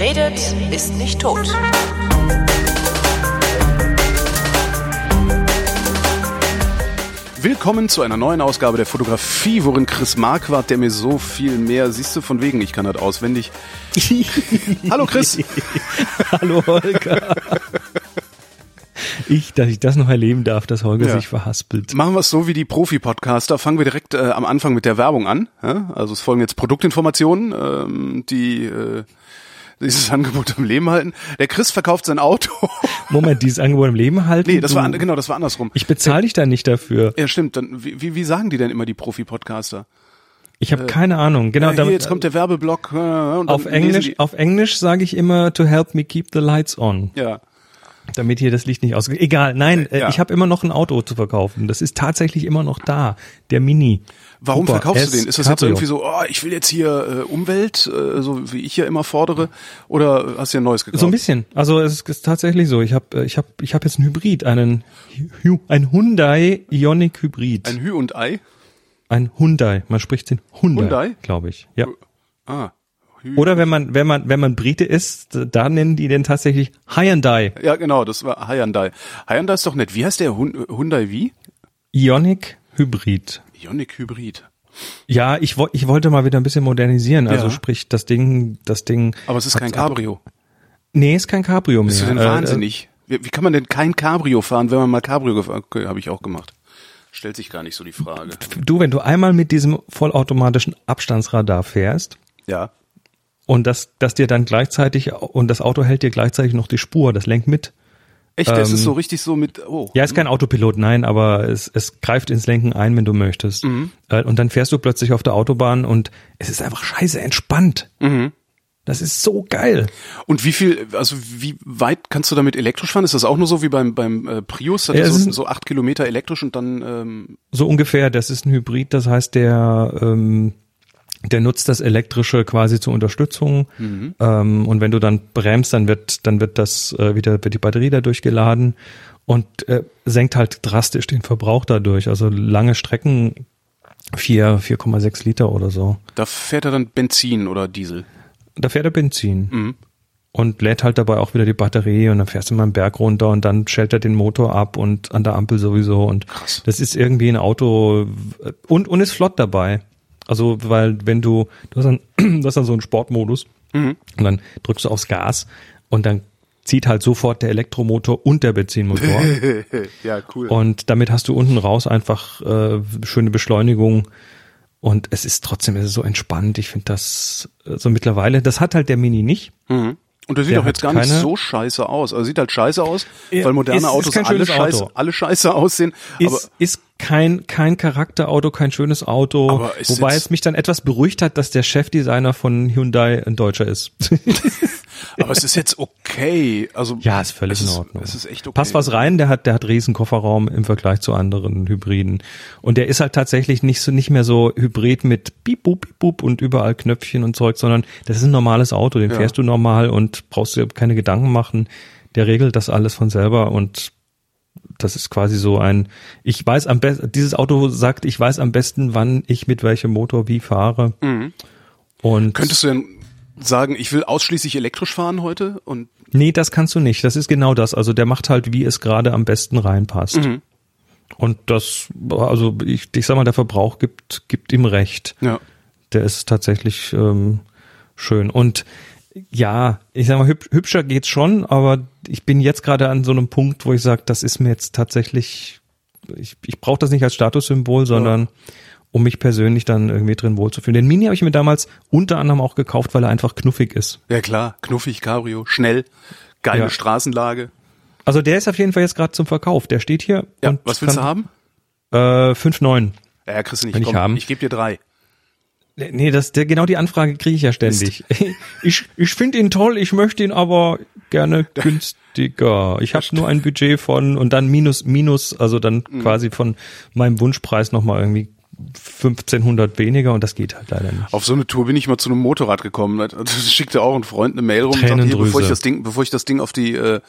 Wer redet, ist nicht tot. Willkommen zu einer neuen Ausgabe der Fotografie, worin Chris Marquardt, der mir so viel mehr, siehst du, von wegen, ich kann das auswendig. Hallo Chris. Hallo Holger. Ich, dass ich das noch erleben darf, dass Holger Ja. sich verhaspelt. Machen wir es so wie die Profi-Podcaster. Fangen wir direkt äh, am Anfang mit der Werbung an. Ja? Also es folgen jetzt Produktinformationen, ähm, die äh, dieses Angebot am Leben halten. Der Chris verkauft sein Auto. Moment, dieses Angebot im Leben halten? nee, das war genau, das war andersrum. Ich bezahle dich da nicht dafür. ja, stimmt. Dann wie, wie, sagen die denn immer die Profi-Podcaster? Ich habe keine Ahnung. Genau, Ja, hier, damit, jetzt kommt der Werbeblock. Äh, auf Englisch, auf Englisch sage ich immer to help me keep the lights on, ja. damit hier das Licht nicht ausgeht. Egal, nein, Äh, äh, ja. ich habe immer noch ein Auto zu verkaufen. Das ist tatsächlich immer noch da, der Mini. Warum Cooper verkaufst du den? Ist das jetzt Cabrio. irgendwie so, oh, ich will jetzt hier äh, Umwelt, äh, so wie ich ja immer fordere, oder hast du dir ein neues gekauft? So ein bisschen. Also es ist tatsächlich so. Ich habe ich hab, ich hab jetzt einen Hybrid, einen Hy- ein Hyundai Ioniq Hybrid. Ein Hü und Ei? Ein Hyundai. Man spricht den Hyundai, Hyundai? glaube ich. Ja. Ah. Hü Oder wenn man wenn man wenn man Brite ist, da nennen die den tatsächlich Hyundai. ja, genau, das war Hyundai. Hyundai ist doch nett. Wie heißt der Hyundai wie? Ioniq Hybrid. Ionic Hybrid. Ja, ich wollte ich wollte mal wieder ein bisschen modernisieren. Also Ja. sprich das Ding das Ding. Aber es ist kein Cabrio. Nee, ist kein Cabrio mehr. Bist du denn Äh, wahnsinnig? Wie, wie kann man denn kein Cabrio fahren, wenn man mal Cabrio gefahren okay, Habe ich auch gemacht. Stellt sich gar nicht so die Frage. Äh, du, wenn du einmal mit diesem vollautomatischen Abstandsradar fährst, Ja. und das, das dir dann gleichzeitig und das Auto hält dir gleichzeitig noch die Spur, das lenkt mit. Echt, das Ähm, ist so richtig so mit, oh. Ja, ist kein Autopilot, nein, aber es, es greift ins Lenken ein, wenn du möchtest. Mhm. Äh, Und dann fährst du plötzlich auf der Autobahn und es ist einfach scheiße entspannt. Mhm. Das ist so geil. Und wie viel, also wie weit kannst du damit elektrisch fahren? Ist das auch nur so wie beim, beim äh, Prius? Ja, so, so acht Kilometer elektrisch und dann, ähm, So ungefähr, das ist ein Hybrid, das heißt, der, ähm, der nutzt das Elektrische quasi zur Unterstützung. Mhm. Ähm, und wenn du dann bremst, dann wird, dann wird das äh, wieder, wird die Batterie dadurch geladen und äh, senkt halt drastisch den Verbrauch dadurch. Also lange Strecken vier 4,6 Liter oder so. da fährt er dann Benzin oder Diesel. Da fährt er Benzin. Mhm. Und lädt halt dabei auch wieder die Batterie und dann fährst du mal einen Berg runter und dann stellt er den Motor ab und an der Ampel sowieso und Krass. das ist irgendwie ein Auto äh, und, und ist flott dabei. Also, weil wenn du, du hast dann, du hast dann so einen Sportmodus Mhm. und dann drückst du aufs Gas und dann zieht halt sofort der Elektromotor und der Benzinmotor. ja, cool. Und damit hast du unten raus einfach äh, schöne Beschleunigung. Und es ist trotzdem es ist so entspannt. Ich finde das äh, so mittlerweile, das hat halt der Mini nicht. Mhm. Und der sieht Der auch jetzt gar nicht so scheiße aus. Also sieht halt scheiße aus, Ja, weil moderne ist- ist Autos kein alle scheiße, Auto. alle scheiße aussehen. Ist, ist kein, kein Charakterauto, kein schönes Auto. Ist wobei es mich dann etwas beruhigt hat, dass der Chefdesigner von Hyundai ein Deutscher ist. Aber es ist jetzt okay. Also ja, ist völlig es in ist, Ordnung. Es ist echt okay. Passt was rein, der hat, der hat riesen Kofferraum im Vergleich zu anderen Hybriden. Und der ist halt tatsächlich nicht so, nicht mehr so hybrid mit Piep, Boop, Piep, Boop und überall Knöpfchen und Zeug, sondern das ist ein normales Auto, den Ja. fährst du normal und brauchst dir keine Gedanken machen. Der regelt das alles von selber und das ist quasi so ein, ich weiß am besten, dieses Auto sagt, ich weiß am besten, wann ich mit welchem Motor wie fahre. Und Mhm. Könntest du denn sagen, ich will ausschließlich elektrisch fahren heute? Und Nee, das kannst du nicht. Das ist genau das. Also der macht halt, wie es gerade am besten reinpasst. Mhm. Und das, also ich, ich sag mal, der Verbrauch gibt, gibt ihm recht. ja. Der ist tatsächlich ähm, schön. Und ja, ich sag mal, hüb, hübscher geht's schon, aber ich bin jetzt gerade an so einem Punkt, wo ich sage, das ist mir jetzt tatsächlich, ich, ich brauche das nicht als Statussymbol, sondern um mich persönlich dann irgendwie drin wohlzufühlen. Den Mini habe ich mir damals unter anderem auch gekauft, weil er einfach knuffig ist. Ja klar, knuffig, Cabrio, schnell, geile Ja. Straßenlage. Also der ist auf jeden Fall jetzt gerade zum Verkauf. Der steht hier. Ja, und was willst du kann- haben? Äh, 5,9. Ja, kriegst du nicht. Ich haben. ich gebe dir drei. Nee, das, der, genau die Anfrage kriege ich ja ständig. Ich, ich finde ihn toll, ich möchte ihn aber gerne günstiger. Ich habe nur ein Budget von und dann minus, minus, also dann Mhm. quasi von meinem Wunschpreis nochmal irgendwie 1500 weniger und das geht halt leider nicht. Auf so eine Tour bin ich mal zu einem Motorrad gekommen. Da schickte auch ein Freund eine Mail rum und sagte, hier, bevor ich das Ding, bevor ich das Ding auf die, äh,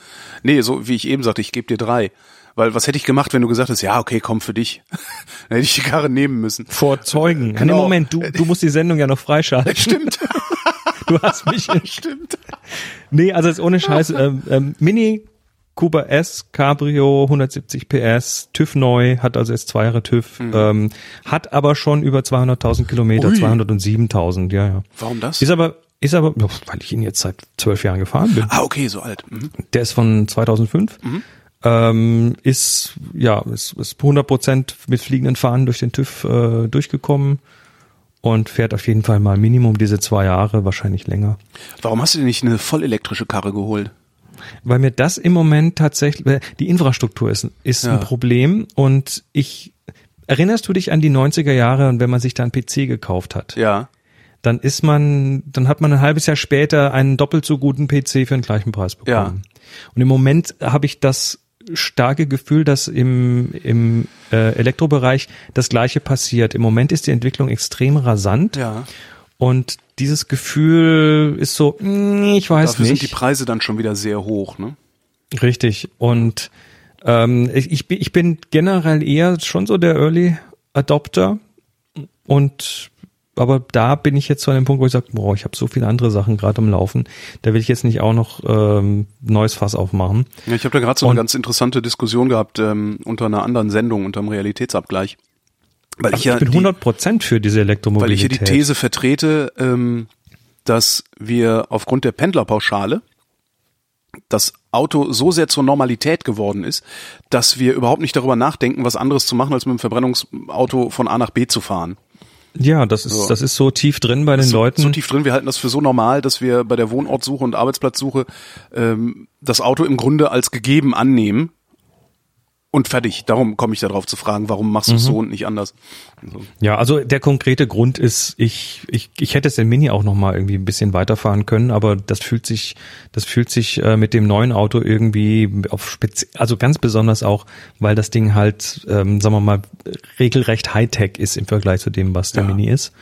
nee, so wie ich eben sagte, ich gebe dir drei. Weil was hätte ich gemacht, wenn du gesagt hast, ja, okay, komm für dich. Dann hätte ich die Karre nehmen müssen. Vor Zeugen. Genau. Nee, Moment, du, du musst die Sendung ja noch freischalten. Stimmt, Du hast mich, stimmt. Nee, also ist ohne Scheiß. ähm, ähm, Mini Cooper S Cabrio 170 PS, TÜV neu, hat also jetzt zwei Jahre TÜV, ähm, hat aber schon über 200.000 Kilometer, Ui. 207.000, ja, ja. Warum das? Ist aber, ist aber, weil ich ihn jetzt seit zwölf Jahren gefahren bin. ah, okay, so alt. Mhm. Der ist von 2005. Ähm, ist ja ist, ist 100 Prozent mit fliegenden Fahnen durch den TÜV äh, durchgekommen und fährt auf jeden Fall mal Minimum diese zwei Jahre, wahrscheinlich länger. Warum hast du dir nicht eine vollelektrische Karre geholt? Weil mir das im Moment tatsächlich, die Infrastruktur ist, ist Ja. ein Problem und ich, erinnerst du dich an die 90er Jahre und wenn man sich da einen PC gekauft hat, Ja. dann ist man, dann hat man ein halbes Jahr später einen doppelt so guten PC für den gleichen Preis bekommen. Und im Moment habe ich das starke Gefühl, dass im, im äh, Elektrobereich das Gleiche passiert. Im Moment ist die Entwicklung extrem rasant Ja. Und dieses Gefühl ist so, ich weiß Dafür nicht. sind die Preise dann schon wieder sehr hoch, ne? Richtig. Und ähm, ich, ich bin- generell eher schon so der Early Adopter. Und aber da bin ich jetzt zu einem Punkt, wo ich sage, boah, ich habe so viele andere Sachen gerade am Laufen. Da will ich jetzt nicht auch noch ähm, neues Fass aufmachen. Ja, ich habe da gerade so eine Und- ganz interessante Diskussion gehabt ähm, unter einer anderen Sendung, unter dem Realitätsabgleich. Weil ich ja ich bin die, 100 Prozent für diese weil ich Elektromobilität. hier die These vertrete, ähm, dass wir aufgrund der Pendlerpauschale das Auto so sehr zur Normalität geworden ist, dass wir überhaupt nicht darüber nachdenken, was anderes zu machen, als mit dem Verbrennungsauto von A nach B zu fahren. ja, das ist So. das ist so tief drin bei den so, Leuten. so tief drin, wir halten das für so normal, dass wir bei der Wohnortsuche und Arbeitsplatzsuche ähm, das Auto im Grunde als gegeben annehmen und fertig. Darum komme ich darauf zu fragen, warum machst du es so und nicht anders? So. Ja, also der konkrete Grund ist, ich, ich, ich hätte es den Mini auch noch mal irgendwie ein bisschen weiterfahren können, aber das fühlt sich, das fühlt sich äh, mit dem neuen Auto irgendwie auf spezi also ganz besonders auch, weil das Ding halt, ähm, sagen wir mal, regelrecht Hightech ist im Vergleich zu dem, was der Ja. Mini ist,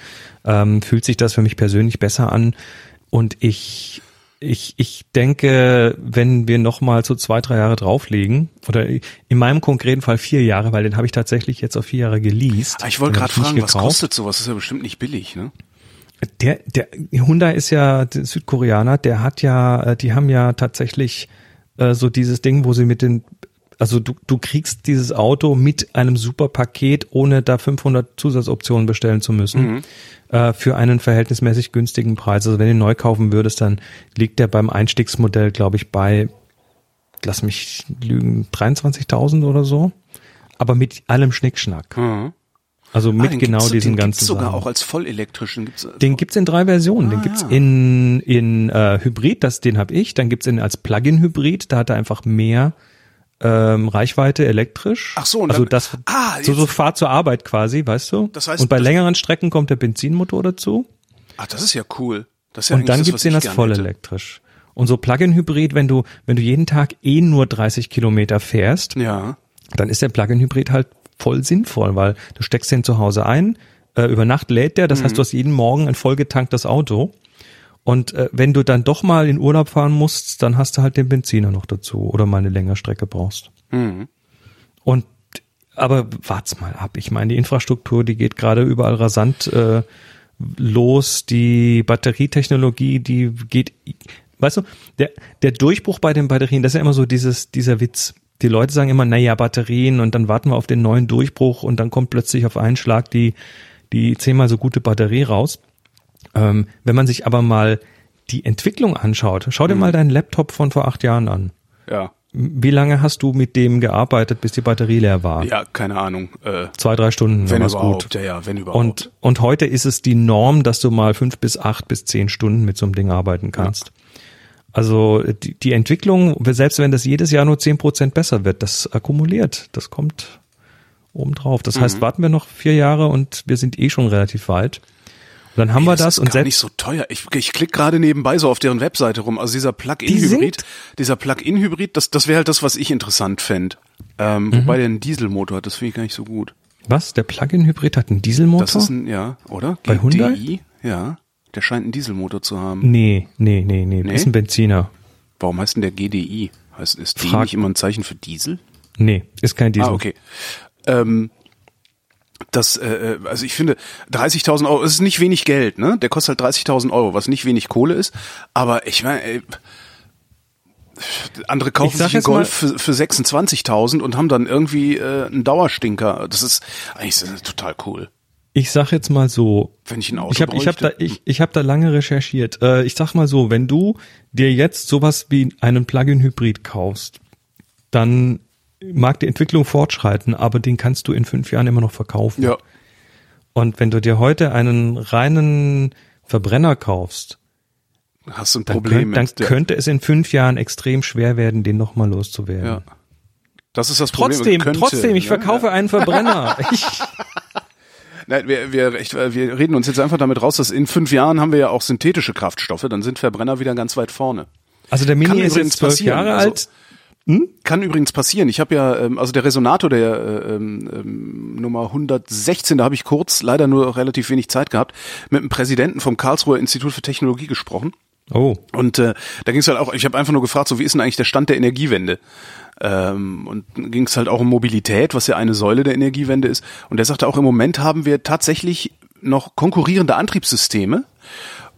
ähm, fühlt sich das für mich persönlich besser an und ich ich, ich denke, wenn wir noch mal so zwei, drei Jahre drauflegen, oder in meinem konkreten Fall vier Jahre, weil den habe ich tatsächlich jetzt auf vier Jahre geleast. Ich wollte gerade fragen, was kostet sowas? Das ist ja bestimmt nicht billig, ne? Der, der Hyundai ist ja der Südkoreaner, der hat ja, äh, die haben ja tatsächlich äh, so dieses Ding, wo sie mit den, also du, du kriegst dieses Auto mit einem super Paket, ohne da 500 Zusatzoptionen bestellen zu müssen, äh, für einen verhältnismäßig günstigen Preis. Also wenn du ihn neu kaufen würdest, dann liegt der beim Einstiegsmodell, glaube ich, bei, lass mich lügen, 23.000 oder so. Aber mit allem Schnickschnack. Mhm. Also mit Ah, den genau gibt's- diesen den ganzen gibt's sogar Sachen. auch als vollelektrischen. Gibt's, Den gibt's in drei Versionen. Den Ah, gibt's ja. in in äh, Hybrid, das den habe ich. Dann gibt's ihn als Plug-in-Hybrid. Da hat er einfach mehr ähm, Reichweite elektrisch. Ach so, und also dann- das Ah, so, so Fahrt zur Arbeit quasi, weißt du? Das heißt, und bei das- längeren Strecken kommt der Benzinmotor dazu. Ach, das ist ja cool. Das ist ja und dann gibt's das, was den gerne voll hätte. elektrisch. Und so Plug-in-Hybrid, wenn du wenn du jeden Tag eh nur 30 Kilometer fährst, Ja. dann ist der Plug-in-Hybrid halt voll sinnvoll, weil du steckst den zu Hause ein, äh, über Nacht lädt der, das heißt, du hast jeden Morgen ein vollgetanktes Auto. Und äh, wenn du dann doch mal in Urlaub fahren musst, dann hast du halt den Benziner noch dazu oder mal eine längere Strecke brauchst. Mhm. Und aber wart's mal ab. Ich meine, die Infrastruktur, die geht gerade überall rasant äh, los. Die Batterietechnologie, die geht, weißt du, der der Durchbruch bei den Batterien, das ist ja immer so dieses dieser Witz. Die Leute sagen immer, naja, Batterien und dann warten wir auf den neuen Durchbruch und dann kommt plötzlich auf einen Schlag die die zehnmal so gute Batterie raus. Ähm, wenn man sich aber mal die Entwicklung anschaut, schau dir mal deinen Laptop von vor acht Jahren an. Ja. Wie lange hast du mit dem gearbeitet, bis die Batterie leer war? Ja, keine Ahnung. Äh, Zwei, drei Stunden, wenn überhaupt. gut. Ja, ja, wenn überhaupt. Und, und heute ist es die Norm, dass du mal fünf bis acht bis zehn Stunden mit so einem Ding arbeiten kannst. Also die, die Entwicklung, selbst wenn das jedes Jahr nur zehn Prozent besser wird, das akkumuliert, das kommt obendrauf. Das Mhm. heißt, warten wir noch vier Jahre und wir sind eh schon relativ weit. Dann haben wir das das ist und gar nicht so teuer. Ich, ich klicke gerade nebenbei so auf deren Webseite rum. Also dieser Die Plug-in-Hybrid, sind- dieser Plug-in-Hybrid, das, das wäre halt das, was ich interessant fände. Ähm, Mhm. Wobei der einen Dieselmotor hat, das finde ich gar nicht so gut. was? Der Plug-in-Hybrid hat einen Dieselmotor? Das ist ein, ja, oder? Bei Hyundai? GDI? Ja. Der scheint einen Dieselmotor zu haben. nee, nee, nee, nee, Nee? ist ein Benziner. Warum heißt denn der GDI? Heißt, ist D Frag- nicht immer ein Zeichen für Diesel? Nee, ist kein Diesel. Ah, okay. Ähm, das, äh, also ich finde, 30.000 Euro, es ist nicht wenig Geld, ne? Der kostet halt 30.000 Euro, was nicht wenig Kohle ist. Aber ich meine, ey, andere kaufen sich einen Golf für, für 26.000 und haben dann irgendwie äh, einen Dauerstinker. Das ist eigentlich das ist total cool. Ich sag jetzt mal so, wenn ich ein Auto ich habe ich hab da ich, ich hab da lange recherchiert. Äh, ich sag mal so, wenn du dir jetzt sowas wie einen Plug-in-Hybrid kaufst, dann mag die Entwicklung fortschreiten, aber den kannst du in fünf Jahren immer noch verkaufen. Ja. Und wenn du dir heute einen reinen Verbrenner kaufst, hast du ein Problem. Dann, könnt, dann könnte es in fünf Jahren extrem schwer werden, den nochmal loszuwerden. Ja. Das ist das Problem. Trotzdem, könnte, trotzdem, ich verkaufe ja. einen Verbrenner. ich, Nein, wir, wir, echt, wir reden uns jetzt einfach damit raus, dass in fünf Jahren haben wir ja auch synthetische Kraftstoffe, dann sind Verbrenner wieder ganz weit vorne. Also der Mini Kann ist jetzt zwölf Jahre alt. Also, hm? Kann übrigens passieren. Ich habe ja, ähm, also der Resonator, der äh, ähm, ähm Nummer 116, da habe ich kurz, leider nur relativ wenig Zeit gehabt, mit dem Präsidenten vom Karlsruher Institut für Technologie gesprochen. Oh. Und äh, da ging es halt auch, ich habe einfach nur gefragt, so wie ist denn eigentlich der Stand der Energiewende? Ähm, und ging es halt auch um Mobilität, was ja eine Säule der Energiewende ist. Und er sagte auch, im Moment haben wir tatsächlich noch konkurrierende Antriebssysteme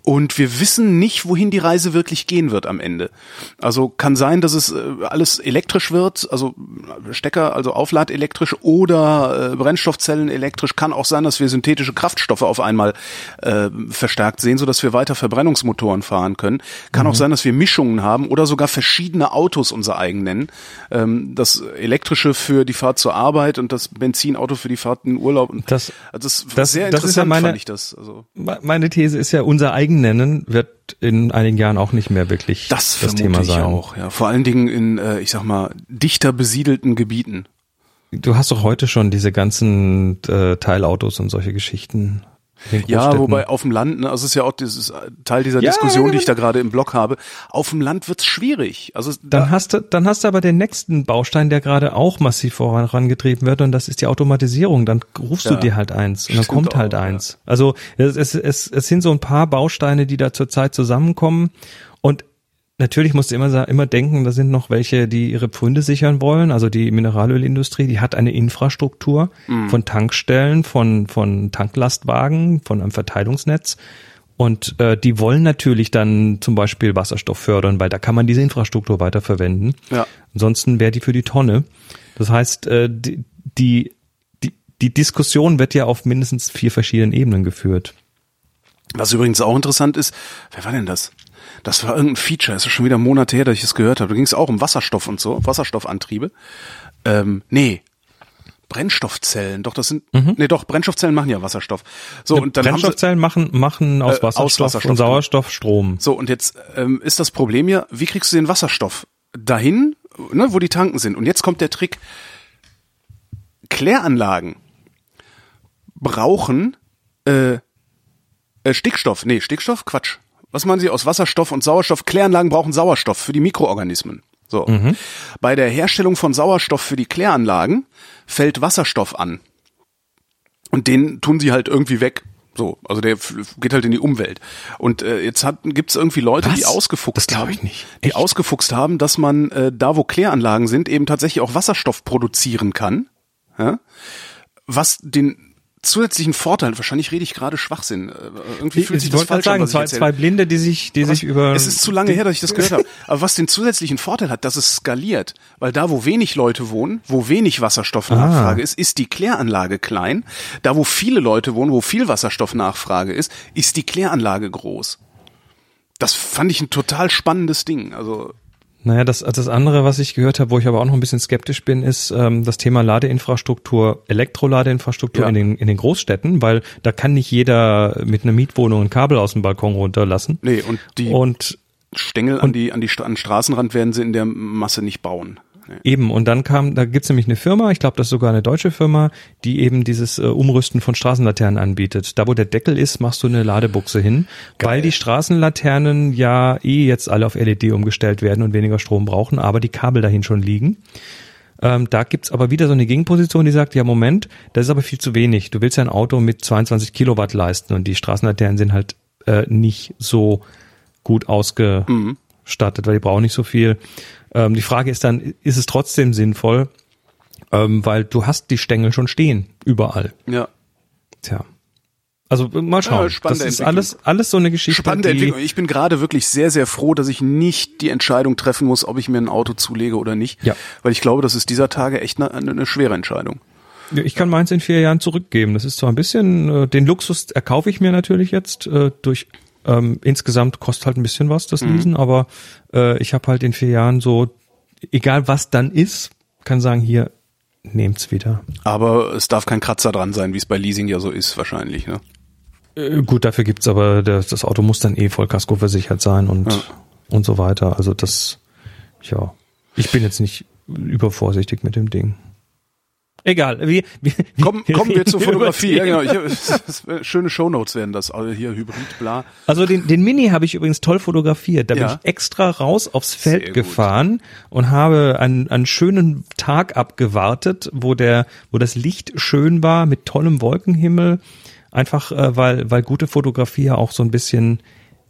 und wir wissen nicht, wohin die Reise wirklich gehen wird am Ende. Also kann sein, dass es äh, alles elektrisch wird, also Stecker, also Auflad elektrisch oder äh, Brennstoffzellen elektrisch. Kann auch sein, dass wir synthetische Kraftstoffe auf einmal äh, verstärkt sehen, so dass wir weiter Verbrennungsmotoren fahren können. Kann mhm. auch sein, dass wir Mischungen haben oder sogar verschiedene Autos unser eigen nennen. Ähm, das elektrische für die Fahrt zur Arbeit und das Benzinauto für die Fahrt in Urlaub. Das, also das, das sehr interessant das ist ja meine, fand ich das. Also. Meine These ist ja unser eigen eigen nennen wird in einigen Jahren auch nicht mehr wirklich das, das Thema sein. auch, ja. Vor allen Dingen in, äh, ich sag mal, dichter besiedelten Gebieten. Du hast doch heute schon diese ganzen äh, Teilautos und solche Geschichten. Ja, wobei auf dem Land, ne, also es ist ja auch dieses Teil dieser ja, Diskussion, die ich da gerade im Blog habe. Auf dem Land wird's schwierig. Also dann hast du, dann hast du aber den nächsten Baustein, der gerade auch massiv vorangetrieben wird, und das ist die Automatisierung. Dann rufst ja, du dir halt eins und dann kommt halt auch, eins. Ja. Also es, es, es, es sind so ein paar Bausteine, die da zurzeit zusammenkommen. Und Natürlich musst du immer, immer denken, da sind noch welche, die ihre Pfründe sichern wollen. Also die Mineralölindustrie, die hat eine Infrastruktur mhm. von Tankstellen, von, von Tanklastwagen, von einem Verteilungsnetz. Und äh, die wollen natürlich dann zum Beispiel Wasserstoff fördern, weil da kann man diese Infrastruktur weiterverwenden. Ja. Ansonsten wäre die für die Tonne. Das heißt, äh, die, die, die, die Diskussion wird ja auf mindestens vier verschiedenen Ebenen geführt. Was übrigens auch interessant ist, wer war denn das? Das war irgendein Feature, es ist schon wieder Monate her, dass ich es gehört habe. Da ging es auch um Wasserstoff und so, Wasserstoffantriebe. Ähm, nee, Brennstoffzellen, doch das sind, mhm. nee doch, Brennstoffzellen machen ja Wasserstoff. So, ja, und dann Brennstoffzellen machen, machen aus, Wasserstoff, äh, aus Wasserstoff und Sauerstoff Strom. So, und jetzt ähm, ist das Problem ja, wie kriegst du den Wasserstoff dahin, ne, wo die Tanken sind? Und jetzt kommt der Trick, Kläranlagen brauchen äh, äh, Stickstoff, nee, Stickstoff, Quatsch was meinen Sie aus Wasserstoff und Sauerstoff? Kläranlagen brauchen Sauerstoff für die Mikroorganismen. So. Mhm. Bei der Herstellung von Sauerstoff für die Kläranlagen fällt Wasserstoff an. Und den tun sie halt irgendwie weg. So, also der geht halt in die Umwelt. Und äh, jetzt hat, gibt's irgendwie Leute, Was? die ausgefuchst haben, die ausgefuchst haben, dass man äh, da, wo Kläranlagen sind, eben tatsächlich auch Wasserstoff produzieren kann. Ja? Was den zusätzlichen Vorteil, wahrscheinlich rede ich gerade Schwachsinn. Äh, irgendwie fühlt ich, sich ich das falsch sagen, an, zwei, zwei Blinde, die sich, die aber sich über. Es ist zu lange her, dass ich das gehört habe. Aber was den zusätzlichen Vorteil hat, dass es skaliert, weil da, wo wenig Leute wohnen, wo wenig Wasserstoffnachfrage ah. ist, ist die Kläranlage klein. Da, wo viele Leute wohnen, wo viel Wasserstoffnachfrage ist, ist die Kläranlage groß. Das fand ich ein total spannendes Ding. Also naja, das, das andere, was ich gehört habe, wo ich aber auch noch ein bisschen skeptisch bin, ist ähm, das Thema Ladeinfrastruktur, Elektroladeinfrastruktur ja. in, den, in den Großstädten, weil da kann nicht jeder mit einer Mietwohnung ein Kabel aus dem Balkon runterlassen. Nee, und die und, Stängel und, an die an die an Straßenrand werden sie in der Masse nicht bauen. Eben, und dann kam, da gibt's nämlich eine Firma, ich glaube, das ist sogar eine deutsche Firma, die eben dieses äh, Umrüsten von Straßenlaternen anbietet. Da, wo der Deckel ist, machst du eine Ladebuchse hin, Geil. weil die Straßenlaternen ja eh jetzt alle auf LED umgestellt werden und weniger Strom brauchen, aber die Kabel dahin schon liegen. Ähm, da gibt's aber wieder so eine Gegenposition, die sagt, ja Moment, das ist aber viel zu wenig. Du willst ja ein Auto mit 22 Kilowatt leisten und die Straßenlaternen sind halt äh, nicht so gut ausgestattet, mhm. weil die brauchen nicht so viel. Ähm, die Frage ist dann, ist es trotzdem sinnvoll, ähm, weil du hast die Stängel schon stehen, überall. Ja. Tja. Also mal schauen. Ja, das ist alles, alles so eine Geschichte. Spannende Entwicklung. Ich bin gerade wirklich sehr, sehr froh, dass ich nicht die Entscheidung treffen muss, ob ich mir ein Auto zulege oder nicht. Ja. Weil ich glaube, das ist dieser Tage echt eine, eine schwere Entscheidung. Ich kann meins in vier Jahren zurückgeben. Das ist zwar ein bisschen, äh, den Luxus erkaufe ich mir natürlich jetzt äh, durch ähm, insgesamt kostet halt ein bisschen was das Mhm. Leasen, aber äh, ich habe halt in vier Jahren so, egal was dann ist, kann sagen, hier nehmt's wieder. Aber es darf kein Kratzer dran sein, wie es bei Leasing ja so ist wahrscheinlich. Ne? Äh, gut, dafür gibt's aber das, das Auto muss dann eh Vollkasko versichert sein und Ja. und so weiter. Also das, ja, ich bin jetzt nicht übervorsichtig mit dem Ding. Egal, wie, wie, wie Komm, kommen wir zur Fotografie. Ja, genau. Ich, schöne Shownotes werden das. Also hier Hybrid, bla. Also den, den Mini habe ich übrigens toll fotografiert. Da Ja. bin ich extra raus aufs Feld gefahren und habe einen, einen schönen Tag abgewartet, wo der, wo das Licht schön war mit tollem Wolkenhimmel. Einfach, äh, weil, weil gute Fotografie ja auch so ein bisschen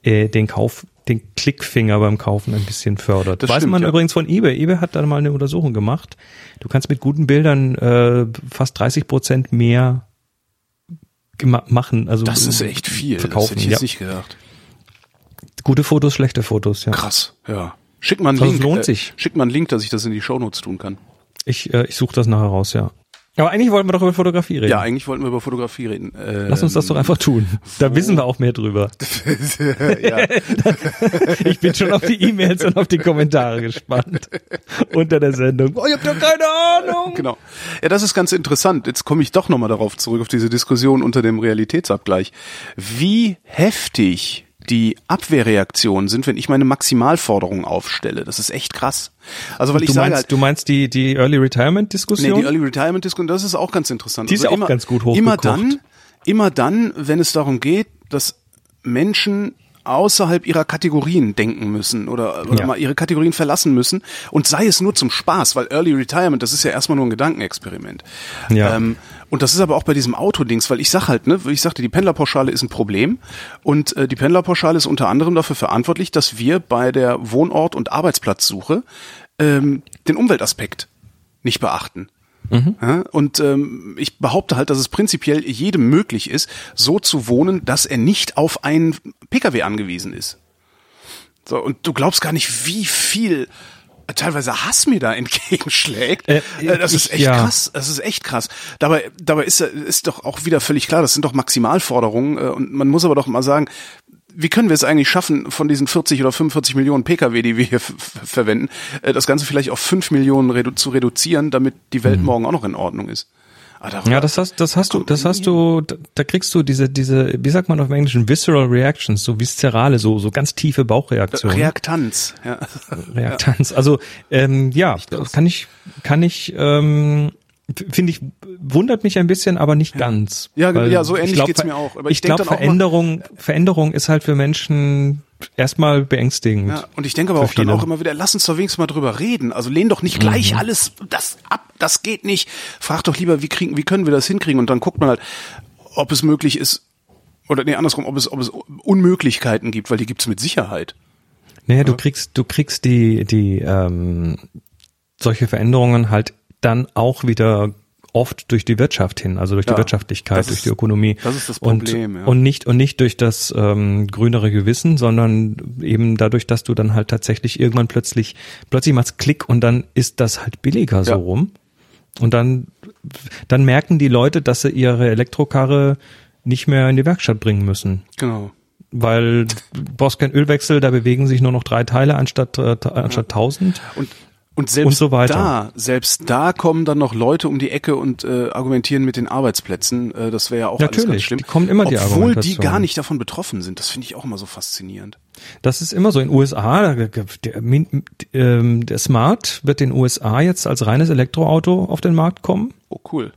äh, den Kauf, den Klickfinger beim Kaufen ein bisschen fördert. Das Weiß stimmt, man ja. übrigens von eBay. eBay hat da mal eine Untersuchung gemacht. Du kannst mit guten Bildern äh, fast 30 Prozent mehr machen. Also Das ist echt viel. das Verkaufen, hätte ich jetzt ja. nicht gedacht. Gute Fotos, schlechte Fotos, ja. Krass, ja. Schick mal einen Also Link. lohnt äh, sich. Schick mal einen Link, dass ich das in die Shownotes tun kann. Ich, äh, ich suche das nachher raus, ja. Aber eigentlich wollten wir doch über Fotografie reden. Ja, eigentlich wollten wir über Fotografie reden. Ähm, Lass uns das doch einfach tun. Da wissen wir auch mehr drüber. Ich bin schon auf die E-Mails und auf die Kommentare gespannt. Unter der Sendung. Oh, ich hab doch keine Ahnung. Genau. Ja, das ist ganz interessant. Jetzt komme ich doch nochmal darauf zurück, auf diese Diskussion unter dem Realitätsabgleich. Wie heftig die Abwehrreaktionen sind, wenn ich meine Maximalforderungen aufstelle. Das ist echt krass. Also weil ich Du sage meinst, halt, du meinst die, die Early Retirement Diskussion? Nee, die Early Retirement Diskussion, das ist auch ganz interessant. Also Die ist ja auch ganz gut Immer hochgekocht. dann, immer dann, wenn es darum geht, dass Menschen außerhalb ihrer Kategorien denken müssen oder, oder Ja. mal ihre Kategorien verlassen müssen und sei es nur zum Spaß, weil Early Retirement, das ist ja erstmal nur ein Gedankenexperiment. Ja. Ähm, und das ist aber auch bei diesem Autodings, weil ich sag halt, ne, ich sagte, die Pendlerpauschale ist ein Problem und äh, die Pendlerpauschale ist unter anderem dafür verantwortlich, dass wir bei der Wohnort- und Arbeitsplatzsuche ähm, den Umweltaspekt nicht beachten. Ja, und ähm, ich behaupte halt, dass es prinzipiell jedem möglich ist, so zu wohnen, dass er nicht auf einen Pkw angewiesen ist. So, und du glaubst gar nicht, wie viel teilweise Hass mir da entgegenschlägt. Äh, Äh, das ist ich- echt ja. krass. Das ist echt krass. Dabei, dabei ist, äh, ist doch auch wieder völlig klar, das sind doch Maximalforderungen. äh, Und man muss aber doch mal sagen, wie können wir es eigentlich schaffen, von diesen 40 oder 45 Millionen Pkw, die wir hier verwenden, äh, das Ganze vielleicht auf 5 Millionen redu zu reduzieren, damit die Welt morgen auch noch in Ordnung ist? Ah. Ja, das hast, das hast du, das hast du, da, kriegst du diese, diese, wie sagt man auf Englischen, visceral reactions, so viszerale, so, so ganz tiefe Bauchreaktionen. Reaktanz. Ja. Reaktanz. Also ähm, ja, kann ich, kann ich, ähm, finde ich, wundert mich ein bisschen, aber nicht ganz. Ja, ja, so ähnlich ich glaub, geht's mir auch. Aber ich ich glaube, auch mal- Veränderung, Veränderung ist halt für Menschen erstmal beängstigend. Ja, und ich denke aber auch dann auch immer wieder, lass uns doch wenigstens mal drüber reden. Also lehn doch nicht gleich alles das ab, das geht nicht. Frag doch lieber, wie kriegen, wie können wir das hinkriegen? Und dann guckt man halt, ob es möglich ist, oder nee, andersrum, ob es, ob es Unmöglichkeiten gibt, weil die gibt's mit Sicherheit. Naja, du kriegst, du kriegst die, die, ähm, solche Veränderungen halt dann auch wieder oft durch die Wirtschaft hin, also durch Ja, die Wirtschaftlichkeit, durch ist- die Ökonomie. das ist das Problem, Und, ja. und nicht, und nicht durch das ähm, grünere Gewissen, sondern eben dadurch, dass du dann halt tatsächlich irgendwann plötzlich, plötzlich machst Klick und dann ist das halt billiger so Ja. rum. Und dann, dann merken die Leute, dass sie ihre Elektrokarre nicht mehr in die Werkstatt bringen müssen Genau. weil du brauchst keinen Ölwechsel, da bewegen sich nur noch drei Teile anstatt, äh, ta- anstatt tausend. Und und selbst Und so weiter. da, selbst da kommen dann noch Leute um die Ecke und äh, argumentieren mit den Arbeitsplätzen. Äh, das wäre ja auch alles ganz Natürlich, schlimm. die kommen immer die Obwohl die gar nicht davon betroffen sind. Das finde ich auch immer so faszinierend. Das ist immer so in den USA. Der, Min- ähm, der Smart wird in den USA jetzt als reines Elektroauto auf den Markt kommen Oh, cool.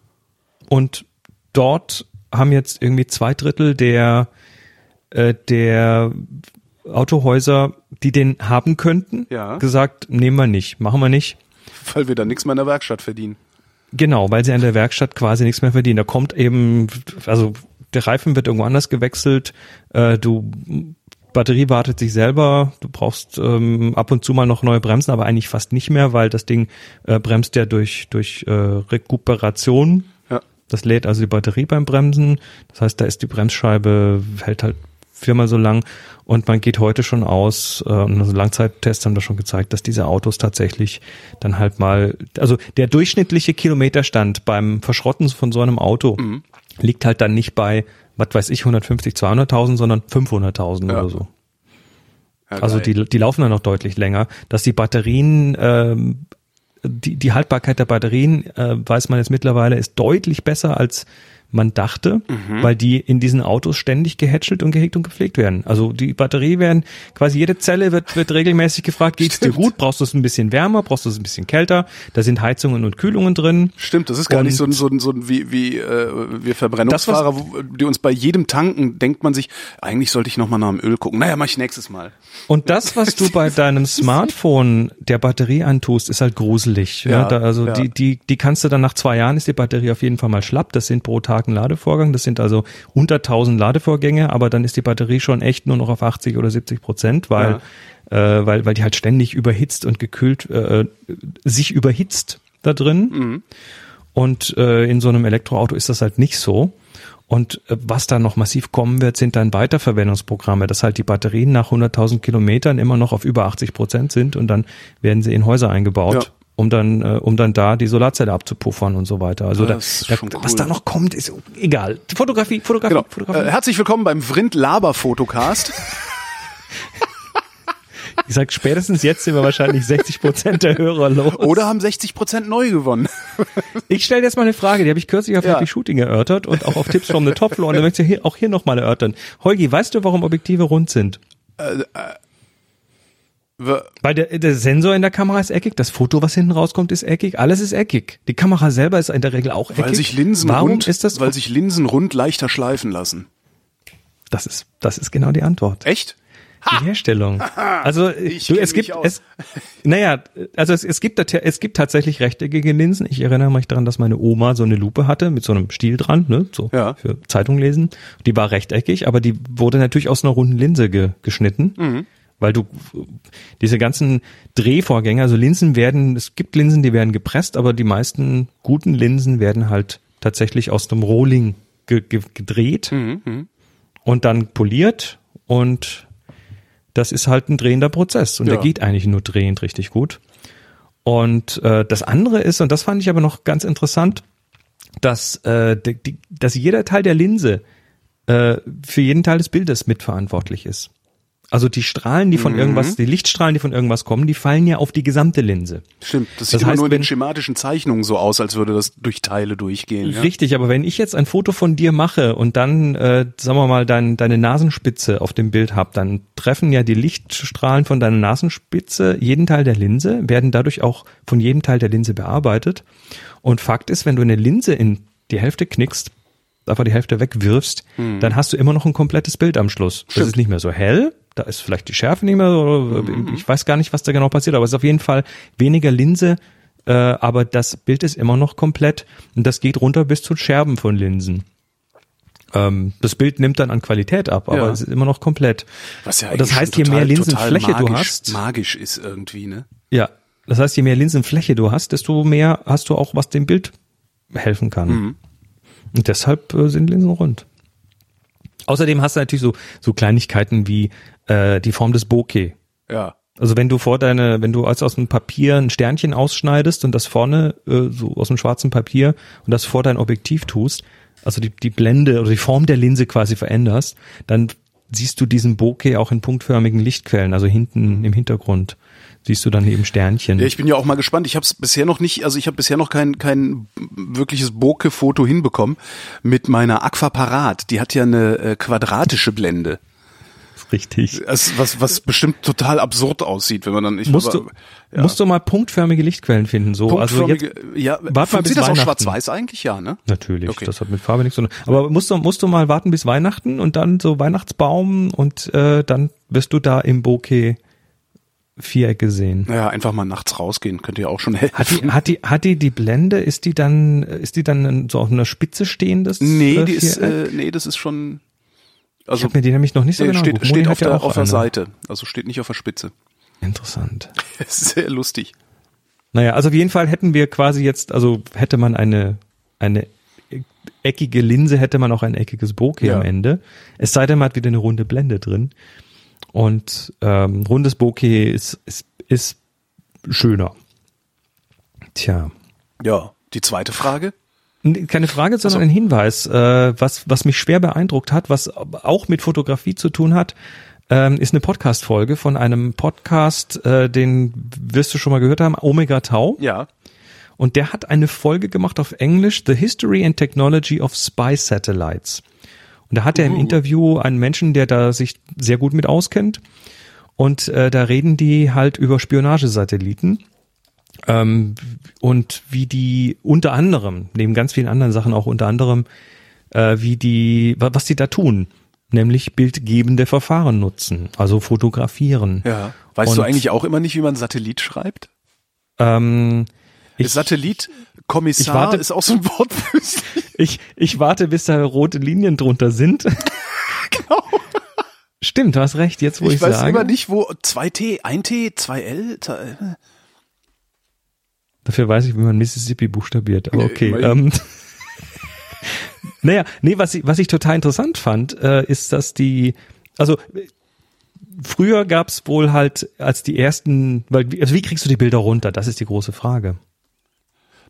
und dort haben jetzt irgendwie zwei Drittel der äh, der Autohäuser, die den haben könnten, Ja. gesagt, nehmen wir nicht, machen wir nicht. Weil wir da nichts mehr in der Werkstatt verdienen. Genau, weil sie an der Werkstatt quasi nichts mehr verdienen. Da kommt eben, also der Reifen wird irgendwo anders gewechselt, äh, du Batterie wartet sich selber, du brauchst ähm, ab und zu mal noch neue Bremsen, aber eigentlich fast nicht mehr, weil das Ding äh, bremst ja durch durch äh, Rekuperation Ja. Das lädt also die Batterie beim Bremsen. Das heißt, da ist die Bremsscheibe, hält halt viermal so lang. Und man geht heute schon aus, äh, und also Langzeittests haben das schon gezeigt, dass diese Autos tatsächlich dann halt mal, also der durchschnittliche Kilometerstand beim Verschrotten von so einem Auto Mhm. liegt halt dann nicht bei, was weiß ich, 150, 200.000, sondern 500.000 Ja. oder so. Ja, Also die, die laufen dann noch deutlich länger. Dass die Batterien, ähm, die, die Haltbarkeit der Batterien, äh, weiß man jetzt mittlerweile, ist deutlich besser als man dachte, Mhm. weil die in diesen Autos ständig gehätschelt und gehegt und gepflegt werden. Also die Batterie werden, quasi jede Zelle wird, wird regelmäßig gefragt, geht's dir Stimmt. gut? Brauchst du es ein bisschen wärmer? Brauchst du es ein bisschen kälter? Da sind Heizungen und Kühlungen drin. Stimmt, das ist gar Und- nicht so ein, so ein, so ein wie, wie äh, wir Verbrennungsfahrer, wo, die uns bei jedem Tanken, denkt man sich, eigentlich sollte ich nochmal nach dem Öl gucken. Naja, mach ich nächstes Mal. Und das, was du bei deinem Smartphone der Batterie antust, ist halt gruselig. Ja, Ja, da, also ja. die, die, die kannst du dann nach zwei Jahren ist die Batterie auf jeden Fall mal schlapp. Das sind pro Tag ein Ladevorgang. Das sind also unter 1000 Ladevorgänge, aber dann ist die Batterie schon echt nur noch auf 80 oder 70 Prozent, weil, äh, weil, weil die halt ständig überhitzt und gekühlt, äh, sich überhitzt da drin. Mhm. Und äh, in so einem Elektroauto ist das halt nicht so. Und äh, was da noch massiv kommen wird, sind dann Weiterverwendungsprogramme, dass halt die Batterien nach 100.000 Kilometern immer noch auf über 80 Prozent sind und dann werden sie in Häuser eingebaut, Ja. Um dann, äh, um dann da die Solarzelle abzupuffern und so weiter. Also da, Das ist da, schon was cool. da noch kommt, ist egal. Fotografie, Fotografie, Genau. Fotografie. Äh, herzlich willkommen beim Vrind Laber Fotocast. ich sag, spätestens jetzt sind wir wahrscheinlich 60 Prozent der Hörer los. Oder haben 60 Prozent neu gewonnen. Ich stelle jetzt mal eine Frage, die habe ich kürzlich auf Ja. Happy Shooting erörtert und auch auf Tipps from the Top Floor und da möchte ich auch hier nochmal erörtern. Holgi, weißt du, warum Objektive rund sind? W- Weil der, der Sensor in der Kamera ist eckig, das Foto, was hinten rauskommt, ist eckig, alles ist eckig. Die Kamera selber ist in der Regel auch eckig. Weil sich Linsen Warum rund, ist das? weil sich Linsen rund leichter schleifen lassen. das ist, das ist genau die Antwort. Echt? Die Herstellung. Also Ich du, es gibt es, naja, also es, es gibt es gibt tatsächlich rechteckige Linsen. Ich erinnere mich daran, dass meine Oma so eine Lupe hatte mit so einem Stiel dran, ne, so Ja. für Zeitung lesen. Die war rechteckig, aber die wurde natürlich aus einer runden Linse ge, geschnitten. Mhm. Weil du diese ganzen Drehvorgänge, also Linsen werden, es gibt Linsen, die werden gepresst, aber die meisten guten Linsen werden halt tatsächlich aus dem Rohling ge, ge, gedreht Mhm, und dann poliert und das ist halt ein drehender Prozess und Ja. der geht eigentlich nur drehend richtig gut. Und äh, das andere ist, und das fand ich aber noch ganz interessant, dass, äh, die, die, dass jeder Teil der Linse äh, für jeden Teil des Bildes mitverantwortlich ist. Also die Strahlen, die von Mhm. irgendwas, die Lichtstrahlen, die von irgendwas kommen, die fallen ja auf die gesamte Linse. Stimmt. Das sieht Das immer heißt, nur in den schematischen Zeichnungen so aus, als würde das durch Teile durchgehen. Ja? Richtig, aber wenn ich jetzt ein Foto von dir mache und dann, äh, sagen wir mal, dein, deine Nasenspitze auf dem Bild hab, dann treffen ja die Lichtstrahlen von deiner Nasenspitze jeden Teil der Linse, werden dadurch auch von jedem Teil der Linse bearbeitet. Und Fakt ist, wenn du eine Linse in die Hälfte knickst, einfach die Hälfte wegwirfst, dann hast du immer noch ein komplettes Bild am Schluss. Das Stimmt. ist nicht mehr so hell, da ist vielleicht die Schärfe nicht mehr, so, ich weiß gar nicht, was da genau passiert, aber es ist auf jeden Fall weniger Linse, äh, aber das Bild ist immer noch komplett und das geht runter bis zu Scherben von Linsen. Ähm, das Bild nimmt dann an Qualität ab, aber Ja. es ist immer noch komplett. Was ja das heißt, schon je mehr total- Linsenfläche total du magisch, hast, Magisch ist irgendwie, ne? ja, das heißt, je mehr Linsenfläche du hast, desto mehr hast du auch, was dem Bild helfen kann. Mhm. Und deshalb äh, sind Linsen rund. Außerdem hast du natürlich so, so Kleinigkeiten wie äh, die Form des Bokeh. Ja. Also wenn du vor deine, wenn du als aus dem Papier ein Sternchen ausschneidest und das vorne äh, so aus dem schwarzen Papier und das vor dein Objektiv tust, also die, die Blende oder die Form der Linse quasi veränderst, dann siehst du diesen Bokeh auch in punktförmigen Lichtquellen, also hinten im Hintergrund siehst du dann eben Sternchen. Ja, ich bin ja auch mal gespannt. Ich habe es bisher noch nicht, also ich habe bisher noch kein kein wirkliches Bokeh-Foto hinbekommen mit meiner Aquaparat. Die hat ja eine äh, quadratische Blende. Richtig. Das, was was bestimmt total absurd aussieht, wenn man dann ich Musst aber, du, musst du mal punktförmige Lichtquellen finden, so. Also jetzt, ja, wart mal bis das auch schwarz-weiß eigentlich, ja, ne? Natürlich, Okay. das hat mit Farbe nichts zu tun. Aber musst du, musst du mal warten bis Weihnachten und dann so Weihnachtsbaum und äh, dann wirst du da im Bokeh Vierecke sehen. Naja, einfach mal nachts rausgehen, könnte ja auch schon helfen. Hat die, hat die, hat die die Blende, ist die dann, ist die dann so auf einer Spitze stehendes? nee, äh, die ist, Viereck? äh, nee, das ist schon, ich also habe mir die nämlich noch nicht so genau steht, steht auf ja der, auch auf der. Seite, also steht nicht auf der Spitze. Interessant. Sehr lustig. Naja, also auf jeden Fall hätten wir quasi jetzt, also hätte man eine, eine eckige Linse hätte man auch ein eckiges Bokeh Ja. am Ende. Es sei denn, man hat wieder eine runde Blende drin. Und ähm, rundes Bokeh ist, ist, ist schöner. Tja. Ja. Die zweite Frage? Keine Frage, sondern ein Hinweis. Äh, was, was mich schwer beeindruckt hat, was auch mit Fotografie zu tun hat, ähm, ist eine Podcast-Folge von einem Podcast, äh, den wirst du schon mal gehört haben, Omega Tau. Ja. Und der hat eine Folge gemacht auf Englisch, The History and Technology of Spy Satellites. Und da hat er im Interview einen Menschen, der da sich sehr gut mit auskennt. Und äh, da reden die halt über Spionagesatelliten. Ähm, und wie die unter anderem, neben ganz vielen anderen Sachen auch unter anderem, äh, wie die, wa- was die da tun, nämlich bildgebende Verfahren nutzen, also fotografieren. Ja. Weißt du Und, eigentlich auch immer nicht, wie man Satellit schreibt? Ähm, ich, Satellit, Kommissar ich warte- ist auch so ein Wort. Ich, ich warte, bis da rote Linien drunter sind. genau. Stimmt, du hast recht, jetzt wo ich, Ich weiß sage. immer nicht, wo 2T, 1T, 2L. Dafür weiß ich, wie man Mississippi buchstabiert, aber Nee, okay. immerhin. Ähm, naja, nee, was ich, was ich total interessant fand, äh, ist, dass die, also früher gab's wohl halt als die ersten, weil also wie kriegst du die Bilder runter? Das ist die große Frage.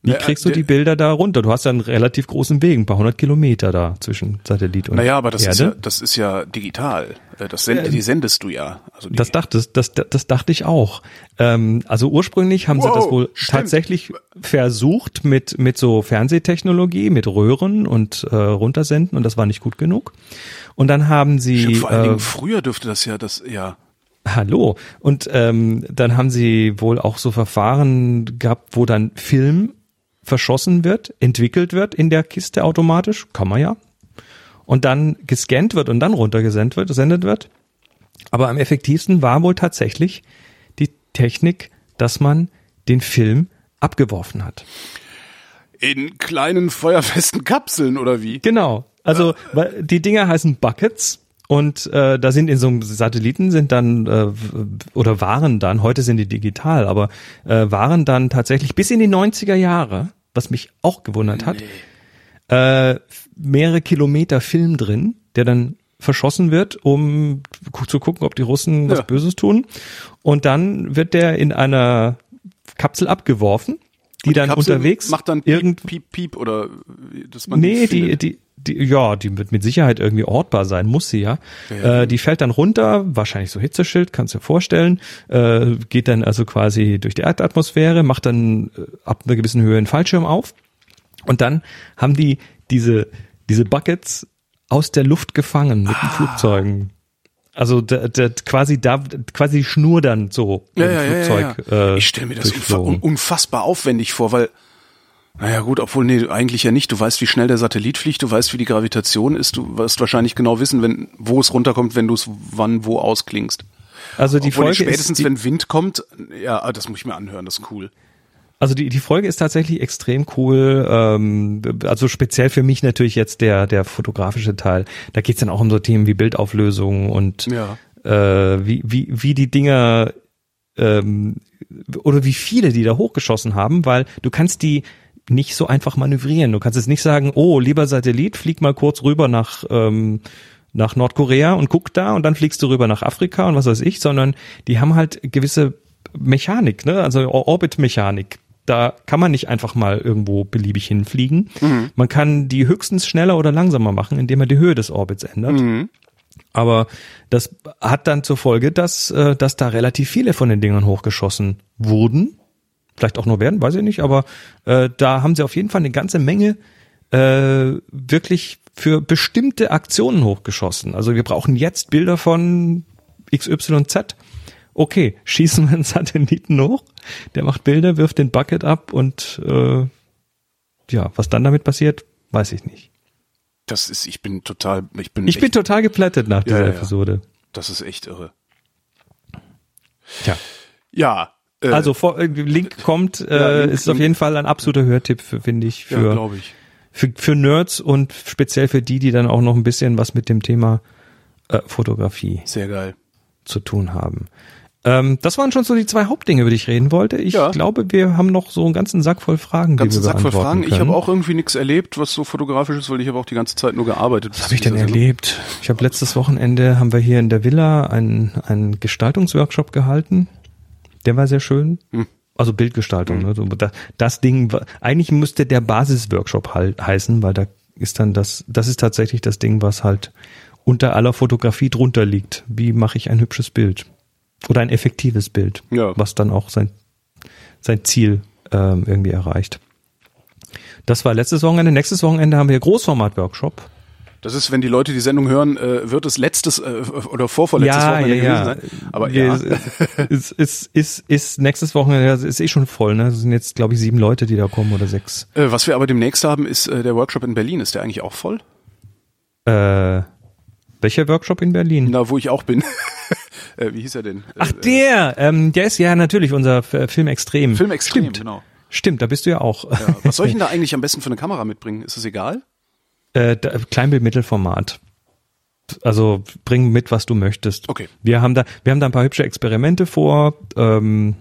Wie kriegst du die Bilder da runter? Du hast ja einen relativ großen Weg, ein paar hundert Kilometer da zwischen Satellit und Naja, aber das ist, Erde. ja, das ist ja digital. Äh, Das send, die sendest du ja. Also Das dachte, das, das dachte ich auch. Ähm, also ursprünglich haben sie Wow, das wohl stimmt. tatsächlich versucht mit, mit so Fernsehtechnologie, mit Röhren und äh, runtersenden und das war nicht gut genug. Und dann haben sie Stimmt, vor allen äh, Dingen früher dürfte das ja das, ja. Hallo. Und ähm, dann haben sie wohl auch so Verfahren gehabt, wo dann Film verschossen wird, entwickelt wird in der Kiste automatisch, kann man ja. Und dann gescannt wird und dann runtergesendet wird, gesendet wird. Aber am effektivsten war wohl tatsächlich die Technik, dass man den Film abgeworfen hat. In kleinen feuerfesten Kapseln oder wie? Genau. Also die Dinger heißen Buckets und äh, da sind in so einem Satelliten sind dann äh, oder waren dann, heute sind die digital, aber äh, waren dann tatsächlich bis in die 90er Jahre, was mich auch gewundert hat, äh, mehrere Kilometer Film drin, der dann verschossen wird, um zu gucken, ob die Russen was Ja. Böses tun. Und dann wird der in einer Kapsel abgeworfen, die dann Kapsel unterwegs macht dann irgend piep, piep, piep oder wie- dass man Nee, die, die, die, ja, die wird mit Sicherheit irgendwie ortbar sein, muss sie ja. Ja. Äh, die fällt dann runter, wahrscheinlich so Hitzeschild, kannst du dir vorstellen, äh, geht dann also quasi durch die Erdatmosphäre, macht dann äh, ab einer gewissen Höhe einen Fallschirm auf und dann haben die diese, diese Buckets aus der Luft gefangen mit Ah. den Flugzeugen. Also da, da, quasi da quasi die Schnur dann so ja, im ja, ja, ja, Flugzeug. ja. Äh, ich stelle mir das unfassbar aufwendig vor, weil naja gut, obwohl nee, eigentlich ja nicht. Du weißt, wie schnell der Satellit fliegt, du weißt, wie die Gravitation ist, du wirst wahrscheinlich genau wissen, wenn wo es runterkommt, wenn du es wann wo ausklingst. Also die Obwohl Folge spätestens ist, die, wenn Wind kommt, ja, ah, das muss ich mir anhören, das ist cool. Also die, die Folge ist tatsächlich extrem cool. Ähm, also speziell für mich natürlich jetzt der, der fotografische Teil. Da geht's dann auch um so Themen wie Bildauflösung und Ja. äh, wie, wie, wie die Dinger ähm, oder wie viele die da hochgeschossen haben, weil du kannst die nicht so einfach manövrieren. Du kannst jetzt nicht sagen, oh, lieber Satellit, flieg mal kurz rüber nach ähm, nach Nordkorea und guck da und dann fliegst du rüber nach Afrika und was weiß ich, sondern die haben halt gewisse Mechanik, ne? also Or- Orbitmechanik. Da kann man nicht einfach mal irgendwo beliebig hinfliegen. Man kann die höchstens schneller oder langsamer machen, indem man die Höhe des Orbits ändert. Aber das hat dann zur Folge, dass, äh, dass da relativ viele von den Dingern hochgeschossen wurden. Vielleicht auch nur werden, weiß ich nicht, aber äh, da haben sie auf jeden Fall eine ganze Menge äh, wirklich für bestimmte Aktionen hochgeschossen. Also wir brauchen jetzt Bilder von XYZ. Okay, schießen wir einen Satelliten hoch, der macht Bilder, wirft den Bucket ab und äh, ja, was dann damit passiert, weiß ich nicht. Das ist, ich bin total, ich bin, Ich bin total geplättet nach dieser Ja, ja. Episode. das ist echt irre. Tja. Ja, Also vor, äh, Link kommt, äh, Ja, Link- ist auf jeden Fall ein absoluter Hörtipp, für, finde ich, ja, für, glaube ich. für, für Nerds und speziell für die, die dann auch noch ein bisschen was mit dem Thema äh, Fotografie Sehr geil. zu tun haben. Ähm, das waren schon so die zwei Hauptdinge, über die ich reden wollte. Ich Ja. glaube, wir haben noch so einen ganzen Sack voll Fragen, Ganzen die wir Sack voll Fragen. Ich können. habe auch irgendwie nichts erlebt, was so fotografisch ist, weil ich habe auch die ganze Zeit nur gearbeitet. Was habe ich denn erlebt? Ich habe letztes Wochenende haben wir hier in der Villa einen, einen Gestaltungsworkshop gehalten. Der war sehr schön. Hm. Also Bildgestaltung. Ne? So, das, das Ding, eigentlich müsste der Basisworkshop halt heißen, weil da ist dann das, das ist tatsächlich das Ding, was halt unter aller Fotografie drunter liegt. Wie mache ich ein hübsches Bild? Oder ein effektives Bild, Ja. was dann auch sein, sein Ziel ähm, irgendwie erreicht. Das war letztes Wochenende. Nächstes Wochenende haben wir Großformat-Workshop. Das ist, wenn die Leute die Sendung hören, äh, wird es letztes äh, oder vorvorletztes Wochenende gewesen sein. Aber ja, Ist, ist, ist, ist nächstes Wochenende, das ist eh schon voll, ne? Das sind jetzt, glaube ich, sieben Leute, die da kommen oder sechs. äh, was wir aber demnächst haben, ist äh, der Workshop in Berlin. Ist der eigentlich auch voll? Äh, welcher Workshop in Berlin? Da, wo ich auch bin. äh, wie hieß er denn? Ach, Äh, der, ähm, der ist ja natürlich unser F- Film Extrem. Film Extrem, Stimmt, genau. stimmt, da bist du ja auch. Ja. Was soll ich denn da eigentlich am besten für eine Kamera mitbringen? Ist das egal? Äh, Kleinbild-Mittelformat. Also bring mit, was du möchtest. Okay. Wir haben da, wir haben da ein paar hübsche Experimente vor. Ähm,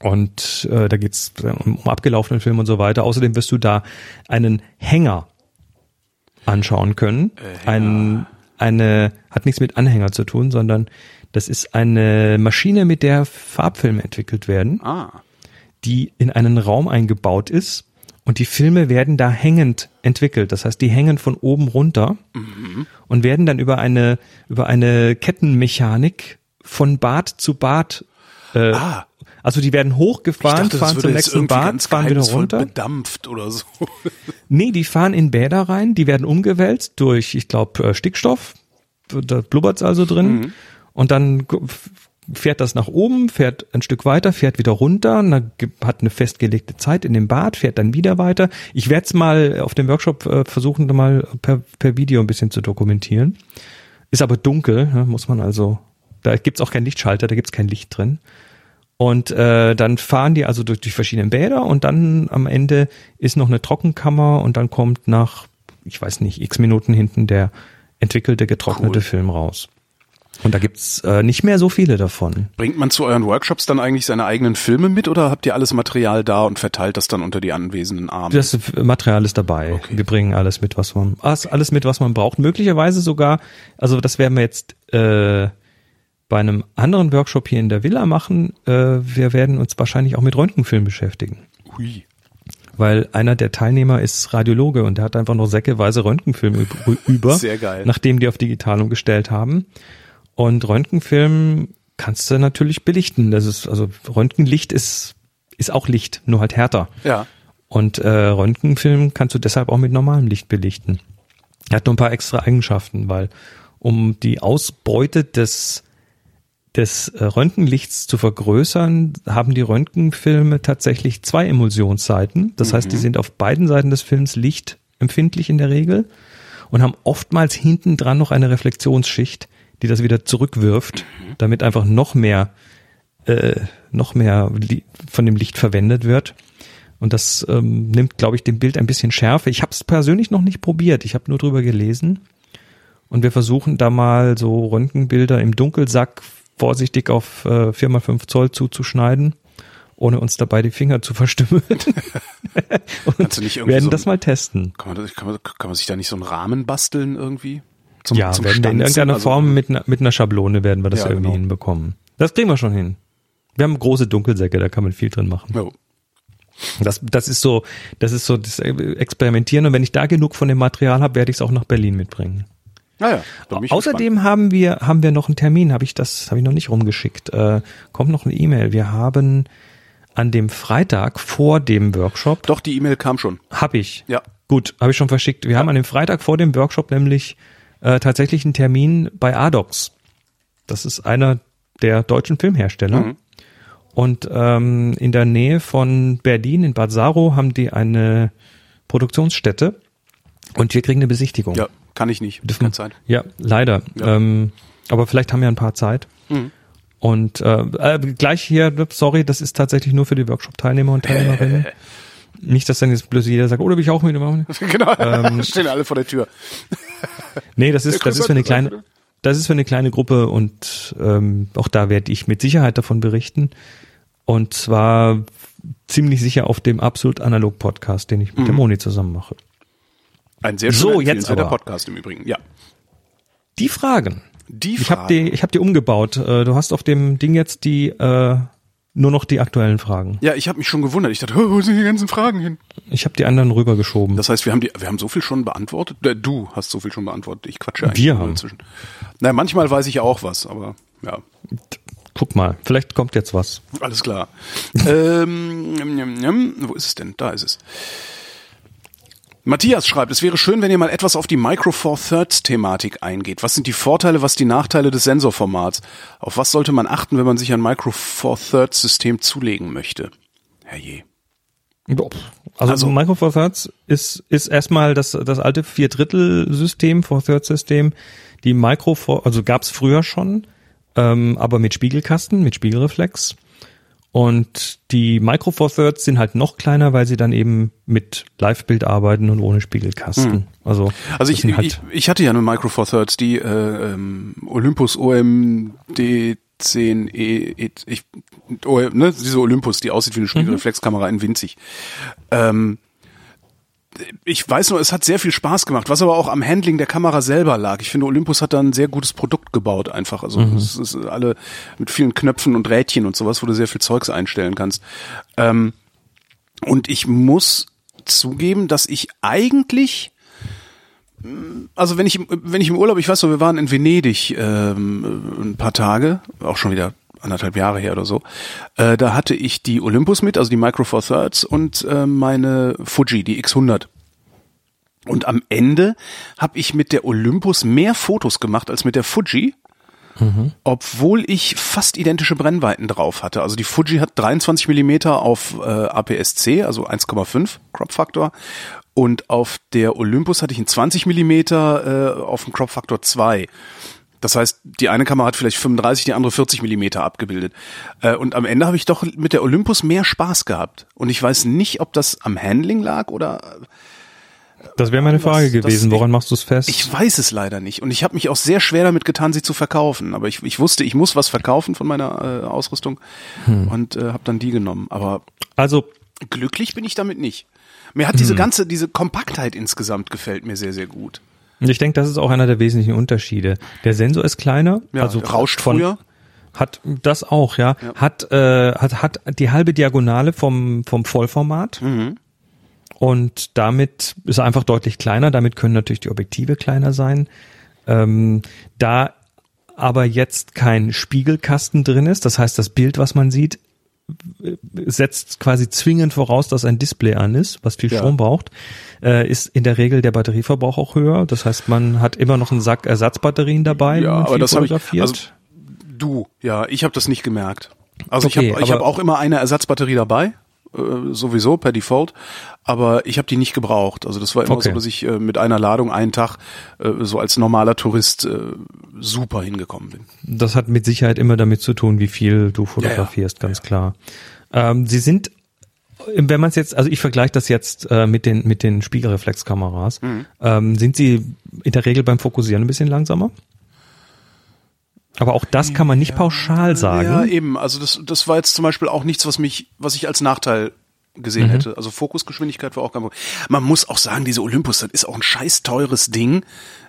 und äh, da geht's um, um abgelaufenen Film und so weiter. Außerdem wirst du da einen Hänger anschauen können. Äh, Ein, eine hat nichts mit Anhänger zu tun, sondern das ist eine Maschine, mit der Farbfilme entwickelt werden Ah, die in einen Raum eingebaut ist und die Filme werden da hängend entwickelt. Das heißt, die hängen von oben runter und werden dann über eine über eine Kettenmechanik von Bad zu Bad äh, Ah. also die werden hochgefahren, dachte, fahren zum nächsten Bad, fahren wieder runter. bedampft oder so. Nee, die fahren in Bäder rein, die werden umgewälzt durch, ich glaube, Stickstoff. Da blubbert's also drin. Und dann fährt das nach oben, fährt ein Stück weiter, fährt wieder runter, hat eine festgelegte Zeit in dem Bad, fährt dann wieder weiter. Ich werde es mal auf dem Workshop äh, versuchen, mal per, per Video ein bisschen zu dokumentieren. Ist aber dunkel, ne, muss man also, da gibt's auch keinen Lichtschalter, da gibt's kein Licht drin. Und äh, dann fahren die also durch die verschiedenen Bäder und dann am Ende ist noch eine Trockenkammer und dann kommt nach, ich weiß nicht, x Minuten hinten der entwickelte, getrocknete Cool. Film raus. Und da gibt's äh, nicht mehr so viele davon. Bringt man zu euren Workshops dann eigentlich seine eigenen Filme mit oder habt ihr alles Material da und verteilt das dann unter die anwesenden Arme? Das Material ist dabei. Wir bringen alles mit, was man alles mit, was man braucht. Möglicherweise sogar, also das werden wir jetzt äh, bei einem anderen Workshop hier in der Villa machen. Äh, wir werden uns wahrscheinlich auch mit Röntgenfilm beschäftigen. Hui. weil einer der Teilnehmer ist Radiologe und der hat einfach noch säckeweise Röntgenfilme üb- über, Sehr geil. nachdem die auf digital umgestellt haben. Und Röntgenfilm kannst du natürlich belichten. Das ist also Röntgenlicht ist ist auch Licht, nur halt härter. Ja. Und äh, Röntgenfilm kannst du deshalb auch mit normalem Licht belichten. Er hat nur ein paar extra Eigenschaften, weil um die Ausbeute des des äh, Röntgenlichts zu vergrößern, haben die Röntgenfilme tatsächlich zwei Emulsionsseiten. Das heißt, die sind auf beiden Seiten des Films lichtempfindlich in der Regel und haben oftmals hinten dran noch eine Reflexionsschicht, die das wieder zurückwirft, damit einfach noch mehr äh, noch mehr von dem Licht verwendet wird. Und das ähm, nimmt, glaube ich, dem Bild ein bisschen Schärfe. Ich habe es persönlich noch nicht probiert. Ich habe nur drüber gelesen. Und wir versuchen da mal so Röntgenbilder im Dunkelsack vorsichtig auf äh, 4x5 Zoll zuzuschneiden, ohne uns dabei die Finger zu verstümmeln. Und werden so ein- das mal testen. Kann man, kann, man, kann man sich da nicht so einen Rahmen basteln irgendwie? Zum, ja, zum werden wir in Stanzen? irgendeiner Also, Form mit, einer- mit einer Schablone werden wir das Ja, irgendwie genau. hinbekommen. Das kriegen wir schon hin. Wir haben große Dunkelsäcke, da kann man viel drin machen. Ja. Das, das ist so, das ist so das Experimentieren und wenn ich da genug von dem Material habe, werde ich es auch nach Berlin mitbringen. Naja, Außerdem haben wir haben wir noch einen Termin, habe ich das habe ich noch nicht rumgeschickt. Äh, kommt noch eine E-Mail. Wir haben an dem Freitag vor dem Workshop gespannt. Doch, die E-Mail kam schon. habe ich. Ja. Gut, habe ich schon verschickt. Wir haben an dem Freitag vor dem Workshop nämlich äh, tatsächlich einen Termin bei Adox. Das ist einer der deutschen Filmhersteller. Mhm. Und ähm, in der Nähe von Berlin, in Bad Saro, haben die eine Produktionsstätte und wir kriegen eine Besichtigung. Ja, kann ich nicht. Dürfen- Keine Zeit. Ja, leider. Ja. Ähm, aber vielleicht haben wir ein paar Zeit. Mhm. Und äh, äh, gleich hier, sorry, das ist tatsächlich nur für die Workshop-Teilnehmer und Teilnehmerinnen. Nicht, dass dann jetzt bloß jeder sagt, oh, da will ich auch mitmachen. genau. Ähm, Stehen alle vor der Tür. Nee, das ist, das ist für eine kleine, das ist für eine kleine Gruppe und ähm, auch da werde ich mit Sicherheit davon berichten. Und zwar ziemlich sicher auf dem Absolut Analog Podcast, den ich mit Mhm. der Moni zusammen mache. Ein sehr So, schöner, jetzt empfehlenswerter aber. Podcast im Übrigen. Ja. Die Fragen. Die Ich habe die, ich hab die umgebaut. Äh, Du hast auf dem Ding jetzt die äh, nur noch die aktuellen Fragen. Ja, ich habe mich schon gewundert. Ich dachte, "Hä, wo sind die ganzen Fragen hin? Ich habe die anderen rübergeschoben. Das heißt, wir haben die, wir haben so viel schon beantwortet. Äh, du hast so viel schon beantwortet. Ich quatsche eigentlich Wir haben. inzwischen. Na, manchmal weiß ich auch was, aber ja, Guck mal, vielleicht kommt jetzt was. alles klar. ähm, njam, njam, njam. wo ist es denn? Da ist es. Matthias schreibt, es wäre schön, wenn ihr mal etwas auf die Micro Four Thirds Thematik eingeht. Was sind die Vorteile, was die Nachteile des Sensorformats? Auf was sollte man achten, wenn man sich ein Micro Four Thirds System zulegen möchte? Herrje. Also, Also- Micro Four Thirds ist, ist erstmal das, das alte Vier-Drittel-System, Four Thirds-System. Die Micro Four, also gab's früher schon, ähm, aber mit Spiegelkasten, mit Spiegelreflex. Und die Micro Four Thirds sind halt noch kleiner, weil sie dann eben mit Live-Bild arbeiten und ohne Spiegelkasten. Also, Also das ich, halt, ich, ich hatte ja eine Micro Four Thirds, die äh, ähm, Olympus OMD 10 E, E ich, oh, ne, diese Olympus, die aussieht wie eine Spiegelreflexkamera in winzig. Ähm, ich weiß nur, es hat sehr viel Spaß gemacht, was aber auch am Handling der Kamera selber lag. Ich finde, Olympus hat da ein sehr gutes Produkt gebaut einfach. Also es ist alle mit vielen Knöpfen und Rädchen und sowas, wo du sehr viel Zeugs einstellen kannst. Ähm, und ich muss zugeben, dass ich eigentlich also wenn ich im, wenn ich im Urlaub, ich weiß noch, wir waren in Venedig ähm, ein paar Tage, auch schon wieder anderthalb Jahre her oder so. Äh, da hatte ich die Olympus mit, also die Micro Four Thirds und äh, meine Fuji, die X100. Und am Ende habe ich mit der Olympus mehr Fotos gemacht als mit der Fuji. Obwohl ich fast identische Brennweiten drauf hatte. Also die Fuji hat 23 Millimeter auf äh, APS-C, also 1,5 Crop Factor. Und auf der Olympus hatte ich einen 20 Millimeter äh, auf dem Crop Factor 2. Das heißt, die eine Kamera hat vielleicht 35, die andere 40 Millimeter abgebildet. Äh, und am Ende habe ich doch mit der Olympus mehr Spaß gehabt. Und ich weiß nicht, ob das am Handling lag oder das wäre meine Frage das- das- gewesen. Woran machst du es fest? ich weiß es leider nicht. Und ich habe mich auch sehr schwer damit getan, sie zu verkaufen. Aber ich, ich wusste, ich muss was verkaufen von meiner äh, Ausrüstung und äh, habe dann die genommen. Aber also, glücklich bin ich damit nicht. Mir hat diese ganze, diese Kompaktheit insgesamt gefällt mir sehr, sehr gut. Ich denke, das ist auch einer der wesentlichen Unterschiede. Der Sensor ist kleiner, Ja, also rauscht von, früher. Hat das auch, ja. Hat, äh, hat, hat die halbe Diagonale vom, vom Vollformat. Mhm. Und damit ist er einfach deutlich kleiner. Damit können natürlich die Objektive kleiner sein. Ähm, da aber jetzt kein Spiegelkasten drin ist, das heißt, das Bild, was man sieht, setzt quasi zwingend voraus, dass ein Display an ist, was viel Ja. Strom braucht, äh, ist in der Regel der Batterieverbrauch auch höher. Das heißt, man hat immer noch einen Sack Ersatzbatterien dabei. Ja, aber das habe ich. Also, du, ja, ich habe das nicht gemerkt. Also Okay, ich habe hab auch immer eine Ersatzbatterie dabei, äh, sowieso per Default, aber ich habe die nicht gebraucht. Also das war immer Okay. so, dass ich äh, mit einer Ladung einen Tag äh, so als normaler Tourist äh, super hingekommen bin. Das hat mit Sicherheit immer damit zu tun, wie viel du fotografierst, ganz klar. Ähm, sie sind, wenn man es jetzt, also ich vergleiche das jetzt äh, mit den mit den Spiegelreflexkameras, Mhm. ähm, sind sie in der Regel beim Fokussieren ein bisschen langsamer? Aber auch das kann man nicht pauschal sagen. Ja, eben. Also das, das war jetzt zum Beispiel auch nichts, was mich, was ich als Nachteil gesehen hätte. Also Fokusgeschwindigkeit war auch kein Problem. Man muss auch sagen, diese Olympus, das ist auch ein scheiß teures Ding.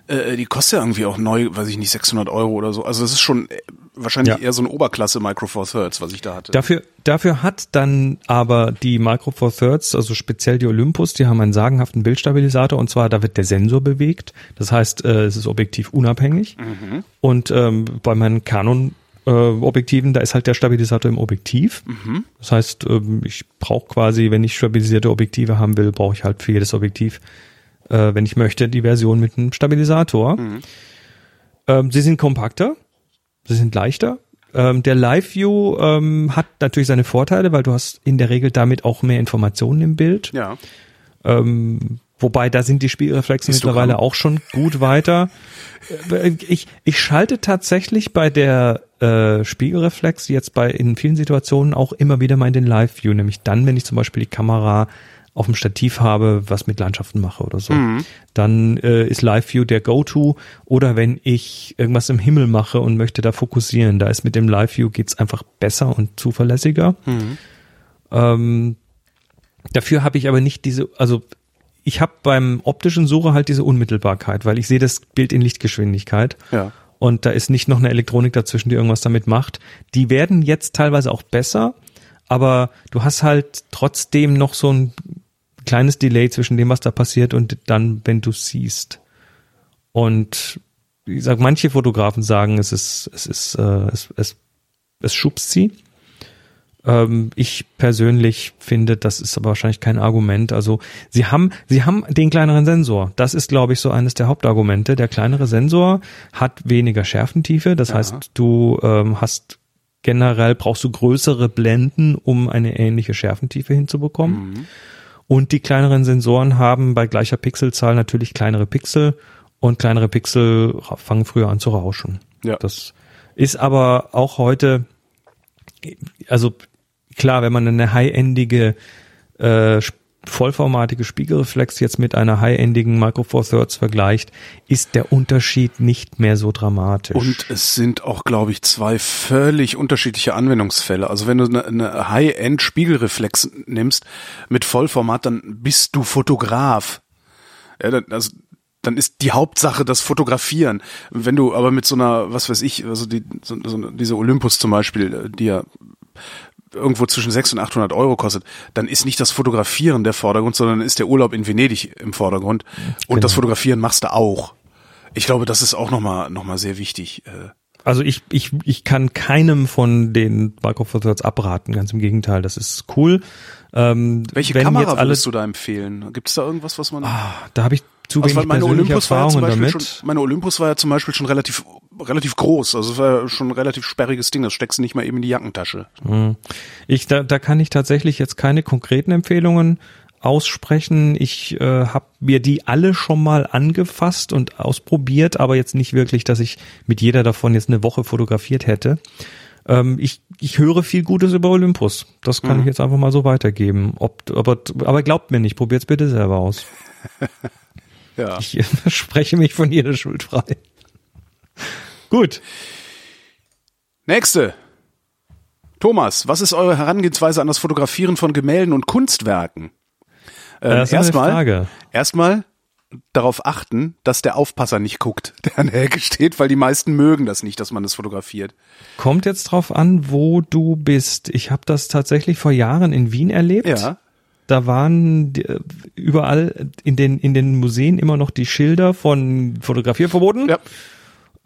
Äh, die kostet ja irgendwie auch neu, weiß ich nicht, 600 Euro oder so. Also das ist schon äh, wahrscheinlich Ja. eher so eine Oberklasse Micro Four Thirds, was ich da hatte. Dafür, dafür hat dann aber die Micro Four Thirds, also speziell die Olympus, die haben einen sagenhaften Bildstabilisator und zwar da wird der Sensor bewegt. Das heißt, äh, es ist objektiv unabhängig. Und ähm, bei meinen Canon äh, Objektiven, da ist halt der Stabilisator im Objektiv. Das heißt, ähm, ich brauche quasi, wenn ich stabilisierte Objektive haben will, brauche ich halt für jedes Objektiv, äh, wenn ich möchte, die Version mit einem Stabilisator. Ähm, sie sind kompakter, sie sind leichter. Ähm, der Live View hat natürlich seine Vorteile, weil du hast in der Regel damit auch mehr Informationen im Bild. ja. Ähm, wobei da sind die Spiegelreflexe Histogramm. mittlerweile auch schon gut weiter. Ich, ich schalte tatsächlich bei der äh, Spiegelreflex jetzt bei in vielen Situationen auch immer wieder mal in den Live View, nämlich dann, wenn ich zum Beispiel die Kamera auf dem Stativ habe, was mit Landschaften mache oder so. Dann äh, ist Live View der Go-To. Oder wenn ich irgendwas im Himmel mache und möchte da fokussieren, da ist mit dem Live View geht's einfach besser und zuverlässiger. Ähm, dafür habe ich aber nicht diese, also ich habe beim optischen Suche halt diese Unmittelbarkeit, weil ich sehe das Bild in Lichtgeschwindigkeit. Ja. Und da ist nicht noch eine Elektronik dazwischen, die irgendwas damit macht. Die werden jetzt teilweise auch besser, aber du hast halt trotzdem noch so ein kleines Delay zwischen dem, was da passiert und dann, wenn du siehst. Und ich sag, manche Fotografen sagen, es ist, es ist, äh, es, es, es schubst sie. Ähm, ich persönlich finde, das ist aber wahrscheinlich kein Argument. Also sie haben, sie haben den kleineren Sensor. Das ist, glaube ich, so eines der Hauptargumente. Der kleinere Sensor hat weniger Schärfentiefe. Das Ja. heißt, du ähm, hast generell brauchst du größere Blenden, um eine ähnliche Schärfentiefe hinzubekommen. Und die kleineren Sensoren haben bei gleicher Pixelzahl natürlich kleinere Pixel und kleinere Pixel fangen früher an zu rauschen. Ja. Das ist aber auch heute, also klar, wenn man eine high-endige, äh, vollformatige Spiegelreflex jetzt mit einer high-endigen Micro Four Thirds vergleicht, ist der Unterschied nicht mehr so dramatisch. Und es sind auch, glaube ich, zwei völlig unterschiedliche Anwendungsfälle. Also wenn du eine, eine High-End-Spiegelreflex nimmst mit Vollformat, dann bist du Fotograf. Ja, dann, also, dann ist die Hauptsache das Fotografieren. Wenn du aber mit so einer, was weiß ich, also die, so, so, diese Olympus zum Beispiel, äh, die ja irgendwo zwischen 600 und 800 Euro kostet, dann ist nicht das Fotografieren der Vordergrund, sondern ist der Urlaub in Venedig im Vordergrund. Und das Fotografieren machst du auch. Ich glaube, das ist auch nochmal noch mal sehr wichtig. äh, Also ich, ich, ich kann keinem von den Micro Four Thirds abraten, ganz im Gegenteil, das ist cool. Ähm, Welche Kamera würdest du da empfehlen? Gibt es da irgendwas, was man? da habe ich zu also, wenig meine persönliche Olympus war ja zum Erfahrungen Beispiel damit. schon, meine Olympus war ja zum Beispiel schon relativ, relativ groß. Also es war ja schon ein relativ sperriges Ding. Das steckst du nicht mal eben in die Jackentasche. Ich, da, da kann ich tatsächlich jetzt keine konkreten Empfehlungen aussprechen. Ich äh, habe mir die alle schon mal angefasst und ausprobiert, aber jetzt nicht wirklich, dass ich mit jeder davon jetzt eine Woche fotografiert hätte. Ähm, ich, ich höre viel Gutes über Olympus. Das kann ich jetzt einfach mal so weitergeben. Ob, aber, aber glaubt mir nicht, probiert's bitte selber aus. Ja. Ich spreche mich von jeder Schuld frei. Gut. Nächste. Thomas, was ist eure Herangehensweise an das Fotografieren von Gemälden und Kunstwerken? Ähm, erstmal, erstmal darauf achten, dass der Aufpasser nicht guckt, der an der Ecke steht, weil die meisten mögen das nicht, dass man das fotografiert. Kommt jetzt drauf an, wo du bist. Ich habe das tatsächlich vor Jahren in Wien erlebt. Ja. Da waren äh, überall in den, in den Museen immer noch die Schilder von Fotografierverboten. Ja.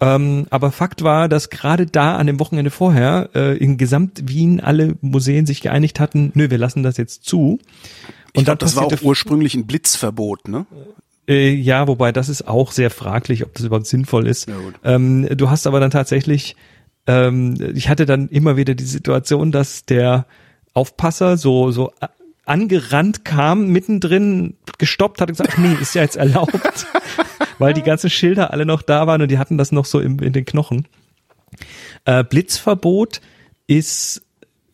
Ähm, aber Fakt war, dass gerade da an dem Wochenende vorher äh, in Gesamt Wien alle Museen sich geeinigt hatten, nö, wir lassen das jetzt zu. Ich glaube, dann das war auch ursprünglich ein Blitzverbot, ne? Äh, ja, wobei das ist auch sehr fraglich, ob das überhaupt sinnvoll ist. Ja, ähm, du hast aber dann tatsächlich, ähm, ich hatte dann immer wieder die Situation, dass der Aufpasser so so angerannt kam, mittendrin gestoppt hat und gesagt, ach nee, ist ja jetzt erlaubt, weil die ganzen Schilder alle noch da waren und die hatten das noch so im, in den Knochen. Äh, Blitzverbot ist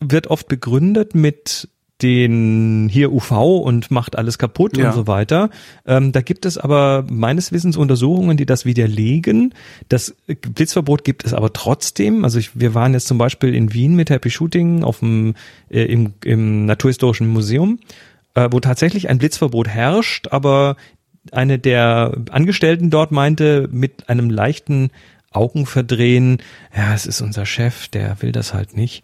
wird oft begründet mit den hier UV und macht alles kaputt Ja. und so weiter. Ähm, da gibt es aber meines Wissens Untersuchungen, die das widerlegen. Das Blitzverbot gibt es aber trotzdem. Also ich, wir waren jetzt zum Beispiel in Wien mit Happy Shooting auf dem, äh, im, im Naturhistorischen Museum, äh, wo tatsächlich ein Blitzverbot herrscht, aber eine der Angestellten dort meinte mit einem leichten Augenverdrehen, ja, es ist unser Chef, der will das halt nicht.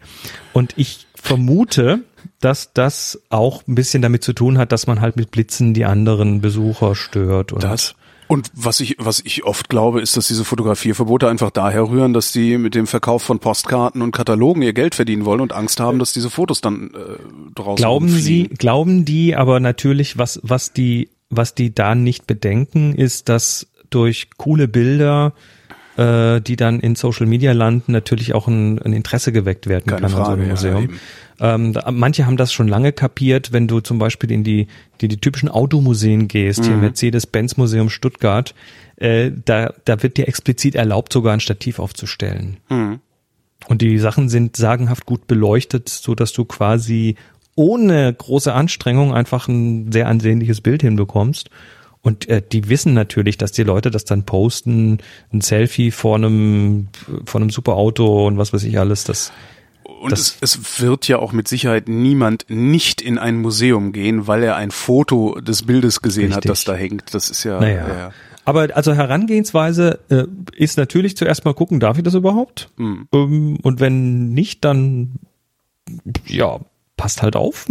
Und ich vermute, dass das auch ein bisschen damit zu tun hat, dass man halt mit Blitzen die anderen Besucher stört. Und Das. Und was ich, was ich oft glaube, ist, dass diese Fotografierverbote einfach daher rühren, dass die mit dem Verkauf von Postkarten und Katalogen ihr Geld verdienen wollen und Angst haben, dass diese Fotos dann äh, draußen Glauben Sie, glauben die, aber natürlich, was, was die, was die da nicht bedenken, ist, dass durch coole Bilder, äh, die dann in Social Media landen, natürlich auch ein, ein Interesse geweckt werden Keine kann an so Frage, einem ja, Museum. eben. Ähm, da, manche haben das schon lange kapiert, wenn du zum Beispiel in die, die, die typischen Automuseen gehst, Mhm. hier Mercedes-Benz-Museum Stuttgart, äh, da, da wird dir explizit erlaubt, sogar ein Stativ aufzustellen. Mhm. Und die Sachen sind sagenhaft gut beleuchtet, so dass du quasi ohne große Anstrengung einfach ein sehr ansehnliches Bild hinbekommst. Und äh, die wissen natürlich, dass die Leute das dann posten, ein Selfie vor einem, vor einem super Auto und was weiß ich alles. Das, Und es, es wird ja auch mit Sicherheit niemand nicht in ein Museum gehen, weil er ein Foto des Bildes gesehen hat, Richtig. das da hängt. Das ist ja, naja. ja. Aber also Herangehensweise äh, ist natürlich zuerst mal gucken, darf ich das überhaupt? Hm. Ähm, und wenn nicht, dann ja, passt halt auf.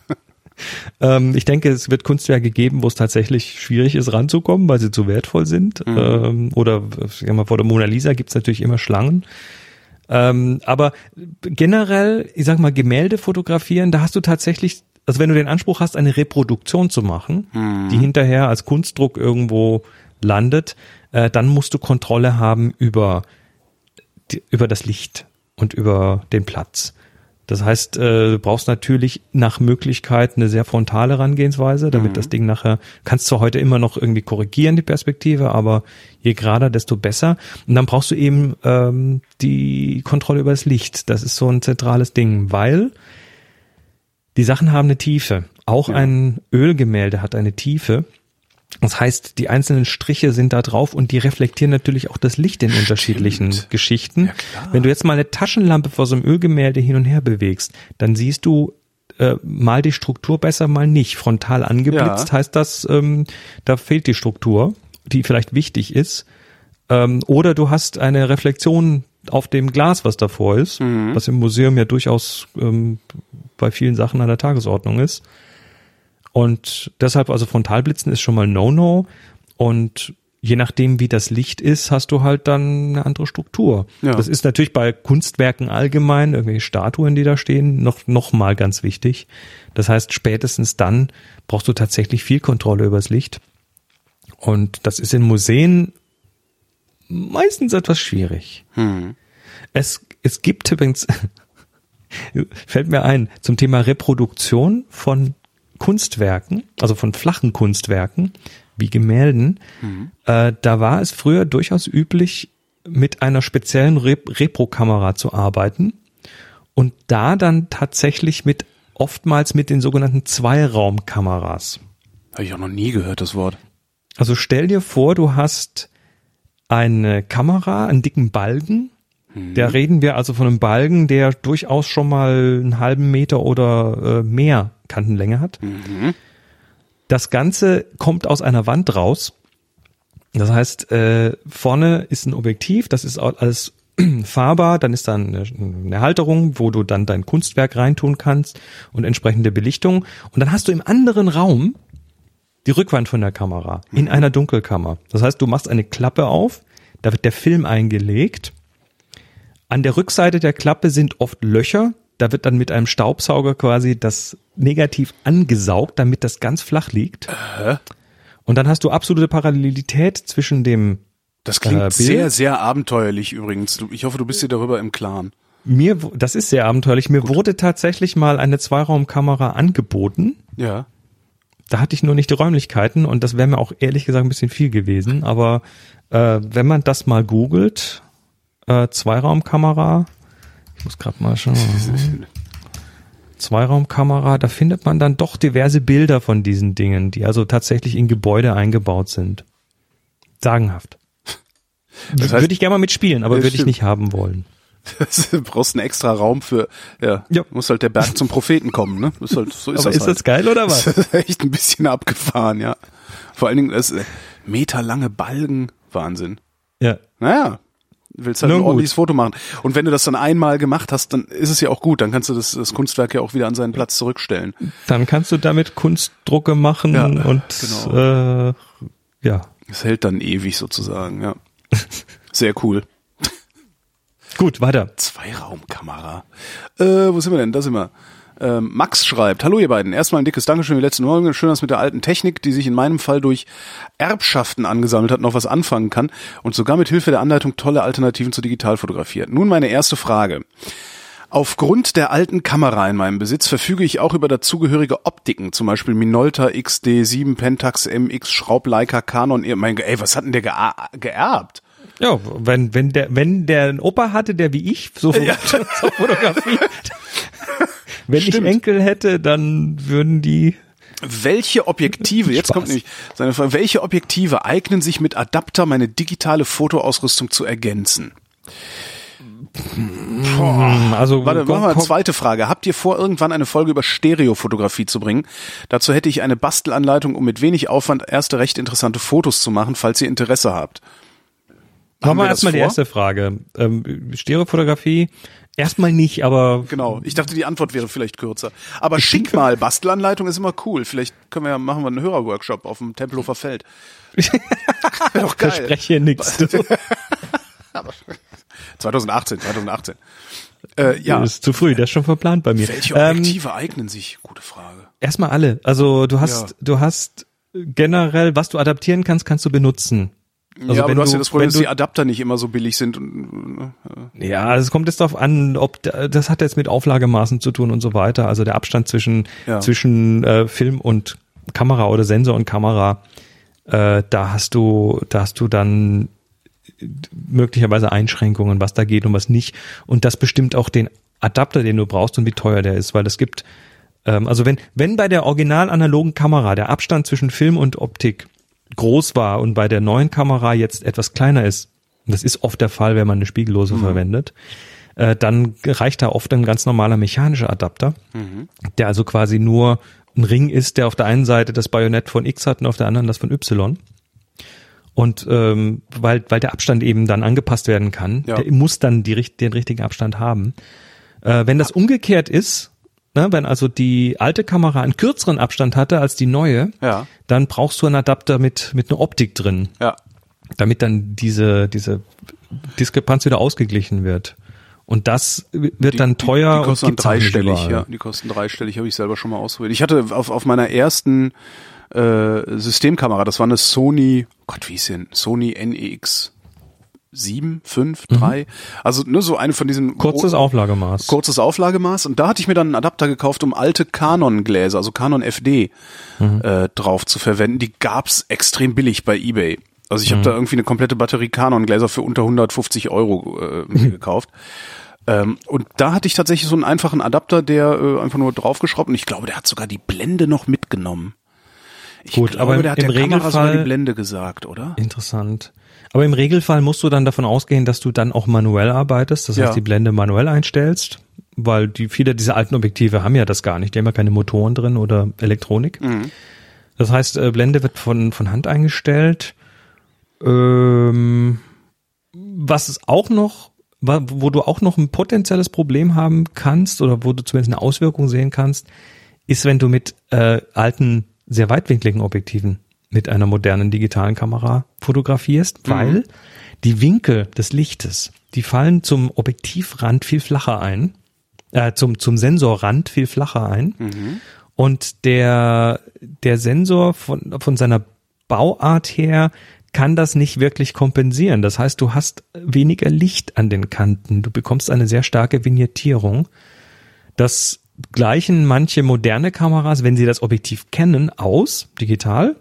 ähm, ich denke, es wird Kunstwerke geben, wo es tatsächlich schwierig ist, ranzukommen, weil sie zu wertvoll sind. Ähm, oder sag mal, vor der Mona Lisa gibt's natürlich immer Schlangen. Ähm, aber generell, ich sag mal, Gemälde fotografieren, da hast du tatsächlich, also wenn du den Anspruch hast, eine Reproduktion zu machen, die hinterher als Kunstdruck irgendwo landet, äh, dann musst du Kontrolle haben über, die, über das Licht und über den Platz. Das heißt, äh, du brauchst natürlich nach Möglichkeit eine sehr frontale Herangehensweise, damit das Ding nachher, kannst zwar heute immer noch irgendwie korrigieren, die Perspektive, aber je gerader, desto besser. Und dann brauchst du eben ähm, die Kontrolle über das Licht. Das ist so ein zentrales Ding, weil die Sachen haben eine Tiefe. Auch ein Ölgemälde hat eine Tiefe. Das heißt, die einzelnen Striche sind da drauf und die reflektieren natürlich auch das Licht in unterschiedlichen Geschichten. Wenn du jetzt mal eine Taschenlampe vor so einem Ölgemälde hin und her bewegst, dann siehst du äh, mal die Struktur besser, mal nicht. Frontal angeblitzt Ja. heißt das, ähm, da fehlt die Struktur, die vielleicht wichtig ist. Ähm, oder du hast eine Reflexion auf dem Glas, was davor ist, was im Museum ja durchaus ähm, bei vielen Sachen an der Tagesordnung ist. Und deshalb, also Frontalblitzen ist schon mal No-No. Und je nachdem, wie das Licht ist, hast du halt dann eine andere Struktur. Ja. Das ist natürlich bei Kunstwerken allgemein, irgendwelche Statuen, die da stehen, noch, noch mal ganz wichtig. Das heißt, spätestens dann brauchst du tatsächlich viel Kontrolle übers Licht. Und das ist in Museen meistens etwas schwierig. Es, es gibt übrigens, fällt mir ein, zum Thema Reproduktion von Kunstwerken, also von flachen Kunstwerken, wie Gemälden, äh, da war es früher durchaus üblich, mit einer speziellen Rep Repro-Kamera zu arbeiten und da dann tatsächlich mit oftmals mit den sogenannten Zweiraumkameras. Habe ich auch noch nie gehört, das Wort. Also stell dir vor, du hast eine Kamera, einen dicken Balken. Da reden wir also von einem Balken, der durchaus schon mal einen halben Meter oder äh, mehr Kantenlänge hat. Das Ganze kommt aus einer Wand raus. Das heißt, äh, vorne ist ein Objektiv, das ist alles fahrbar, dann ist da eine, eine Halterung, wo du dann dein Kunstwerk reintun kannst und entsprechende Belichtung. Und dann hast du im anderen Raum die Rückwand von der Kamera in einer Dunkelkammer. Das heißt, du machst eine Klappe auf, da wird der Film eingelegt. An der Rückseite der Klappe sind oft Löcher. Da wird dann mit einem Staubsauger quasi das Negativ angesaugt, damit das ganz flach liegt. Und dann hast du absolute Parallelität zwischen dem Das klingt Äh, sehr, sehr abenteuerlich übrigens. Ich hoffe, du bist dir darüber im Klaren. mir, das ist sehr abenteuerlich. Mir wurde tatsächlich mal eine Zweiraumkamera angeboten. Ja. Da hatte ich nur nicht die Räumlichkeiten und das wäre mir auch ehrlich gesagt ein bisschen viel gewesen. Aber äh, wenn man das mal googelt, äh, Zweiraumkamera, ich muss gerade mal schauen. Zweiraumkamera, da findet man dann doch diverse Bilder von diesen Dingen, die also tatsächlich in Gebäude eingebaut sind. Sagenhaft. Das heißt- würde ich gerne mal mitspielen, aber würde ich nicht haben wollen. Du brauchst einen extra Raum für, ja, Ja. muss halt der Berg zum Propheten kommen, ne? Ist halt, so ist aber das ist halt. das geil oder was? Das ist echt ein bisschen abgefahren, ja. Vor allen Dingen das äh, meterlange Balken, Wahnsinn. Ja. Naja, willst halt Na ein gut. ordentliches Foto machen. Und wenn du das dann einmal gemacht hast, dann ist es ja auch gut. Dann kannst du das, das Kunstwerk ja auch wieder an seinen Platz zurückstellen. Dann kannst du damit Kunstdrucke machen Ja, und genau. äh, ja. Es hält dann ewig sozusagen, ja. Sehr cool. Gut, weiter. Zweiraumkamera. Äh, wo sind wir denn? Da sind wir. Ähm, Max schreibt, hallo ihr beiden. Erstmal ein dickes Dankeschön für die letzten Morgen. Schön, dass mit der alten Technik, die sich in meinem Fall durch Erbschaften angesammelt hat, noch was anfangen kann und sogar mit Hilfe der Anleitung tolle Alternativen zur Digitalfotografie hat. Nun meine erste Frage. Aufgrund der alten Kamera in meinem Besitz verfüge ich auch über dazugehörige Optiken, zum Beispiel Minolta XD7, Pentax MX, Schraubleica, Canon. Mein, ey, was hat denn der geerbt? Ja, wenn, wenn der, wenn der einen Opa hatte, der wie ich so, so fotografiert, Wenn Stimmt. ich Enkel hätte, dann würden die Welche Objektive, jetzt Spaß. kommt nämlich seine Frage, welche Objektive eignen sich mit Adapter meine digitale Fotoausrüstung zu ergänzen? also Warte, machen wir eine zweite Frage. Habt ihr vor, irgendwann eine Folge über Stereofotografie zu bringen? Dazu hätte ich eine Bastelanleitung, um mit wenig Aufwand erste recht interessante Fotos zu machen, falls ihr Interesse habt. Machen wir erstmal die erste Frage. Ähm, Stereofotografie, erstmal nicht, aber Genau. Ich dachte, die Antwort wäre vielleicht kürzer. Aber schick mal, Bastelanleitung ist immer cool. Vielleicht können wir ja, machen wir einen Hörerworkshop auf dem Tempelhofer Feld. Wäre doch geil. verspreche hier nichts. 2018, 2018. Äh, ja. Das ist zu früh, das ist schon verplant bei mir. Welche Ähm, Objektive eignen sich? Gute Frage. erstmal alle. Also du hast, Ja. du hast generell, was du adaptieren kannst, kannst du benutzen. Also ja, aber du hast ja das Problem, dass du- die Adapter nicht immer so billig sind. Und, äh, Ja, es kommt jetzt darauf an, ob da- das hat jetzt mit Auflagemaßen zu tun und so weiter. Also der Abstand zwischen Ja. zwischen äh, Film und Kamera oder Sensor und Kamera, äh, da hast du da hast du dann möglicherweise Einschränkungen, was da geht und was nicht. Und das bestimmt auch den Adapter, den du brauchst und wie teuer der ist, weil es gibt ähm, also wenn wenn bei der original analogen Kamera der Abstand zwischen Film und Optik groß war und bei der neuen Kamera jetzt etwas kleiner ist, und das ist oft der Fall, wenn man eine Spiegellose verwendet, äh, dann reicht da oft ein ganz normaler mechanischer Adapter, der also quasi nur ein Ring ist, der auf der einen Seite das Bajonett von X hat und auf der anderen das von Y. Und ähm, weil, weil der Abstand eben dann angepasst werden kann, Ja. der muss dann die, den richtigen Abstand haben. Äh, wenn das umgekehrt ist, ne, wenn also die alte Kamera einen kürzeren Abstand hatte als die neue, Ja. dann brauchst du einen Adapter mit, mit einer Optik drin, ja. damit dann diese, diese Diskrepanz wieder ausgeglichen wird. Und das wird dann teuer Die, die kosten und dreistellig, ja. Die kosten dreistellig, habe ich selber schon mal ausprobiert. Ich hatte auf, auf meiner ersten äh, Systemkamera, das war eine Sony, Gott, wie hieß denn? Sony NEX 7, 5, 3. Also nur so eine von diesen Mhm. Kurzes Auflagemaß. kurzes Auflagemaß und da hatte ich mir dann einen Adapter gekauft, um alte Canon-Gläser, also Canon FD, Mhm. äh, drauf zu verwenden. Die gab's extrem billig bei eBay. Also Mhm. ich habe da irgendwie eine komplette Batterie Canon-Gläser für unter 150 Euro äh, mir gekauft. Ähm, und da hatte ich tatsächlich so einen einfachen Adapter, der äh, einfach nur draufgeschraubt und ich glaube, der hat sogar die Blende noch mitgenommen. Ich Gut, glaube, aber der hat im der Kamera sogar die Regelfall- Blende gesagt, oder? Interessant. Aber im Regelfall musst du dann davon ausgehen, dass du dann auch manuell arbeitest, das Ja. heißt die Blende manuell einstellst, weil die viele dieser alten Objektive haben ja das gar nicht, die haben ja keine Motoren drin oder Elektronik. Mhm. Das heißt, äh, Blende wird von von Hand eingestellt. Ähm, was es auch noch, wo du auch noch ein potenzielles Problem haben kannst oder wo du zumindest eine Auswirkung sehen kannst, ist, wenn du mit äh, alten, sehr weitwinkligen Objektiven mit einer modernen digitalen Kamera fotografierst, weil die Winkel des Lichtes, die fallen zum Objektivrand viel flacher ein, äh, zum, zum Sensorrand viel flacher ein. Und der, der Sensor von, von seiner Bauart her kann das nicht wirklich kompensieren. Das heißt, du hast weniger Licht an den Kanten. Du bekommst eine sehr starke Vignettierung. Das gleichen manche moderne Kameras, wenn sie das Objektiv kennen, aus, digital.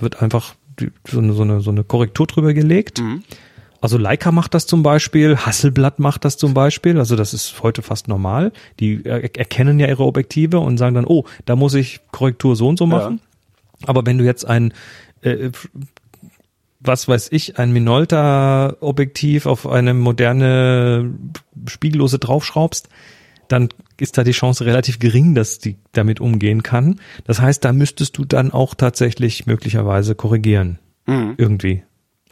Wird einfach die- so eine, so eine, so eine Korrektur drüber gelegt. Also Leica macht das zum Beispiel, Hasselblatt macht das zum Beispiel, also das ist heute fast normal. Die er erkennen ja ihre Objektive und sagen dann, oh, da muss ich Korrektur so und so machen. Aber wenn du jetzt ein, äh, was weiß ich, ein Minolta-Objektiv auf eine moderne Spiegellose draufschraubst, dann ist da die Chance relativ gering, dass die damit umgehen kann. Das heißt, da müsstest du dann auch tatsächlich möglicherweise korrigieren. Irgendwie.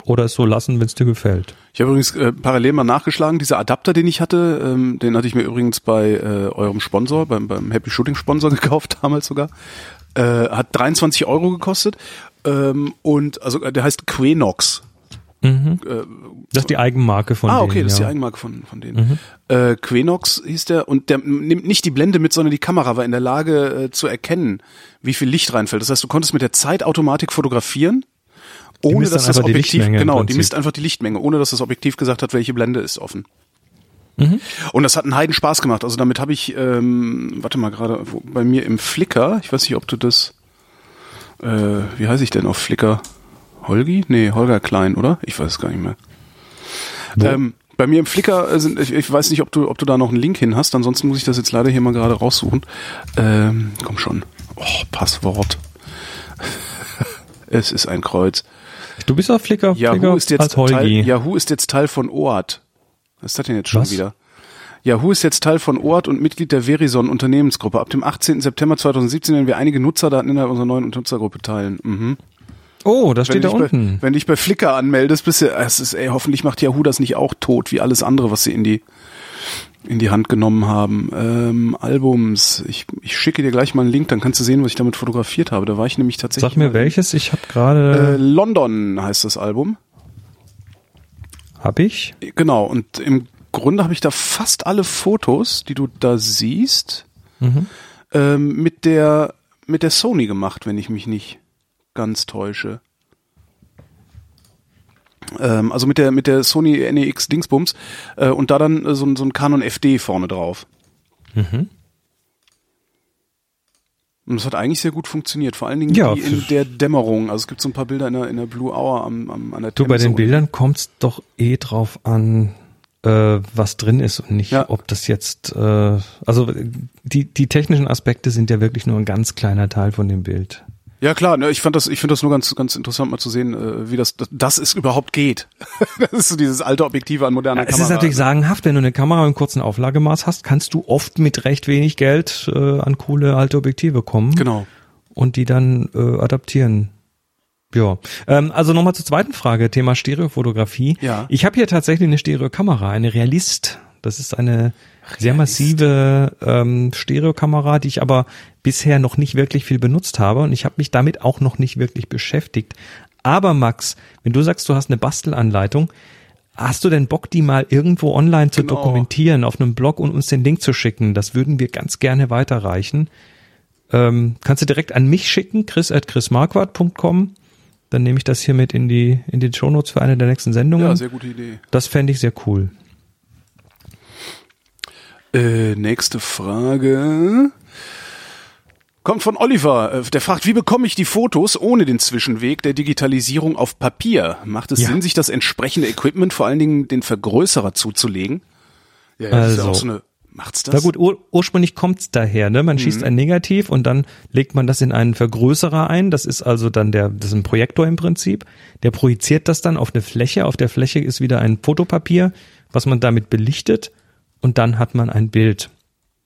Oder es so lassen, wenn es dir gefällt. Ich habe übrigens äh, parallel mal nachgeschlagen, dieser Adapter, den ich hatte, ähm, den hatte ich mir übrigens bei äh, eurem Sponsor, beim, beim Happy Shooting Sponsor gekauft, damals sogar. Äh, hat 23 Euro gekostet. Ähm, und also der heißt Quenox. Das ist die Eigenmarke von ah, denen. okay, das ist die ja. Mhm. Eigenmarke von, von denen. Äh, Quenox hieß der und der nimmt nicht die Blende mit, sondern die Kamera war in der Lage äh, zu erkennen, wie viel Licht reinfällt. Das heißt, du konntest mit der Zeitautomatik fotografieren, ohne dass das die Objektiv, genau, die misst einfach die Lichtmenge, ohne dass das Objektiv gesagt hat, welche Blende ist offen. Mhm. Und das hat einen Heiden Spaß gemacht. Also damit habe ich, ähm, warte mal gerade, bei mir im Flickr, ich weiß nicht, ob du das, äh, wie heiße ich denn auf Flickr? Holgi? Nee, Holger Klein, oder? Ich weiß es gar nicht mehr. Ähm, Bei mir im Flickr sind, ich, ich weiß nicht, ob du, ob du da noch einen Link hin hast, ansonsten muss ich das jetzt leider hier mal gerade raussuchen. Ähm, komm schon. Oh, Passwort. es ist ein Kreuz. Du bist auf Flickr, Yahoo Flickr ist jetzt. Teil, Yahoo ist jetzt Teil von OAT. Was ist das denn jetzt schon Was? wieder? Yahoo ist jetzt Teil von OAT und Mitglied der Verizon Unternehmensgruppe. Ab dem 18. September 2017 werden wir einige Nutzerdaten innerhalb unserer neuen Nutzergruppe teilen. Mhm. Oh, das steht da unten. Bei, wenn dich bei Flickr anmeldest, bist du, es ist, ey, hoffentlich macht Yahoo das nicht auch tot, wie alles andere, was sie in die, in die Hand genommen haben. Ähm, Albums. Ich, ich schicke dir gleich mal einen Link, dann kannst du sehen, was ich damit fotografiert habe. Da war ich nämlich tatsächlich. Sag mir welches, ich habe Äh, gerade, London heißt das Album. hab ich? Genau, und im Grunde habe ich da fast alle Fotos, die du da siehst, Mhm. ähm, mit der mit der Sony gemacht, wenn ich mich nicht ganz täusche. Ähm, also mit der mit der Sony NEX Dingsbums äh, und da dann äh, so, ein- so ein Canon FD vorne drauf. Mhm. Und das hat eigentlich sehr gut funktioniert, vor allen Dingen Ja, in der Dämmerung. Also es gibt so ein paar Bilder in der, in der Blue Hour am, am, an der Du, bei Themse den Bildern kommt's doch eh drauf an, äh, was drin ist und nicht, Ja. ob das jetzt, äh, also die, die technischen Aspekte sind ja wirklich nur ein ganz kleiner Teil von dem Bild. Ja klar, ne, ich fand das, ich finde das nur ganz, ganz interessant mal zu sehen, äh, wie das, dass es überhaupt geht. das ist so dieses alte Objektive an moderner Es Kamera. ist natürlich sagenhaft, wenn du eine Kamera im kurzen Auflagemaß hast, kannst du oft mit recht wenig Geld äh, an coole alte Objektive kommen Genau. und die dann äh, adaptieren. Ja, ähm, also nochmal zur zweiten Frage, Thema Stereofotografie. Ja. Ich habe hier tatsächlich eine Stereokamera, eine Realist. Das ist eine sehr massive ähm, Stereokamera, die ich aber bisher noch nicht wirklich viel benutzt habe und ich habe mich damit auch noch nicht wirklich beschäftigt. Aber Max, wenn du sagst, du hast eine Bastelanleitung, hast du denn Bock, die mal irgendwo online zu Genau. dokumentieren, auf einem Blog und uns den Link zu schicken? Das würden wir ganz gerne weiterreichen. Ähm, kannst du direkt an mich schicken, chris at chrismarquardt.com. Dann nehme ich das hier mit in die, in die Shownotes für eine der nächsten Sendungen. Ja, sehr gute Idee. das fände ich sehr cool. Äh, nächste Frage. Kommt von Oliver. Äh, Der fragt, wie bekomme ich die Fotos ohne den Zwischenweg der Digitalisierung auf Papier? Macht es Ja. Sinn, sich das entsprechende Equipment, vor allen Dingen den Vergrößerer zuzulegen? Ja, das ist ja Also. auch so eine, macht's das? Na gut, ur ursprünglich kommt's daher, ne? Man Mhm. schießt ein Negativ und dann legt man das in einen Vergrößerer ein. Das ist also dann der, das ist ein Projektor im Prinzip. Der projiziert das dann auf eine Fläche. Auf der Fläche ist wieder ein Fotopapier, was man damit belichtet und dann hat man ein Bild.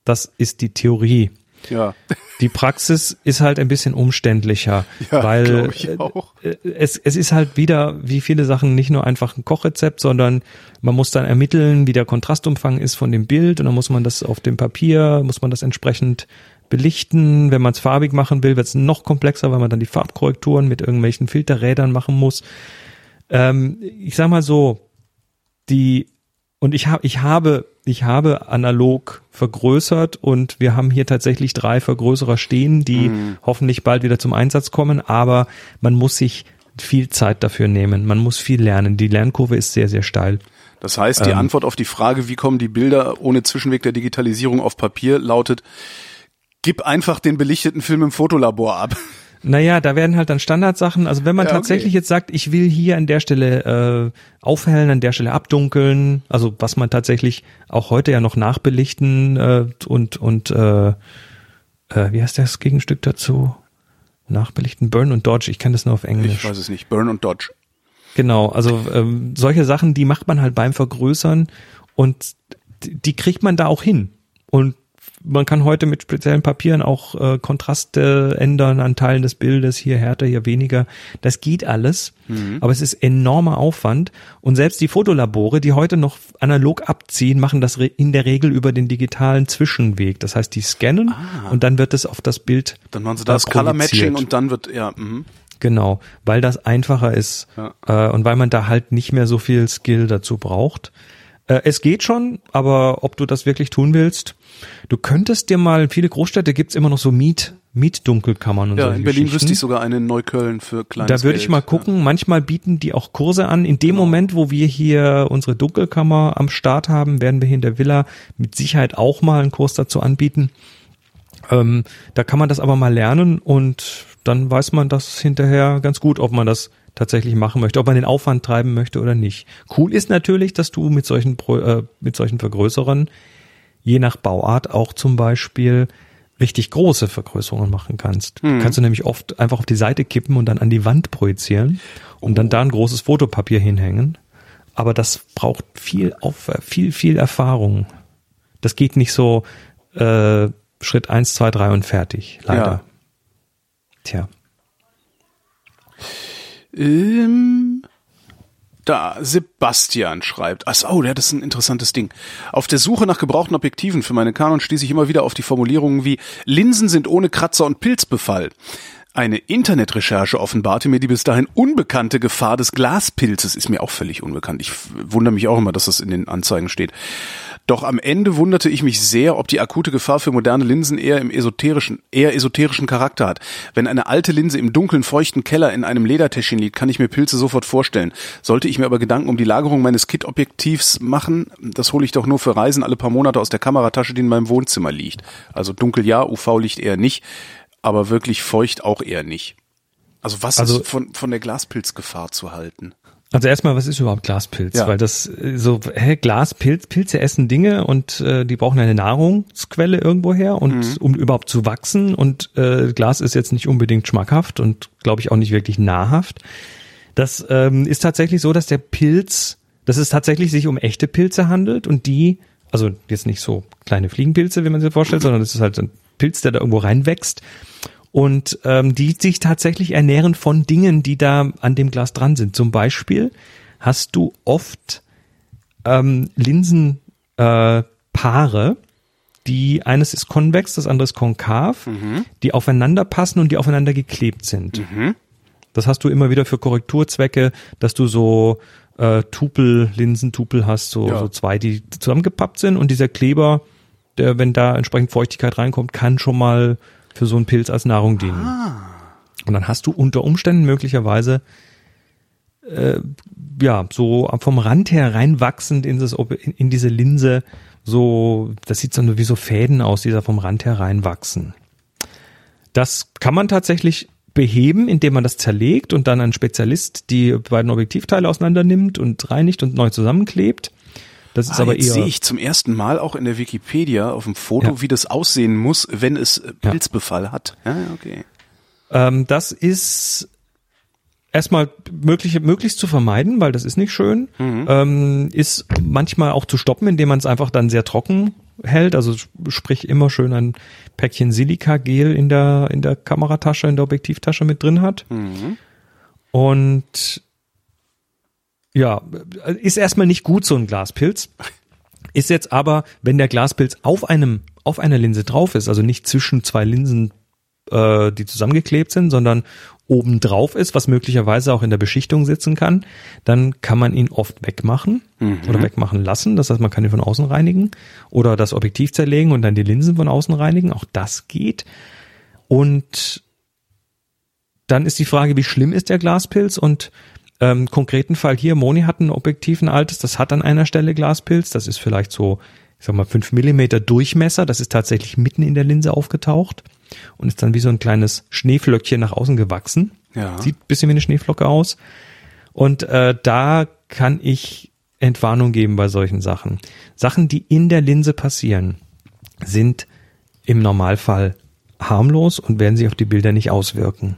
Das ist die Theorie. Ja. Die Praxis ist halt ein bisschen umständlicher, Ja, weil auch. äh, es, es ist halt wieder, wie viele Sachen, nicht nur einfach ein Kochrezept, sondern man muss dann ermitteln, wie der Kontrastumfang ist von dem Bild und dann muss man das auf dem Papier, muss man das entsprechend belichten. Wenn man es farbig machen will, wird es noch komplexer, weil man dann die Farbkorrekturen mit irgendwelchen Filterrädern machen muss. Ähm, ich sag mal so, die und ich habe ich habe ich habe analog vergrößert und wir haben hier tatsächlich drei Vergrößerer stehen, die hoffentlich bald wieder zum Einsatz kommen, aber man muss sich viel Zeit dafür nehmen. Man muss viel lernen. Die Lernkurve ist sehr sehr steil. Das heißt, die Ähm. Antwort auf die Frage, wie kommen die Bilder ohne Zwischenweg der Digitalisierung auf Papier, lautet, gib einfach den belichteten Film im Fotolabor ab. Naja, da werden halt dann Standardsachen, also wenn man Ja, okay. tatsächlich jetzt sagt, ich will hier an der Stelle äh, aufhellen, an der Stelle abdunkeln, also was man tatsächlich auch heute ja noch nachbelichten äh, und und äh, äh, wie heißt das Gegenstück dazu? Nachbelichten, Burn und Dodge, ich kenne das nur auf Englisch. Ich weiß es nicht. Burn und Dodge. Genau, also ähm, solche Sachen, die macht man halt beim Vergrößern und die die kriegt man da auch hin. Und man kann heute mit speziellen Papieren auch äh, Kontraste ändern an Teilen des Bildes, hier härter, hier weniger. Das geht alles, aber es ist enormer Aufwand. Und selbst die Fotolabore, die heute noch analog abziehen, machen das in der Regel über den digitalen Zwischenweg. Das heißt, die scannen und dann wird es auf das Bild Dann machen sie das Color Matching und dann wird, ja, mhm. Genau, weil das einfacher ist Ja. äh, und weil man da halt nicht mehr so viel Skill dazu braucht. Äh, es geht schon, aber ob du das wirklich tun willst, du könntest dir mal, viele Großstädte gibt's immer noch so Miet, Mietdunkelkammern und Ja, solche in Berlin wüsste ich sogar eine in Neukölln für kleines Da würde ich mal gucken. Manchmal bieten die auch Kurse an. In dem Moment, wo wir hier unsere Dunkelkammer am Start haben, werden wir hier in der Villa mit Sicherheit auch mal einen Kurs dazu anbieten. Ähm, da kann man das aber mal lernen und dann weiß man das hinterher ganz gut, ob man das tatsächlich machen möchte, ob man den Aufwand treiben möchte oder nicht. Cool ist natürlich, dass du mit solchen, äh, mit solchen Vergrößerern je nach Bauart auch zum Beispiel richtig große Vergrößerungen machen kannst. Kannst du nämlich oft einfach auf die Seite kippen und dann an die Wand projizieren und dann da ein großes Fotopapier hinhängen. Aber das braucht viel auf, viel, viel Erfahrung. Das geht nicht so äh, Schritt eins, zwei, drei und fertig, leider. Ja. Tja. Ähm, da, Sebastian schreibt. Ach so, oh, ja, das ist ein interessantes Ding. Auf der Suche nach gebrauchten Objektiven für meine Canon stieß ich immer wieder auf die Formulierungen wie Linsen sind ohne Kratzer und Pilzbefall. Eine Internetrecherche offenbarte mir die bis dahin unbekannte Gefahr des Glaspilzes. Ist mir auch völlig unbekannt. Ich wundere mich auch immer, dass das in den Anzeigen steht. Doch am Ende wunderte ich mich sehr, ob die akute Gefahr für moderne Linsen eher im esoterischen, eher esoterischen Charakter hat. Wenn eine alte Linse im dunklen, feuchten Keller in einem Ledertäschchen liegt, kann ich mir Pilze sofort vorstellen. Sollte ich mir aber Gedanken um die Lagerung meines Kit-Objektivs machen, das hole ich doch nur für Reisen alle paar Monate aus der Kameratasche, die in meinem Wohnzimmer liegt. Also dunkel ja, UV-Licht eher nicht, aber wirklich feucht auch eher nicht. Also was Also- ist von, von der Glaspilzgefahr zu halten? Also erstmal, was ist überhaupt Glaspilz? Ja. Weil das äh, so, hä, Glaspilz, Pilze essen Dinge und äh, die brauchen eine Nahrungsquelle irgendwoher und um überhaupt zu wachsen und äh, Glas ist jetzt nicht unbedingt schmackhaft und glaube ich auch nicht wirklich nahrhaft. Das ähm, ist tatsächlich so, dass der Pilz, dass es tatsächlich sich um echte Pilze handelt und die, also jetzt nicht so kleine Fliegenpilze, wie man sich vorstellt, sondern es ist halt ein Pilz, der da irgendwo reinwächst und ähm, die sich tatsächlich ernähren von Dingen, die da an dem Glas dran sind. Zum Beispiel hast du oft ähm, Linsenpaare, äh, die eines ist konvex, das andere ist konkav, die aufeinander passen und die aufeinander geklebt sind. Das hast du immer wieder für Korrekturzwecke, dass du so äh, Tupel, Linsentupel hast, so, Ja. so zwei, die zusammengepappt sind und dieser Kleber, der, wenn da entsprechend Feuchtigkeit reinkommt, kann schon mal für so einen Pilz als Nahrung dienen. Und dann hast du unter Umständen möglicherweise äh, ja so vom Rand her reinwachsend in, das, in diese Linse so, das sieht so wie so Fäden aus, die da vom Rand her reinwachsen. Das kann man tatsächlich beheben, indem man das zerlegt und dann ein Spezialist die beiden Objektivteile auseinander nimmt und reinigt und neu zusammenklebt. Das ist Ah, aber jetzt eher sehe ich zum ersten Mal auch in der Wikipedia auf dem Foto, Ja. wie das aussehen muss, wenn es äh, Ja. Pilzbefall hat. Ja, ja, okay. Ähm, das ist erstmal möglich, möglichst zu vermeiden, weil das ist nicht schön. Ähm, ist manchmal auch zu stoppen, indem man es einfach dann sehr trocken hält. Also sp- sprich immer schön ein Päckchen Silikagel in der, in der Kameratasche, in der Objektivtasche mit drin hat. Und ja, ist erstmal nicht gut, so ein Glaspilz. Ist jetzt aber, wenn der Glaspilz auf einem, auf einer Linse drauf ist, also nicht zwischen zwei Linsen äh, die zusammengeklebt sind, sondern oben drauf ist, was möglicherweise auch in der Beschichtung sitzen kann, dann kann man ihn oft wegmachen oder wegmachen lassen. Das heißt, man kann ihn von außen reinigen oder das Objektiv zerlegen und dann die Linsen von außen reinigen. Auch das geht. Und dann ist die Frage, wie schlimm ist der Glaspilz? Und ähm, konkreten Fall hier, Moni hat ein Objektiv, ein altes, das hat an einer Stelle Glaspilz. Das ist vielleicht so, ich sag mal, fünf Millimeter Durchmesser. Das ist tatsächlich mitten in der Linse aufgetaucht und ist dann wie so ein kleines Schneeflöckchen nach außen gewachsen. Ja. Sieht ein bisschen wie eine Schneeflocke aus. Und äh, da kann ich Entwarnung geben bei solchen Sachen. Sachen, die in der Linse passieren, sind im Normalfall harmlos und werden sich auf die Bilder nicht auswirken,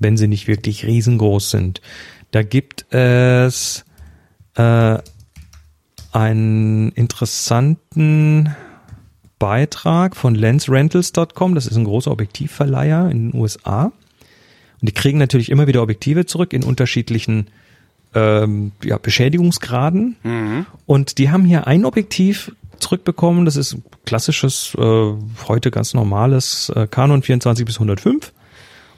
wenn sie nicht wirklich riesengroß sind. Da gibt es äh, einen interessanten Beitrag von lensrentals.com. Das ist ein großer Objektivverleiher in den USA. Und die kriegen natürlich immer wieder Objektive zurück in unterschiedlichen ähm, ja, Beschädigungsgraden. Und die haben hier ein Objektiv zurückbekommen. Das ist ein klassisches, äh, heute ganz normales äh, Canon 24 bis 105.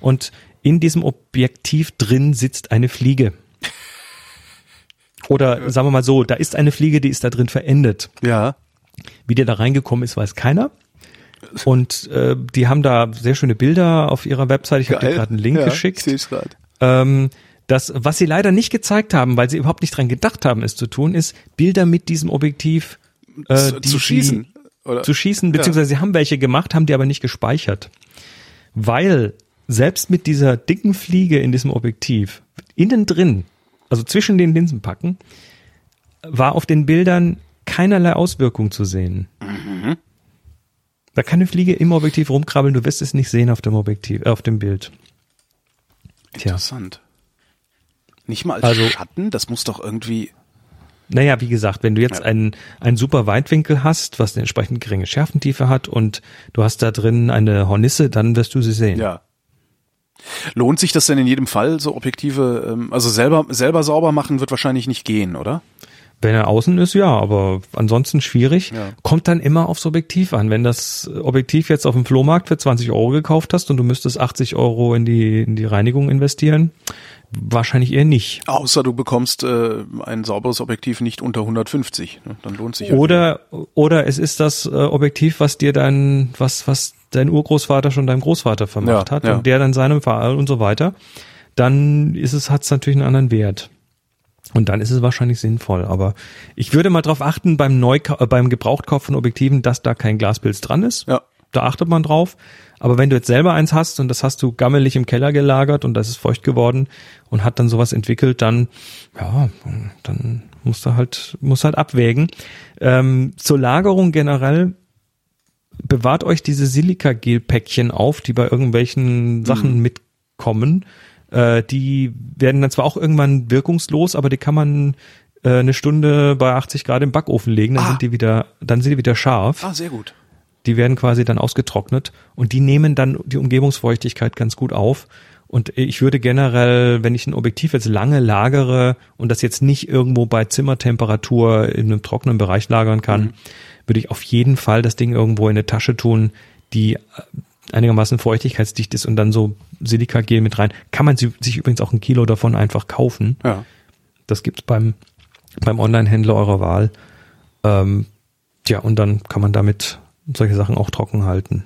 Und in diesem Objektiv drin sitzt eine Fliege. Oder sagen wir mal so, da ist eine Fliege, die ist da drin verendet. Ja. Wie der da reingekommen ist, weiß keiner. Und äh, die haben da sehr schöne Bilder auf ihrer Website. Ich habe dir gerade einen Link ja, geschickt. Ich. Ähm, das, was sie leider nicht gezeigt haben, weil sie überhaupt nicht dran gedacht haben, es zu tun, ist Bilder mit diesem Objektiv äh, zu, die zu schießen. Oder? zu schießen, beziehungsweise sie haben welche gemacht, haben die aber nicht gespeichert. Weil selbst mit dieser dicken Fliege in diesem Objektiv Innen drin, also zwischen den Linsenpacken, war auf den Bildern keinerlei Auswirkung zu sehen. Mhm. Da kann eine Fliege im Objektiv rumkrabbeln, du wirst es nicht sehen auf dem Objektiv, äh, auf dem Bild. Tja. Interessant. Nicht mal als Also- Schatten, das muss doch irgendwie. Naja, wie gesagt, wenn du jetzt einen, einen super Weitwinkel hast, was eine entsprechend geringe Schärfentiefe hat und du hast da drin eine Hornisse, dann wirst du sie sehen. Ja. Lohnt sich das denn in jedem Fall, so Objektive, ähm, also selber, selber sauber machen wird wahrscheinlich nicht gehen, oder? Wenn er außen ist, ja, aber ansonsten schwierig. Ja. Kommt dann immer aufs Objektiv an. Wenn das Objektiv jetzt auf dem Flohmarkt für 20 Euro gekauft hast und du müsstest 80 Euro in die, in die Reinigung investieren, wahrscheinlich eher nicht. Außer du bekommst äh, ein sauberes Objektiv nicht unter 150. Ne? Dann lohnt sich Oder, oder es ist das äh, Objektiv, was dir dein, was, was dein Urgroßvater schon deinem Großvater vermacht Ja, hat ja. und der dann seinem Vater und so weiter, dann ist es, hat es natürlich einen anderen Wert. Und dann ist es wahrscheinlich sinnvoll. Aber ich würde mal darauf achten beim Neukau äh, beim Gebrauchtkauf von Objektiven, dass da kein Glaspilz dran ist. Ja. Da achtet man drauf. Aber wenn du jetzt selber eins hast und das hast du gammelig im Keller gelagert und das ist feucht geworden und hat dann sowas entwickelt, dann, ja, dann musst du halt, musst halt abwägen. Ähm, zur Lagerung generell bewahrt euch diese Silikagel-Päckchen auf, die bei irgendwelchen Sachen mitkommen. Äh, die werden dann zwar auch irgendwann wirkungslos, aber die kann man äh, eine Stunde bei 80 Grad im Backofen legen, dann Ah. sind die wieder, dann sind die wieder scharf. Ah, sehr gut. Die werden quasi dann ausgetrocknet und die nehmen dann die Umgebungsfeuchtigkeit ganz gut auf. Und ich würde generell, wenn ich ein Objektiv jetzt lange lagere und das jetzt nicht irgendwo bei Zimmertemperatur in einem trockenen Bereich lagern kann, würde ich auf jeden Fall das Ding irgendwo in eine Tasche tun, die äh, einigermaßen feuchtigkeitsdicht ist und dann so Silikagel mit rein. Kann man si- sich übrigens auch ein Kilo davon einfach kaufen. Ja. Das gibt's beim, beim Online-Händler eurer Wahl. Ähm, ja, und dann kann man damit solche Sachen auch trocken halten.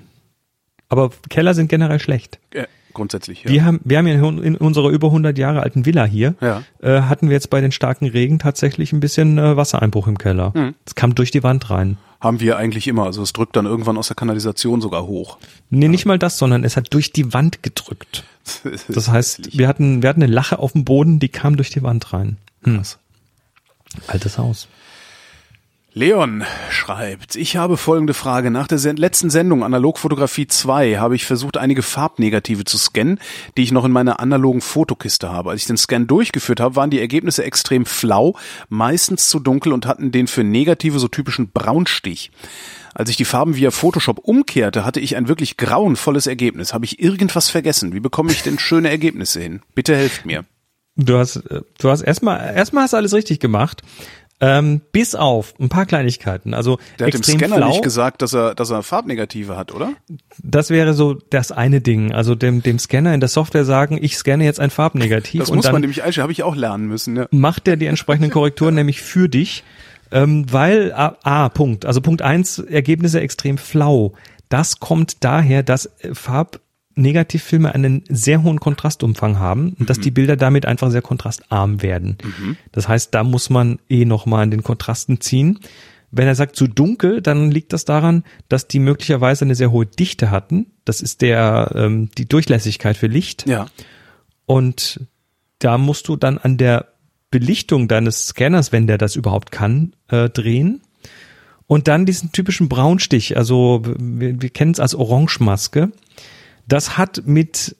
Aber Keller sind generell schlecht. Äh, grundsätzlich, ja. Wir haben, wir haben ja in, unserer über 100 Jahre alten Villa hier, Ja. äh, hatten wir jetzt bei den starken Regen tatsächlich ein bisschen äh, Wassereinbruch im Keller. Hm. Es kam durch die Wand rein. Haben wir eigentlich immer. Also es drückt dann irgendwann aus der Kanalisation sogar hoch. Nee, nicht mal das, sondern es hat durch die Wand gedrückt. Das heißt, wir hatten, wir hatten eine Lache auf dem Boden, die kam durch die Wand rein. Hm. Krass. Altes Haus. Leon schreibt, ich habe folgende Frage. Nach der letzten Sendung Analogfotografie 2 habe ich versucht, einige Farbnegative zu scannen, die ich noch in meiner analogen Fotokiste habe. Als ich den Scan durchgeführt habe, waren die Ergebnisse extrem flau, meistens zu dunkel und hatten den für Negative so typischen Braunstich. Als ich die Farben via Photoshop umkehrte, hatte ich ein wirklich grauenvolles Ergebnis. Habe ich irgendwas vergessen? Wie bekomme ich denn schöne Ergebnisse hin? Bitte helft mir. Du hast, äh, du hast erstmal, erstmal hast alles richtig gemacht. Ähm, bis auf ein paar Kleinigkeiten. Also Der hat dem Scanner flau. nicht gesagt, dass er, dass er Farbnegative hat, oder? Das wäre so das eine Ding. Also dem, dem Scanner in der Software sagen, ich scanne jetzt ein Farbnegativ Das und muss dann man nämlich einstellen, habe ich auch lernen müssen. Ja. macht er die entsprechenden Korrekturen nämlich für dich, ähm, weil A, A Punkt. Also Punkt eins Ergebnisse extrem flau. Das kommt daher, dass äh, Farbnegativfilme einen sehr hohen Kontrastumfang haben und dass die Bilder damit einfach sehr kontrastarm werden. Das heißt, da muss man eh noch mal an den Kontrasten ziehen. Wenn er sagt zu dunkel, dann liegt das daran, dass die möglicherweise eine sehr hohe Dichte hatten. Das ist der ähm, die Durchlässigkeit für Licht. ja. Und da musst du dann an der Belichtung deines Scanners, wenn der das überhaupt kann, äh, drehen. Und dann diesen typischen Braunstich, also wir, wir kennen es als Orangemaske. Das hat mit,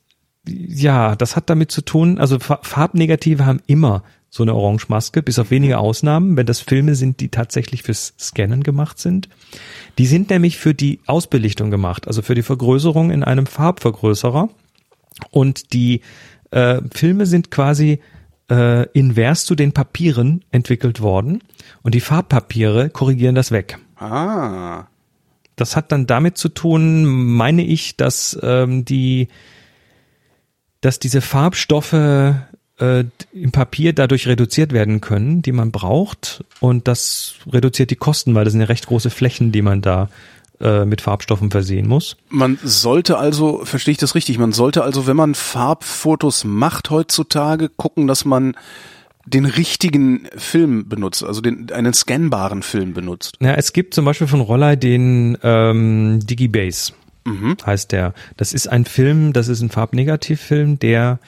ja, das hat damit zu tun, also Fa- Farbnegative haben immer so eine Orangemaske, bis auf wenige Ausnahmen, wenn das Filme sind, die tatsächlich fürs Scannen gemacht sind. Die sind nämlich für die Ausbelichtung gemacht, also für die Vergrößerung in einem Farbvergrößerer. Und die äh, Filme sind quasi äh, invers zu den Papieren entwickelt worden und die Farbpapiere korrigieren das weg. Ah. Das hat dann damit zu tun, meine ich, dass ähm, die, dass diese Farbstoffe äh, im Papier dadurch reduziert werden können, die man braucht, und das reduziert die Kosten, weil das sind ja recht große Flächen, die man da äh, mit Farbstoffen versehen muss. Man sollte also, verstehe ich das richtig, man sollte also, wenn man Farbfotos macht heutzutage, gucken, dass man den richtigen Film benutzt, also den, einen scannbaren Film benutzt. Ja, es gibt zum Beispiel von Rollei den ähm, Digibase, Mhm. heißt der. Das ist ein Film, das ist ein Farbnegativfilm, der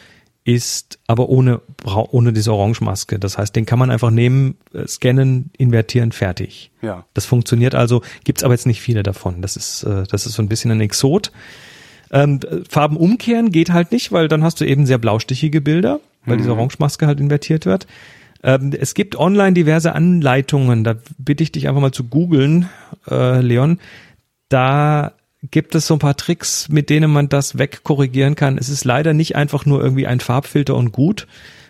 ist aber ohne, ohne diese Orangemaske. Das heißt, den kann man einfach nehmen, äh, scannen, invertieren, fertig. Ja. Das funktioniert also, gibt's aber jetzt nicht viele davon. Das ist, äh, das ist so ein bisschen ein Exot. Ähm, äh, Farben umkehren geht halt nicht, weil dann hast du eben sehr blaustichige Bilder, weil diese Orangemaske halt invertiert wird. Ähm, es gibt online diverse Anleitungen, da bitte ich dich einfach mal zu googeln, äh, Leon. Da gibt es so ein paar Tricks, mit denen man das wegkorrigieren kann. Es ist leider nicht einfach nur irgendwie ein Farbfilter und gut,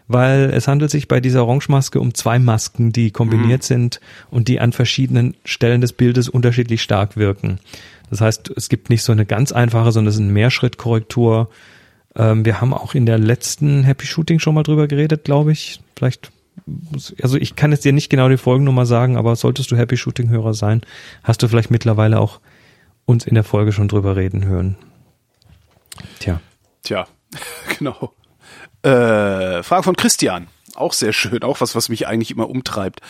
weil es handelt sich bei dieser Orangemaske um zwei Masken, die kombiniert sind und die an verschiedenen Stellen des Bildes unterschiedlich stark wirken. Das heißt, es gibt nicht so eine ganz einfache, sondern es ist eine Mehrschrittkorrektur. Ähm, wir haben auch in der letzten Happy Shooting schon mal drüber geredet, glaube ich. Vielleicht, muss- also ich kann jetzt dir nicht genau die Folgennummer sagen, aber solltest du Happy Shooting Hörer sein, hast du vielleicht mittlerweile auch uns in der Folge schon drüber reden hören. Tja. Tja, genau. Äh, Frage von Christian. Auch sehr schön, auch was, was mich eigentlich immer umtreibt.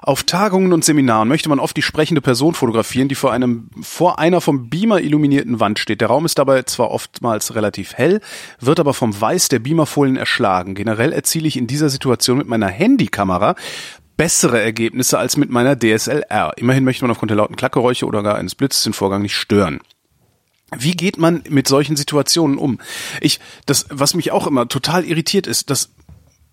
Auf Tagungen und Seminaren möchte man oft die sprechende Person fotografieren, die vor einem, vor einer vom Beamer illuminierten Wand steht. Der Raum ist dabei zwar oftmals relativ hell, wird aber vom Weiß der Beamerfolien erschlagen. Generell erziele ich in dieser Situation mit meiner Handykamera bessere Ergebnisse als mit meiner DSLR. Immerhin möchte man aufgrund der lauten Klackgeräusche oder gar eines Blitzes den Vorgang nicht stören. Wie geht man mit solchen Situationen um? Ich, das, was mich auch immer total irritiert ist, dass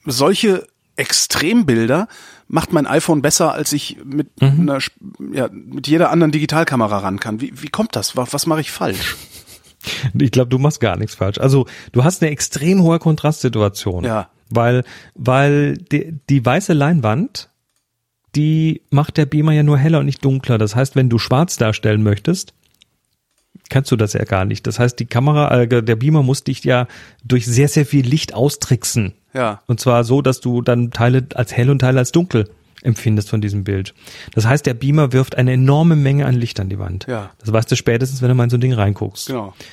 solche Extrembilder macht mein iPhone besser, als ich mit einer, Sp- ja, mit jeder anderen Digitalkamera ran kann. Wie, wie kommt das? Was, was mache ich falsch? Ich glaube, du machst gar nichts falsch. Also du hast eine extrem hohe Kontrastsituation. Ja. Weil, weil die, die weiße Leinwand, die macht der Beamer ja nur heller und nicht dunkler. Das heißt, wenn du schwarz darstellen möchtest, kannst du das ja gar nicht. Das heißt, die Kamera, äh, der Beamer muss dich ja durch sehr, sehr viel Licht austricksen. Ja. Und zwar so, dass du dann Teile als hell und Teile als dunkel empfindest von diesem Bild. Das heißt, der Beamer wirft eine enorme Menge an Licht an die Wand. Ja. Das weißt du spätestens, wenn du mal in so ein Ding reinguckst. Genau.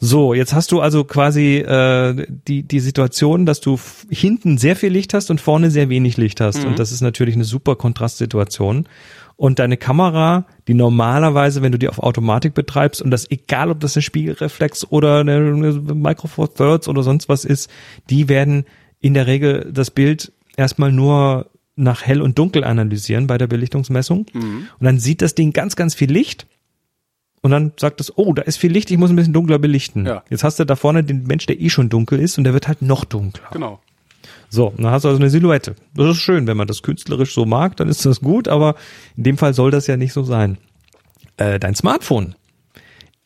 So, jetzt hast du also quasi äh, die, die Situation, dass du hinten sehr viel Licht hast und vorne sehr wenig Licht hast. Und das ist natürlich eine super Kontrastsituation. Und deine Kamera, die normalerweise, wenn du die auf Automatik betreibst, und das egal, ob das eine Spiegelreflex oder eine, Micro Four Thirds oder sonst was ist, die werden in der Regel das Bild erstmal nur nach hell und dunkel analysieren bei der Belichtungsmessung. Und dann sieht das Ding ganz, ganz viel Licht. Und dann sagt es, oh, da ist viel Licht, ich muss ein bisschen dunkler belichten. Ja. Jetzt hast du da vorne den Mensch, der eh schon dunkel ist und der wird halt noch dunkler. Genau. So, dann hast du also eine Silhouette. Das ist schön, wenn man das künstlerisch so mag, dann ist das gut, aber in dem Fall soll das ja nicht so sein. Äh, dein Smartphone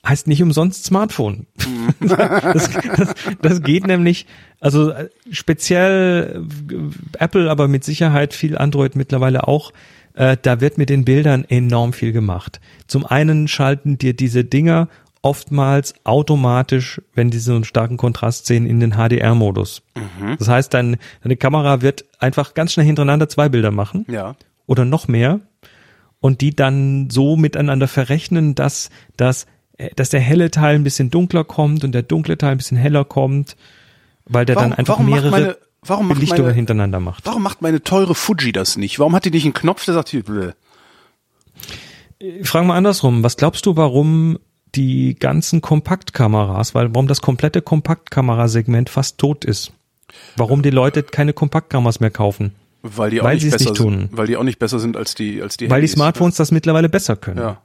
heißt nicht umsonst Smartphone. das, das, das geht nämlich, also äh, speziell äh, Apple, aber mit Sicherheit viel Android mittlerweile auch. Äh, da wird mit den Bildern enorm viel gemacht. Zum einen schalten dir diese Dinger oftmals automatisch, wenn die so einen starken Kontrast sehen, in den HDR-Modus. Das heißt, dein, deine Kamera wird einfach ganz schnell hintereinander zwei Bilder machen Ja. oder noch mehr und die dann so miteinander verrechnen, dass, dass, äh, dass der helle Teil ein bisschen dunkler kommt und der dunkle Teil ein bisschen heller kommt, weil der Warum- dann einfach mehrere meine- warum macht Belichtungen meine- hintereinander macht. Warum macht meine teure Fuji das nicht? Warum hat die nicht einen Knopf, der sagt, hier, bläh. Ich frage mal andersrum, was glaubst du, warum die ganzen Kompaktkameras, weil warum das komplette Kompaktkamerasegment fast tot ist? Warum die Leute keine Kompaktkameras mehr kaufen? weil die auch Weil nicht besser nicht tun. sind, weil die auch nicht besser sind als die als die Weil die Handys. Smartphones das mittlerweile besser können. Ja.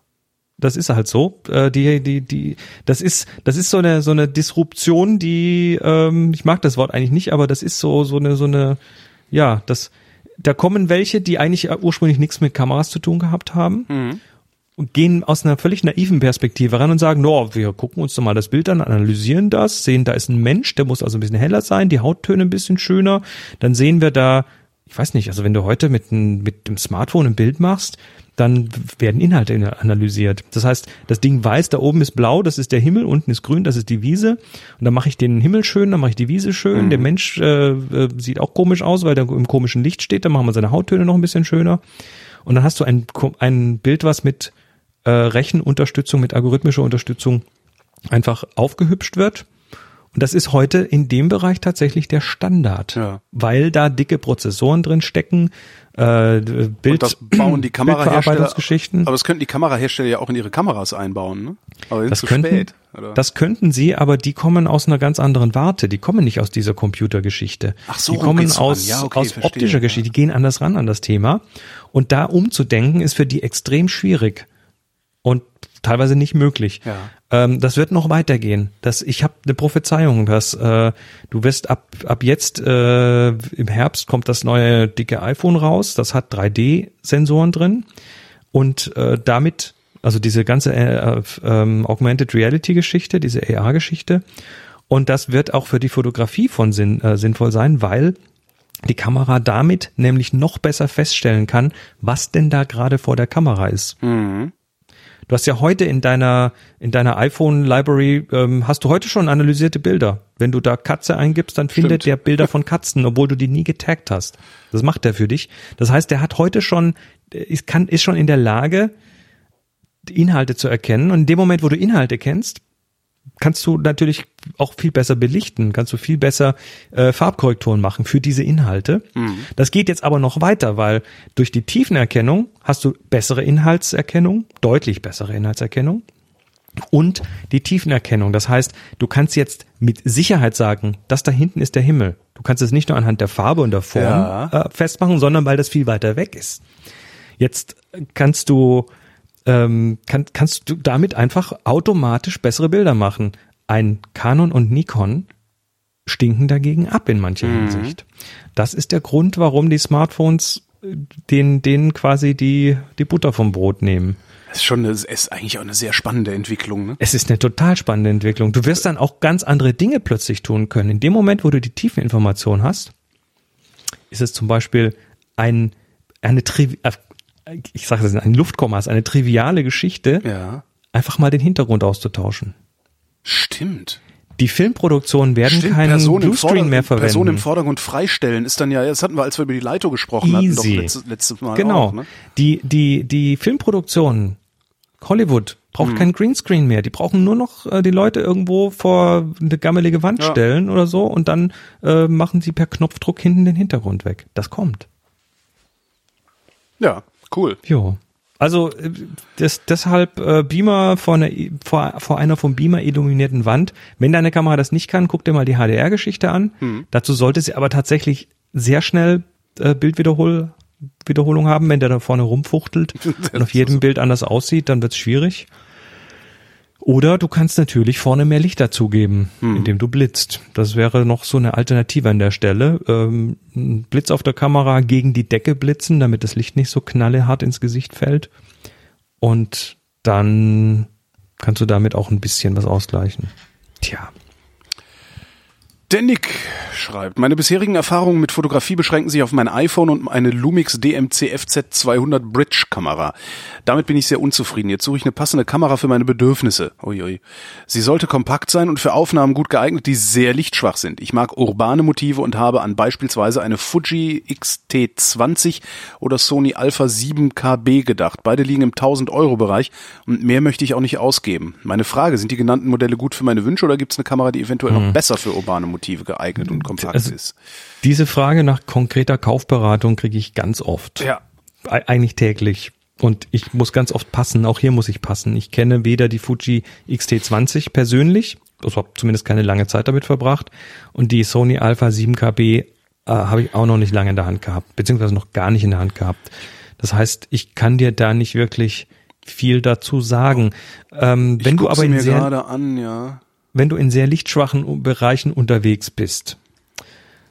Das ist halt so. Äh, die, die, die, das ist, das ist so eine, so eine Disruption, die, ähm, ich mag das Wort eigentlich nicht, aber das ist so, so eine, so eine, ja, das, da kommen welche, die eigentlich ursprünglich nichts mit Kameras zu tun gehabt haben. Und gehen aus einer völlig naiven Perspektive ran und sagen, no, wir gucken uns doch mal das Bild an, analysieren das, sehen, da ist ein Mensch, der muss also ein bisschen heller sein, die Hauttöne ein bisschen schöner. Dann sehen wir da, ich weiß nicht, also wenn du heute mit, ein, mit dem Smartphone ein Bild machst, dann werden Inhalte analysiert. Das heißt, das Ding weiß, da oben ist blau, das ist der Himmel, unten ist grün, das ist die Wiese. Und dann mache ich den Himmel schön, dann mache ich die Wiese schön. Der Mensch äh, äh, sieht auch komisch aus, weil der im komischen Licht steht. Dann machen wir seine Hauttöne noch ein bisschen schöner. Und dann hast du ein, ein Bild, was mit äh, Rechenunterstützung, mit algorithmischer Unterstützung einfach aufgehübscht wird. Und das ist heute in dem Bereich tatsächlich der Standard, Ja. weil da dicke Prozessoren drin stecken, äh, Bild, Und das bauen die Kamerahersteller. Aber das könnten die Kamerahersteller ja auch in ihre Kameras einbauen, ne? Aber Das zu könnten, spät. Oder? das könnten sie, aber die kommen aus einer ganz anderen Warte. Die kommen nicht aus dieser Computergeschichte. Ach so, die kommen aus, Ja, okay, aus verstehe, optischer. Geschichte. Die gehen anders ran an das Thema. Und da umzudenken ist für die extrem schwierig und teilweise nicht möglich. Ja. Ähm, das wird noch weitergehen. Das, ich habe eine Prophezeiung, dass äh, du wirst ab ab jetzt äh, im Herbst kommt das neue dicke iPhone raus. Das hat 3D-Sensoren drin und äh, damit also diese ganze äh, ähm, Augmented Reality Geschichte, diese AR Geschichte und das wird auch für die Fotografie von Sinn, äh, sinnvoll sein, weil die Kamera damit nämlich noch besser feststellen kann, was denn da gerade vor der Kamera ist. Mhm. Du hast ja heute in deiner in deiner iPhone Library ähm, hast du heute schon analysierte Bilder. Wenn du da Katze eingibst, dann findet der Bilder von Katzen, obwohl du die nie getaggt hast. Das macht er für dich. Das heißt, der hat heute schon ist kann ist schon in der Lage Inhalte zu erkennen und in dem Moment, wo du Inhalte kennst, kannst du natürlich auch viel besser belichten, kannst du viel besser äh, Farbkorrekturen machen für diese Inhalte. Das geht jetzt aber noch weiter, weil durch die Tiefenerkennung hast du bessere Inhaltserkennung, deutlich bessere Inhaltserkennung und die Tiefenerkennung. Das heißt, du kannst jetzt mit Sicherheit sagen, das da hinten ist der Himmel. Du kannst es nicht nur anhand der Farbe und der Form Ja. äh, festmachen, sondern weil das viel weiter weg ist. Jetzt kannst du ähm, kann, kannst du damit einfach automatisch bessere Bilder machen. Ein Canon und Nikon stinken dagegen ab in mancher Hinsicht. Das ist der Grund, warum die Smartphones äh, den, denen quasi die, die Butter vom Brot nehmen. Das ist schon eine, ist eigentlich auch eine sehr spannende Entwicklung, ne? Es ist eine total spannende Entwicklung. Du wirst dann auch ganz andere Dinge plötzlich tun können. In dem Moment, wo du die Tiefeninformation hast, ist es zum Beispiel ein, eine äh, ich sage das ein Luftkommas, eine triviale Geschichte, Ja. einfach mal den Hintergrund auszutauschen. Stimmt. Die Filmproduktionen werden Stimmt, keinen Person Bluescreen mehr verwenden. Person im Vordergrund freistellen ist dann ja, das hatten wir, als wir über die Leito gesprochen hatten, doch Easy. letztes, letztes Mal Genau. auch, ne? Die, die, die Filmproduktionen, Hollywood, braucht keinen Greenscreen mehr. Die brauchen nur noch äh, die Leute irgendwo vor eine gammelige Wand Ja. stellen oder so und dann äh, machen sie per Knopfdruck hinten den Hintergrund weg. Das kommt. Ja, cool. Jo. Also äh, das, deshalb äh, Beamer vor einer, vor, vor einer vom Beamer illuminierten Wand. Wenn deine Kamera das nicht kann, guck dir mal die HDR-Geschichte an. Hm. Dazu sollte sie aber tatsächlich sehr schnell äh, Bildwiederhol Wiederholung haben, wenn der da vorne rumfuchtelt und auf jedem Bild anders aussieht, dann wird's schwierig. Oder du kannst natürlich vorne mehr Licht dazugeben, indem du blitzt. Das wäre noch so eine Alternative an der Stelle. Ähm, Blitz auf der Kamera gegen die Decke blitzen, damit das Licht nicht so knallehart ins Gesicht fällt. Und dann kannst du damit auch ein bisschen was ausgleichen. Tja. Der Nick schreibt, meine bisherigen Erfahrungen mit Fotografie beschränken sich auf mein iPhone und eine Lumix DMC FZ200 Bridge Kamera. Damit bin ich sehr unzufrieden. Jetzt suche ich eine passende Kamera für meine Bedürfnisse. Uiui. Sie sollte kompakt sein und für Aufnahmen gut geeignet, die sehr lichtschwach sind. Ich mag urbane Motive und habe an beispielsweise eine Fuji XT20 oder Sony Alpha 7 KB gedacht. Beide liegen im 1000 Euro Bereich und mehr möchte ich auch nicht ausgeben. Meine Frage, sind die genannten Modelle gut für meine Wünsche oder gibt es eine Kamera, die eventuell noch besser für urbane Motive geeignet und kompakt Also- ist? Diese Frage nach konkreter Kaufberatung kriege ich ganz oft. Ja. E- Eigentlich täglich. Und ich muss ganz oft passen. Auch hier muss ich passen. Ich kenne weder die Fuji XT20 persönlich, also habe zumindest keine lange Zeit damit verbracht. Und die Sony Alpha 7 KB äh, habe ich auch noch nicht lange in der Hand gehabt, beziehungsweise noch gar nicht in der Hand gehabt. Das heißt, ich kann dir da nicht wirklich viel dazu sagen. Ähm, wenn du aber in mir sehr, gerade an, ja. Wenn du in sehr lichtschwachen Bereichen unterwegs bist.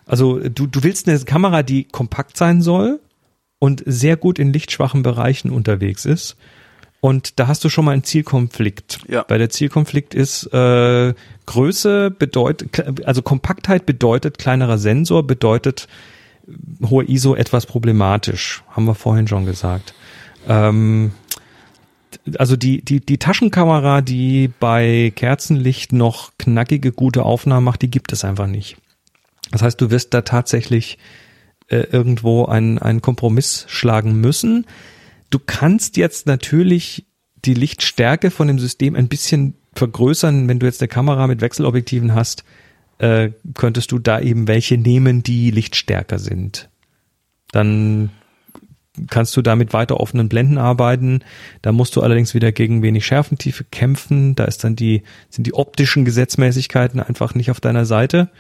Also du, du willst eine Kamera, die kompakt sein soll und sehr gut in lichtschwachen Bereichen unterwegs ist. Und da hast du schon mal einen Zielkonflikt. Ja. Weil der Zielkonflikt ist, äh, Größe bedeutet, also Kompaktheit bedeutet kleinerer Sensor, bedeutet hohe ISO etwas problematisch. Haben wir vorhin schon gesagt. Ähm, also die, die, die Taschenkamera, die bei Kerzenlicht noch knackige, gute Aufnahmen macht, die gibt es einfach nicht. Das heißt, du wirst da tatsächlich äh, irgendwo einen, einen Kompromiss schlagen müssen. Du kannst jetzt natürlich die Lichtstärke von dem System ein bisschen vergrößern, wenn du jetzt eine Kamera mit Wechselobjektiven hast. äh, könntest du da eben welche nehmen, die lichtstärker sind. Dann kannst du da mit weiter offenen Blenden arbeiten. Da musst du allerdings wieder gegen wenig Schärfentiefe kämpfen. Da ist dann die, sind die optischen Gesetzmäßigkeiten einfach nicht auf deiner Seite.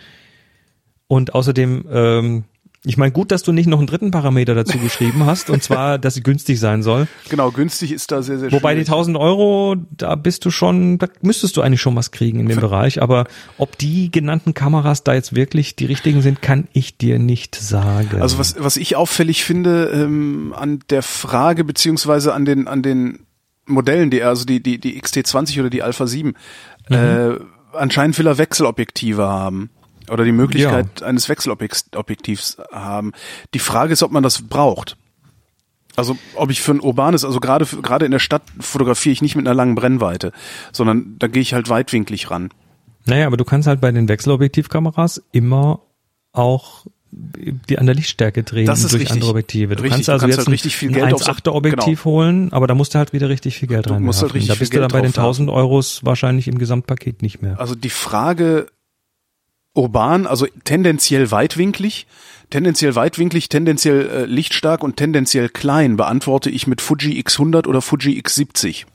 Und außerdem ähm, ich meine, gut, dass du nicht noch einen dritten Parameter dazu geschrieben hast, und zwar, dass sie günstig sein soll. Genau, günstig ist da sehr, sehr Wobei die 1000 Euro, da bist du schon, da müsstest du eigentlich schon was kriegen in dem Bereich. Aber ob die genannten Kameras da jetzt wirklich die richtigen sind, kann ich dir nicht sagen. Also was, was ich auffällig finde ähm, an der Frage beziehungsweise an den, an den Modellen, die also die, die, die XT20 oder die Alpha 7, mhm. äh, anscheinend will er Wechselobjektive haben oder die Möglichkeit ja. eines Wechselobjektivs haben. Die Frage ist, ob man das braucht. Also ob ich für ein urbanes, also gerade gerade in der Stadt fotografiere ich nicht mit einer langen Brennweite, sondern da gehe ich halt weitwinklig ran. Naja, aber du kannst halt bei den Wechselobjektivkameras immer auch die an der Lichtstärke drehen das ist durch richtig, andere Objektive. Du richtig, kannst also du kannst jetzt halt richtig viel Geld ein aufs- 1,8er Objektiv genau. holen, aber da musst du halt wieder richtig viel Geld Du rein. musst halt richtig da viel bist du dann Geld bei den drauf 1000 Euros wahrscheinlich im Gesamtpaket nicht mehr. Also die Frage urban, also tendenziell weitwinklig, tendenziell weitwinklig, tendenziell äh, lichtstark und tendenziell klein beantworte ich mit Fuji X100 oder Fuji X70.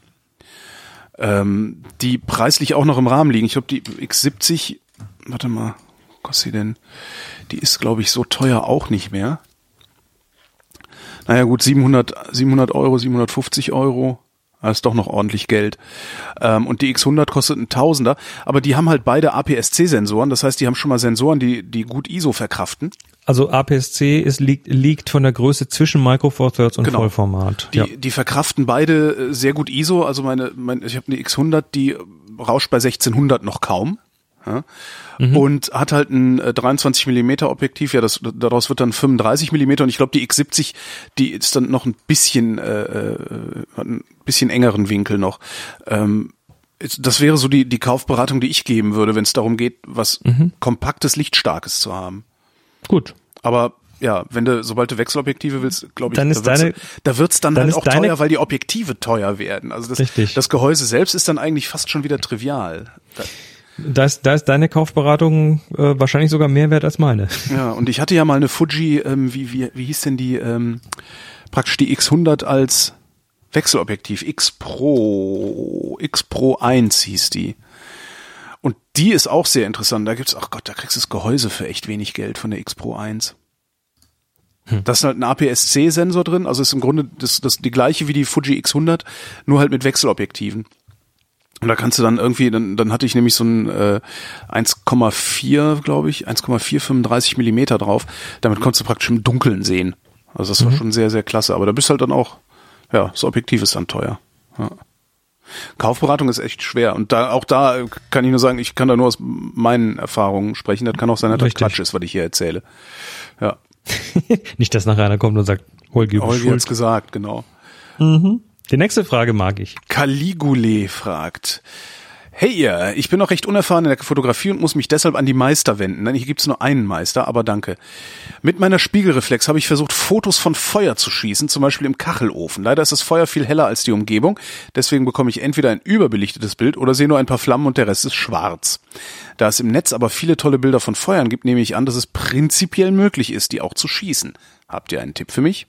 Ähm, die preislich auch noch im Rahmen liegen. Ich glaube, die X70, warte mal, kostet die denn? Die ist, glaube ich, so teuer auch nicht mehr. Naja gut, 700, 700 Euro, 750 Euro. Das ist doch noch ordentlich Geld. Ähm, und die X100 kostet ein Tausender, aber die haben halt beide APS-C-Sensoren. Das heißt, die haben schon mal Sensoren, die, die gut ISO verkraften. Also APS-C ist, liegt, liegt von der Größe zwischen Micro Four Thirds und Genau. Vollformat. Die, ja. die verkraften beide äh, sehr gut ISO. Also meine, mein, ich habe eine X100, die rauscht bei 1600 noch kaum. Ja? Und hat halt ein äh, 23 Millimeter Objektiv, ja, das, daraus wird dann 35 Millimeter und ich glaube die X70, die ist dann noch ein bisschen, äh, äh, hat ein bisschen engeren Winkel noch. Ähm, das wäre so die, die Kaufberatung, die ich geben würde, wenn es darum geht, was kompaktes, lichtstarkes zu haben. Gut. Aber ja, wenn du, sobald du Wechselobjektive willst, glaube ich, Dann ist da wird's, deine- da wird's dann, dann halt auch teuer, weil die Objektive teuer werden. Also das, Richtig. das Gehäuse selbst ist dann eigentlich fast schon wieder trivial. Da, Da ist, da ist deine Kaufberatung äh, wahrscheinlich sogar mehr wert als meine. ja, und ich hatte ja mal eine Fuji, ähm, wie, wie, wie hieß denn die, ähm, praktisch die X100 als Wechselobjektiv, X Pro, X Pro 1 hieß die. Und die ist auch sehr interessant. Da gibt's, ach Gott, da kriegst du das Gehäuse für echt wenig Geld von der X Pro 1. Da ist halt ein APS-C-Sensor drin, also ist im Grunde das, das die gleiche wie die Fuji X100, nur halt mit Wechselobjektiven. Und da kannst du dann irgendwie, dann, dann hatte ich nämlich so ein äh, 1,4, glaube ich, 1,435 Millimeter drauf. Damit konntest du praktisch im Dunkeln sehen. Also das war schon sehr, sehr klasse. Aber da bist halt dann auch, ja, das Objektiv ist dann teuer. Ja. Kaufberatung ist echt schwer. Und da, auch da kann ich nur sagen, ich kann da nur aus meinen Erfahrungen sprechen. Das kann auch sein, dass das Richtig. Quatsch ist, was ich hier erzähle. Ja. Nicht, dass nachher einer kommt und sagt, Holgi, Holgi hat's gesagt, genau. Die nächste Frage mag ich. Caligule fragt. Hey ihr, ich bin noch recht unerfahren in der Fotografie und muss mich deshalb an die Meister wenden. Nein, hier gibt's nur einen Meister, aber danke. Mit meiner Spiegelreflex habe ich versucht, Fotos von Feuer zu schießen, zum Beispiel im Kachelofen. Leider ist das Feuer viel heller als die Umgebung, deswegen bekomme ich entweder ein überbelichtetes Bild oder sehe nur ein paar Flammen und der Rest ist schwarz. Da es im Netz aber viele tolle Bilder von Feuern gibt, nehme ich an, dass es prinzipiell möglich ist, die auch zu schießen. Habt ihr einen Tipp für mich?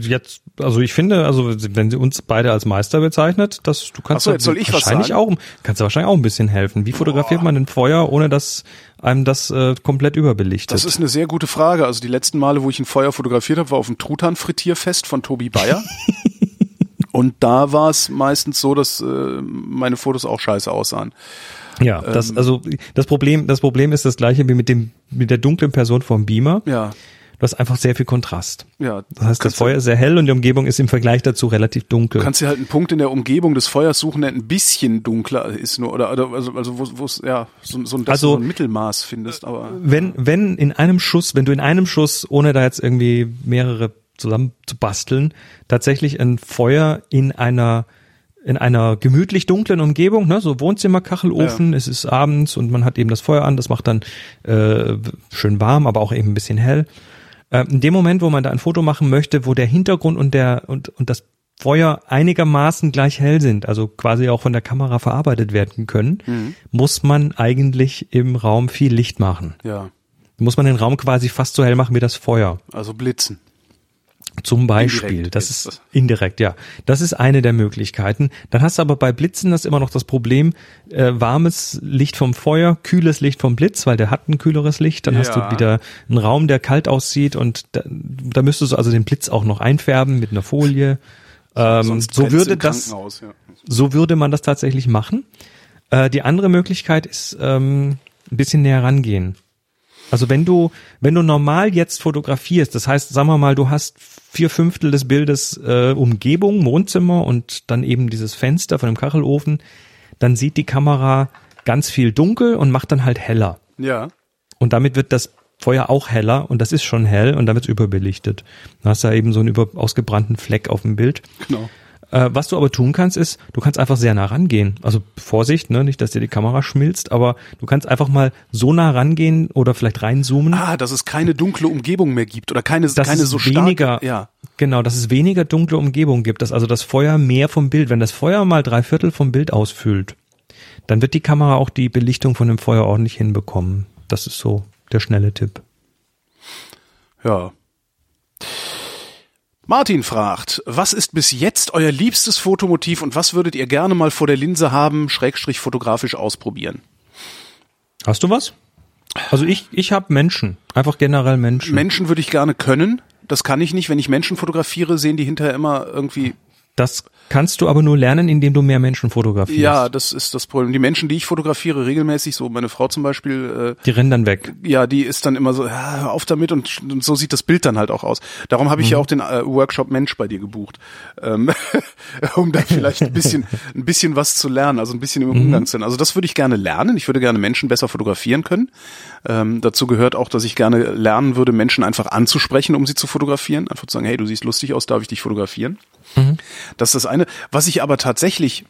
Jetzt, also ich finde, also wenn sie uns beide als Meister bezeichnet, dass du kannst so, jetzt soll ich wahrscheinlich auch, kannst du wahrscheinlich auch ein bisschen helfen. Wie fotografiert man denn Feuer, ohne dass einem das äh, komplett überbelichtet? Das ist eine sehr gute Frage. Also die letzten Male, wo ich ein Feuer fotografiert habe, war auf dem Truthahn-Frittierfest von Tobi Bayer. Und da war es meistens so, dass äh, meine Fotos auch scheiße aussahen. ja, ähm, das, also das Problem, das Problem ist das gleiche wie mit dem mit der dunklen Person vom Beamer. Ja, Du hast einfach sehr viel Kontrast. ja. Das heißt, das Feuer ist sehr hell und die Umgebung ist im Vergleich dazu relativ dunkel. Du kannst dir halt einen Punkt in der Umgebung des Feuers suchen, der ein bisschen dunkler ist, nur oder, oder also, also wo es ja so, so, ein, Also- so ein Mittelmaß findest, aber wenn, wenn in einem Schuss, wenn du in einem Schuss, ohne da jetzt irgendwie mehrere zusammen zu basteln, tatsächlich ein Feuer in einer in einer gemütlich dunklen Umgebung, ne, so Wohnzimmer, Kachelofen, es ist abends und man hat eben das Feuer an, das macht dann äh, schön warm, aber auch eben ein bisschen hell. Äh, in dem Moment, wo man da ein Foto machen möchte, wo der Hintergrund und der und und das Feuer einigermaßen gleich hell sind, also quasi auch von der Kamera verarbeitet werden können, Mhm. muss man eigentlich im Raum viel Licht machen. Ja, Muss man den Raum quasi fast so hell machen wie das Feuer. also blitzen. Zum Beispiel. Indirekt das ist das. indirekt, ja. Das ist eine der Möglichkeiten. Dann hast du aber bei Blitzen das immer noch das Problem, äh, warmes Licht vom Feuer, kühles Licht vom Blitz, weil der hat ein kühleres Licht. Dann hast du Ja. wieder einen Raum, der kalt aussieht und da, da müsstest du also den Blitz auch noch einfärben mit einer Folie. Ähm, so würde das, ja. so würde man das tatsächlich machen. Äh, die andere Möglichkeit ist ähm, ein bisschen näher rangehen. Also wenn du, wenn du normal jetzt fotografierst, das heißt, sagen wir mal, du hast vier Fünftel des Bildes äh, Umgebung, Wohnzimmer und dann eben dieses Fenster von dem Kachelofen, dann sieht die Kamera ganz viel dunkel und macht dann halt heller. Ja, Und damit wird das Feuer auch heller und das ist schon hell und dann wird es überbelichtet. Dann hast du da eben so einen über ausgebrannten Fleck auf dem Bild. genau. Äh, was du aber tun kannst, ist, du kannst einfach sehr nah rangehen. Also Vorsicht, ne, nicht, dass dir die Kamera schmilzt, aber du kannst einfach mal so nah rangehen oder vielleicht reinzoomen. Ah, dass es keine dunkle Umgebung mehr gibt oder keine, dass keine so starke. weniger, Ja, genau, dass es weniger dunkle Umgebung gibt, dass also das Feuer mehr vom Bild, wenn das Feuer mal drei Viertel vom Bild ausfüllt, dann wird die Kamera auch die Belichtung von dem Feuer ordentlich hinbekommen. Das ist so der schnelle Tipp. ja. Martin fragt, was ist bis jetzt euer liebstes Fotomotiv und was würdet ihr gerne mal vor der Linse haben, schrägstrich fotografisch ausprobieren? Hast du was? Also ich, ich habe Menschen, einfach generell Menschen. Menschen würde ich gerne können. Das kann ich nicht. Wenn ich Menschen fotografiere, sehen die hinterher immer irgendwie Das kannst du aber nur lernen, indem du mehr Menschen fotografierst. Ja, das ist das Problem. Die Menschen, die ich fotografiere, regelmäßig, so meine Frau zum Beispiel, Die rennen dann weg. äh, ja, die ist dann immer so, ja, hör auf damit und, und so sieht das Bild dann halt auch aus. Darum habe ich ja auch den äh, Workshop Mensch bei dir gebucht, ähm, um da vielleicht ein bisschen, ein bisschen was zu lernen, also ein bisschen im Umgang zu lernen. Also das würde ich gerne lernen. Ich würde gerne Menschen besser fotografieren können. Ähm, dazu gehört auch, dass ich gerne lernen würde, Menschen einfach anzusprechen, um sie zu fotografieren. Einfach zu sagen, hey, du siehst lustig aus, darf ich dich fotografieren? Das ist das eine. Was ich aber tatsächlich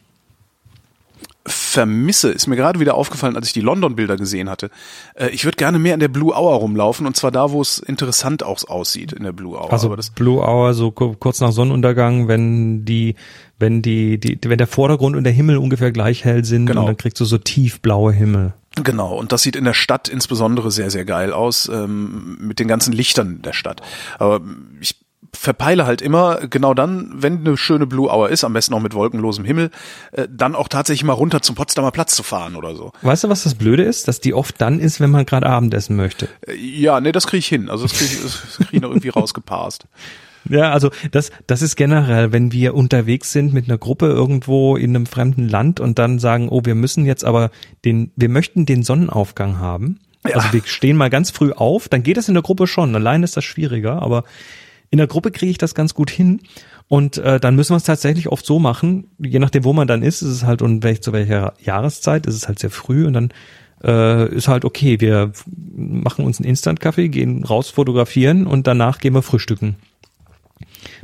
vermisse, ist mir gerade wieder aufgefallen, als ich die London-Bilder gesehen hatte. Äh, ich würde gerne mehr in der Blue Hour rumlaufen und zwar da, wo es interessant auch aussieht in der Blue Hour. Also Blue Hour so ku- kurz nach Sonnenuntergang, wenn die, wenn die, die, wenn der Vordergrund und der Himmel ungefähr gleich hell sind Genau. und dann kriegst du so tiefblaue Himmel. genau, und das sieht in der Stadt insbesondere sehr, sehr geil aus, ähm, mit den ganzen Lichtern der Stadt. Aber ich verpeile halt immer, genau dann, wenn eine schöne Blue Hour ist, am besten auch mit wolkenlosem Himmel, äh, dann auch tatsächlich mal runter zum Potsdamer Platz zu fahren oder so. Weißt du, was das Blöde ist? Dass die oft dann ist, wenn man gerade Abendessen möchte. Äh, Ja, nee, das kriege ich hin. Also das kriege ich, das krieg ich noch irgendwie rausgepasst. Ja, also das, das ist generell, wenn wir unterwegs sind mit einer Gruppe irgendwo in einem fremden Land und dann sagen, oh, wir müssen jetzt aber den, wir möchten den Sonnenaufgang haben. Also wir stehen mal ganz früh auf, dann geht es in der Gruppe schon. Allein ist das schwieriger, aber in der Gruppe kriege ich das ganz gut hin. Und äh, dann müssen wir es tatsächlich oft so machen, je nachdem, wo man dann ist, ist es halt und welch, zu welcher Jahreszeit, ist es halt sehr früh und dann äh, ist halt okay, wir machen uns einen Instant-Kaffee, gehen raus fotografieren und danach gehen wir frühstücken.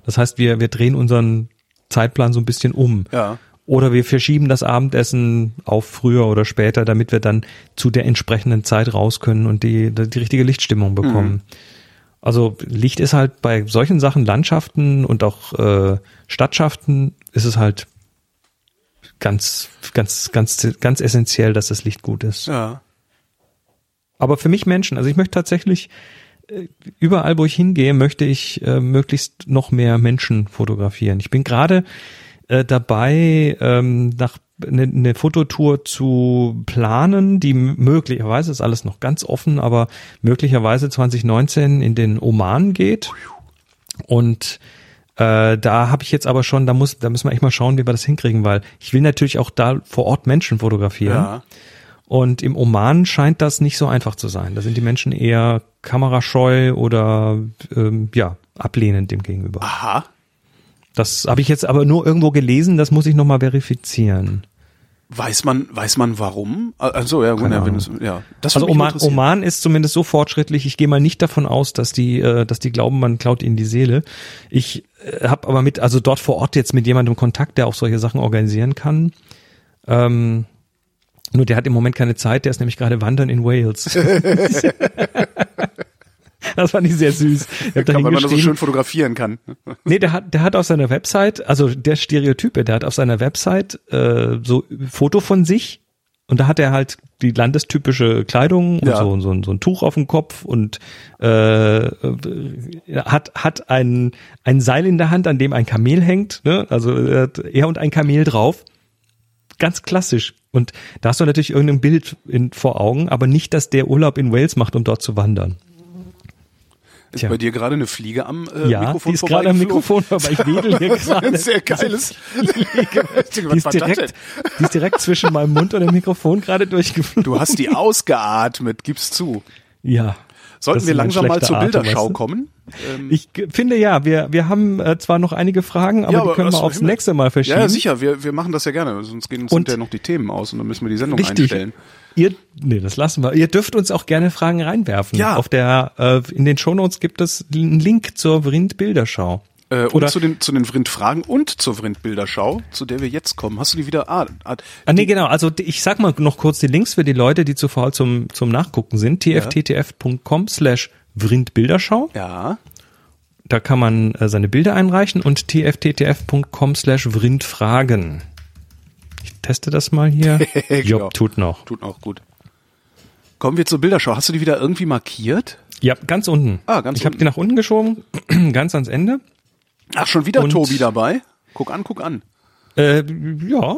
Das heißt, wir, wir drehen unseren Zeitplan so ein bisschen um. Ja. Oder wir verschieben das Abendessen auf früher oder später, damit wir dann zu der entsprechenden Zeit raus können und die, die richtige Lichtstimmung bekommen. Also Licht ist halt bei solchen Sachen, Landschaften und auch äh, Stadtschaften, ist es halt ganz, ganz, ganz, ganz essentiell, dass das Licht gut ist. Ja. Aber für mich Menschen, also ich möchte tatsächlich äh, überall, wo ich hingehe, möchte ich äh, möglichst noch mehr Menschen fotografieren. Ich bin gerade äh, dabei, ähm, nach eine, eine Fototour zu planen, die möglicherweise ist alles noch ganz offen, aber möglicherweise 2019 in den Oman geht. Und äh, da habe ich jetzt aber schon, da muss, da müssen wir echt mal schauen, wie wir das hinkriegen, weil ich will natürlich auch da vor Ort Menschen fotografieren. Ja. Und im Oman scheint das nicht so einfach zu sein. Da sind die Menschen eher kamerascheu oder ähm, ja ablehnend dem gegenüber. Aha. Das habe ich jetzt aber nur irgendwo gelesen. Das muss ich noch mal verifizieren. Weiß man, weiß man warum? Also ja, ja, wenn es, ja. Das Also Oman. Oman ist zumindest so fortschrittlich. Ich gehe mal nicht davon aus, dass die, äh, dass die glauben, man klaut ihnen die Seele. Ich äh, habe aber mit, also dort vor Ort jetzt mit jemandem Kontakt, der auch solche Sachen organisieren kann. Ähm, nur der hat im Moment keine Zeit. Der ist nämlich gerade wandern in Wales. Das fand ich sehr süß. Ich da Weil man das so schön fotografieren kann. Nee, der hat, der hat auf seiner Website, also der Stereotype, der hat auf seiner Website äh, so Foto von sich und da hat er halt die landestypische Kleidung und Ja. so, so, ein- so ein Tuch auf dem Kopf und äh, hat hat ein ein Seil in der Hand, an dem ein Kamel hängt, ne? Also er, hat er und ein Kamel drauf. Ganz klassisch. Und da hast du natürlich irgendein Bild in, vor Augen, aber nicht, dass der Urlaub in Wales macht, um dort zu wandern. Ist Tja. bei dir gerade eine Fliege am äh, ja, Mikrofon die ist gerade am? Mikrofon, aber ich wedel hier gerade. Ein sehr geiles. Die ist, direkt, die ist direkt zwischen meinem Mund und dem Mikrofon gerade durchgeflogen. Du hast die ausgeatmet, gib's zu. Ja. Sollten wir langsam mal zur Atem, Bilderschau du? kommen? Ähm, Ich finde ja, wir, wir haben äh, zwar noch einige Fragen, aber Ja, die können wir aufs nächste Mal verschieben. ja, ja, sicher, wir, wir machen das ja gerne, sonst gehen uns Und- hinterher noch die Themen aus und dann müssen wir die Sendung Richtig. einstellen. Ihr, nee, das lassen wir. Ihr dürft uns auch gerne Fragen reinwerfen. Ja. Auf der, äh, in den Shownotes gibt es einen Link zur Vrind Bilderschau. Äh, und Oder- zu den, zu den Vrind-Fragen und zur Vrind-Bilderschau, zu der wir jetzt kommen. Hast du die wieder? Ah, ah, Ah, nee, genau. Also ich sag mal noch kurz die Links für die Leute, die zu faul zum, zum Nachgucken sind. tfttf.com slash Vrindbilderschau. ja. Da kann man äh, seine Bilder einreichen und tfttf.com slash Vrindfragen. Teste das mal hier. Genau. Job tut noch. Tut auch gut. Kommen wir zur Bilderschau. Hast du die wieder irgendwie markiert? Ja, ganz unten. Ah, ganz ich habe die nach unten geschoben, ganz ans Ende. Ach, schon wieder Und- Tobi dabei? Guck an, guck an. Äh, ja.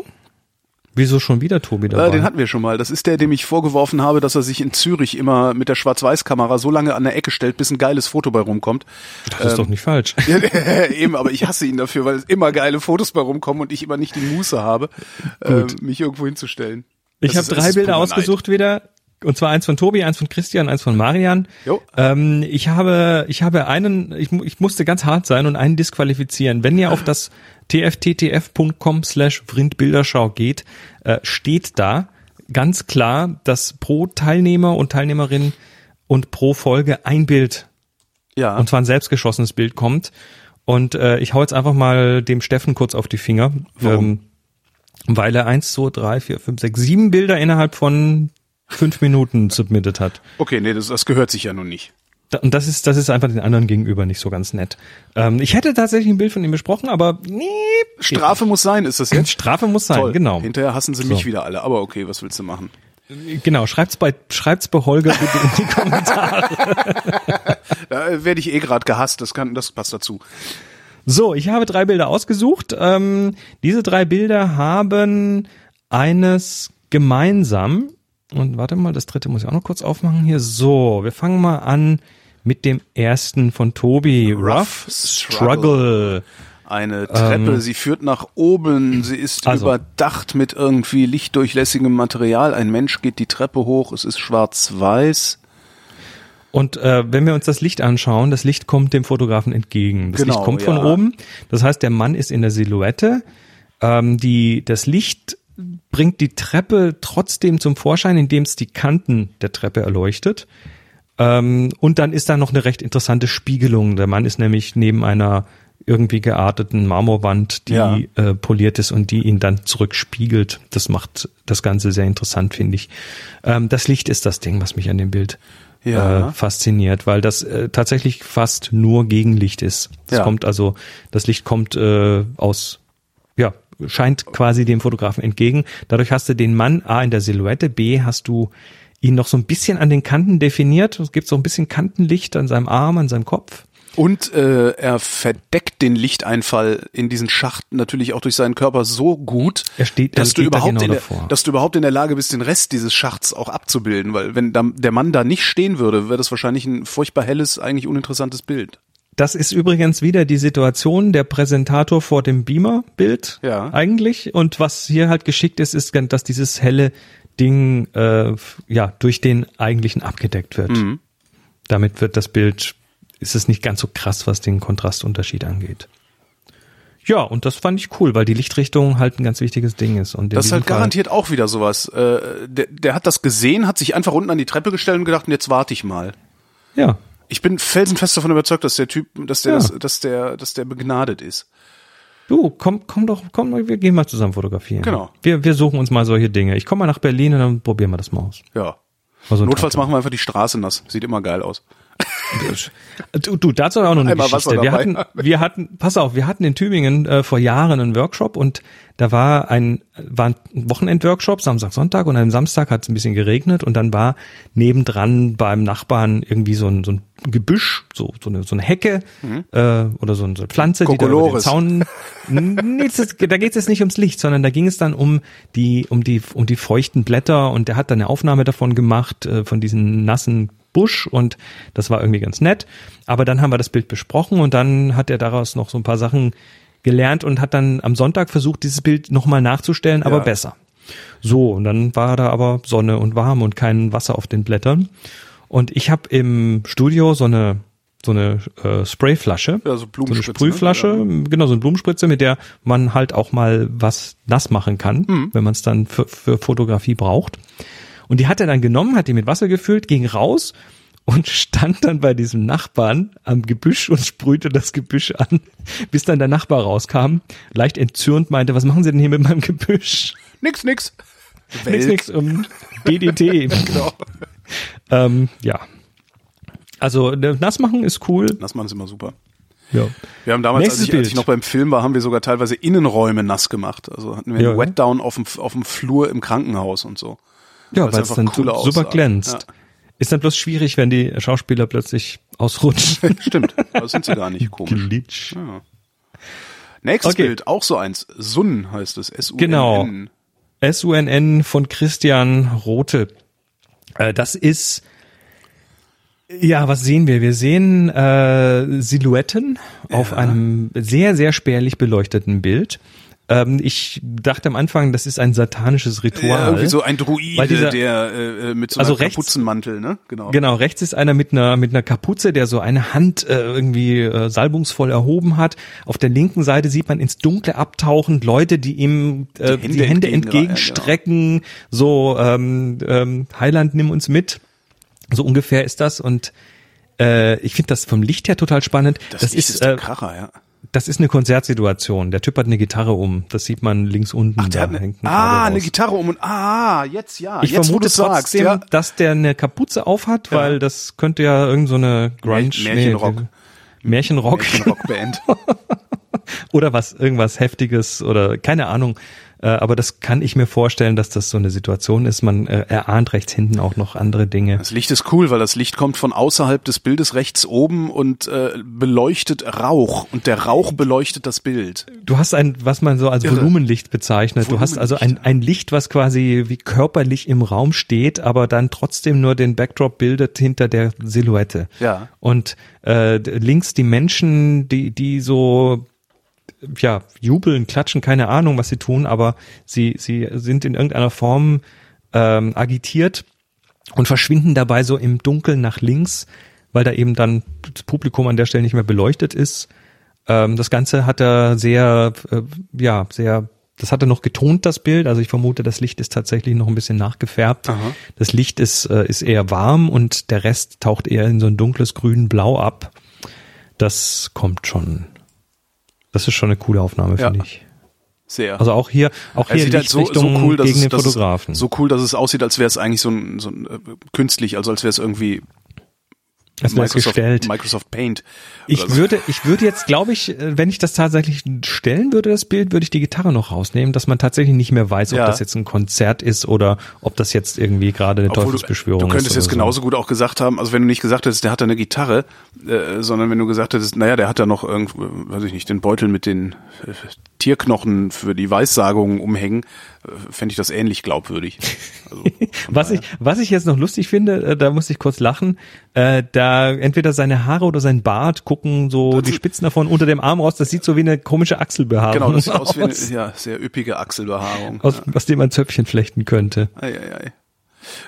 Wieso schon wieder Tobi dabei? Äh, den hatten wir schon mal. Das ist der, dem ich vorgeworfen habe, dass er sich in Zürich immer mit der Schwarz-Weiß-Kamera so lange an der Ecke stellt, bis ein geiles Foto bei rumkommt. das ist doch nicht falsch. Eben, aber ich hasse ihn dafür, weil immer geile Fotos bei rumkommen und ich immer nicht die Muße habe, äh, mich irgendwo hinzustellen. Ich habe drei Bilder ausgesucht wieder. Und zwar eins von Tobi, eins von Christian, eins von Marian. Jo. Ähm, ich habe, ich habe einen, ich, ich musste ganz hart sein und einen disqualifizieren. Wenn ihr auf das tfttf.com slash Vrindbilderschau geht, äh, steht da ganz klar, dass pro Teilnehmer und Teilnehmerin und pro Folge ein Bild Ja. und zwar ein selbstgeschossenes Bild kommt. Und äh, ich hau jetzt einfach mal dem Steffen kurz auf die Finger. Warum? Ähm, weil er eins, zwei, drei, vier, fünf, sechs, sieben Bilder innerhalb von fünf Minuten submitted hat. okay, nee, das, das gehört sich ja nun nicht. Und das ist, das ist einfach den anderen gegenüber nicht so ganz nett. Ähm, ich hätte tatsächlich ein Bild von ihm besprochen, aber nee, Strafe muss sein, ist das jetzt? Strafe muss sein, Toll. genau. Hinterher hassen sie mich So. wieder alle, aber okay, was willst du machen? Genau, schreibt's bei, schreibt's bei Holger bitte in die Kommentare. Da äh, werde ich eh gerade gehasst, das kann, das passt dazu. So, ich habe drei Bilder ausgesucht. Ähm, diese drei Bilder haben eines gemeinsam. Und warte mal, das dritte muss ich auch noch kurz aufmachen hier. So, wir fangen mal an mit dem ersten von Tobi. Rough, Struggle. Eine Treppe, sie führt nach oben, sie ist Ähm. Also. überdacht mit irgendwie lichtdurchlässigem Material. Ein Mensch geht die Treppe hoch, es ist schwarz-weiß. Und äh, wenn wir uns das Licht anschauen, das Licht kommt dem Fotografen entgegen. Das Genau, Licht kommt von ja. oben. Das heißt, der Mann ist in der Silhouette. Ähm, die, das Licht bringt die Treppe trotzdem zum Vorschein, indem es die Kanten der Treppe erleuchtet. Ähm, und dann ist da noch eine recht interessante Spiegelung. Der Mann ist nämlich neben einer irgendwie gearteten Marmorwand, die Ja. äh, poliert ist und die ihn dann zurückspiegelt. Das macht das Ganze sehr interessant, finde ich. Ähm, das Licht ist das Ding, was mich an dem Bild Ja. äh, fasziniert, weil das äh, tatsächlich fast nur Gegenlicht ist. Es Ja. kommt also, das Licht kommt äh, aus, ja, scheint quasi dem Fotografen entgegen. Dadurch hast du den Mann A in der Silhouette, B hast du ihn noch so ein bisschen an den Kanten definiert. Es gibt so ein bisschen Kantenlicht an seinem Arm, an seinem Kopf. Und äh, er verdeckt den Lichteinfall in diesen Schacht natürlich auch durch seinen Körper so gut, Er steht- dass, du steht da überhaupt genau in der, dass du überhaupt in der Lage bist, den Rest dieses Schachts auch abzubilden. Weil wenn der Mann da nicht stehen würde, wäre das wahrscheinlich ein furchtbar helles, eigentlich uninteressantes Bild. Das ist übrigens wieder die Situation der Präsentator vor dem Beamer-Bild Ja. eigentlich. Und was hier halt geschickt ist, ist, dass dieses helle Ding äh, ja durch den eigentlichen abgedeckt wird. Mhm. Damit wird das Bild, ist es nicht ganz so krass, was den Kontrastunterschied angeht. Ja, und das fand ich cool, weil die Lichtrichtung halt ein ganz wichtiges Ding ist. Und Das ist halt Fall- garantiert auch wieder sowas. Äh, der, der hat das gesehen, hat sich einfach unten an die Treppe gestellt und gedacht, und jetzt warte ich mal. Ja, Ich bin felsenfest davon überzeugt, dass der Typ, dass der, Ja. das, dass der, dass der begnadet ist. Du, komm, komm doch, komm, wir gehen mal zusammen fotografieren. Genau. Wir, wir suchen uns mal solche Dinge. Ich komme mal nach Berlin und dann probieren wir das mal aus. Ja. So Notfalls machen wir einfach die Straße nass. Sieht immer geil aus. Du, du dazu auch noch eine Einmal Geschichte. Wir hatten, wir hatten, pass auf, wir hatten in Tübingen äh, vor Jahren einen Workshop und da war ein, war ein Wochenendworkshop, Samstag, Sonntag und am Samstag hat es ein bisschen geregnet und dann war nebendran beim Nachbarn irgendwie so ein, so ein Gebüsch, so, so eine, so eine Hecke äh, oder so eine, so eine Pflanze, die da über den Kokolores. Zaun. Nee, da geht es jetzt nicht ums Licht, sondern da ging es dann um die, um die, um die feuchten Blätter und der hat dann eine Aufnahme davon gemacht, äh, von diesen nassen Busch und das war irgendwie ganz nett. Aber dann haben wir das Bild besprochen und dann hat er daraus noch so ein paar Sachen gelernt und hat dann am Sonntag versucht, dieses Bild nochmal nachzustellen, aber Ja. besser. So, und dann war da aber Sonne und warm und kein Wasser auf den Blättern. Und ich habe im Studio so eine so eine äh, Sprayflasche, Ja, so so eine Blumenspritze, Sprühflasche, ne? genau so eine Blumenspritze, mit der man halt auch mal was nass machen kann, Mhm. wenn man es dann für, für Fotografie braucht. Und die hat er dann genommen, hat die mit Wasser gefüllt, ging raus und stand dann bei diesem Nachbarn am Gebüsch und sprühte das Gebüsch an, bis dann der Nachbar rauskam, leicht entzürnt meinte, was machen Sie denn hier mit meinem Gebüsch? Nix, nix. Nix, Welt. nix, um DDT. Genau. ähm, ja. Also ne, nass machen ist cool. Das machen sie immer super. Ja. Wir haben damals, als ich, als ich noch beim Film war, haben wir sogar teilweise Innenräume nass gemacht. Also hatten wir Ja, einen ja. Wetdown auf dem, auf dem Flur im Krankenhaus und so. Ja, weil es dann super aussah. glänzt. Ja. Ist dann bloß schwierig, wenn die Schauspieler plötzlich ausrutschen. Stimmt, das sind sie gar nicht komisch. Glitch. Nächstes Okay. Bild, auch so eins. Sun heißt es. S-U-N-N. Genau. SUNN von Christian Rote. Äh, das ist, ja, was sehen wir? Wir sehen äh, Silhouetten auf einem sehr, sehr spärlich beleuchteten Bild. Ähm, ich dachte am Anfang, das ist ein satanisches Ritual. Ja, irgendwie so ein Druide, dieser- der äh, äh, mit so Also einem rechts- Kapuzenmantel, ne? Genau. Genau, rechts ist einer mit einer mit einer Kapuze, der so eine Hand äh, irgendwie äh, salbungsvoll erhoben hat. Auf der linken Seite sieht man ins Dunkle abtauchend Leute, die ihm äh, Die die Hände Hände, entgegenreichen, entgegenstrecken. So ähm, ähm, Heiland, nimm uns mit. So ungefähr ist das und äh, ich finde das vom Licht her total spannend. Das, Das, ist, ist äh, Kracher, ja. Das ist eine Konzertsituation. Der Typ hat eine Gitarre um. Das sieht man links unten. Ach, der hat eine, hängt ein ah, eine. Gitarre um und ah, jetzt ja. Ich jetzt, vermute du's sagst, trotzdem, ja. dass der eine Kapuze aufhat, Ja. weil das könnte ja irgend so eine Grunge, Märchenrock. Nee, Märchenrock Rockband. oder was, irgendwas Heftiges oder keine Ahnung. Äh, aber das kann ich mir vorstellen, dass das so eine Situation ist. Man äh, erahnt rechts hinten auch noch andere Dinge. Das Licht ist cool, weil das Licht kommt von außerhalb des Bildes rechts oben und äh, beleuchtet Rauch und der Rauch beleuchtet das Bild. Du hast ein, was man so als Irre. Volumenlicht bezeichnet. Du hast also ein, Volumenlicht, ein Licht, was quasi wie körperlich im Raum steht, aber dann trotzdem nur den Backdrop bildet hinter der Silhouette. Ja. Und äh, links die Menschen, die, die so ja, jubeln, klatschen, keine Ahnung, was sie tun, aber sie, sie sind in irgendeiner Form ähm, agitiert und verschwinden dabei so im Dunkeln nach links, weil da eben dann das Publikum an der Stelle nicht mehr beleuchtet ist. Ähm, das Ganze hat er sehr, äh, ja, sehr, das hat er noch getont, das Bild. Also ich vermute, das Licht ist tatsächlich noch ein bisschen nachgefärbt. Aha. Das Licht ist, äh, ist eher warm und der Rest taucht eher in so ein dunkles grün-blau ab. Das kommt schon. Das ist schon eine coole Aufnahme, Ja. finde ich. Sehr. Also auch hier, auch Er hier sieht halt so, so cool, dass gegen es, den Fotografen. So cool, dass es aussieht, als wäre es eigentlich so ein, so ein äh, künstlich, also als wäre es irgendwie das wäre gestellt. Microsoft Paint. Ich so. würde, ich würde jetzt, glaube ich, wenn ich das tatsächlich stellen würde, das Bild, würde ich die Gitarre noch rausnehmen, dass man tatsächlich nicht mehr weiß, ob Ja. das jetzt ein Konzert ist oder ob das jetzt irgendwie gerade eine Obwohl Teufelsbeschwörung du, du könntest ist. jetzt genauso gut auch gesagt haben, also wenn du nicht gesagt hättest, der hat da eine Gitarre, äh, sondern wenn du gesagt hättest, naja, der hat da noch irgend, weiß ich nicht, den Beutel mit den äh, Tierknochen für die Weissagungen umhängen, äh, fände ich das ähnlich glaubwürdig. Also, So. Was ich, was ich jetzt noch lustig finde, äh, da muss ich kurz lachen, äh, da entweder seine Haare oder sein Bart gucken so die Spitzen davon unter dem Arm raus, das sieht so wie eine komische Achselbehaarung genau, das sieht aus wie eine aus, ja, sehr üppige Achselbehaarung. aus, aus dem man Zöpfchen flechten könnte. Ei, ei, ei.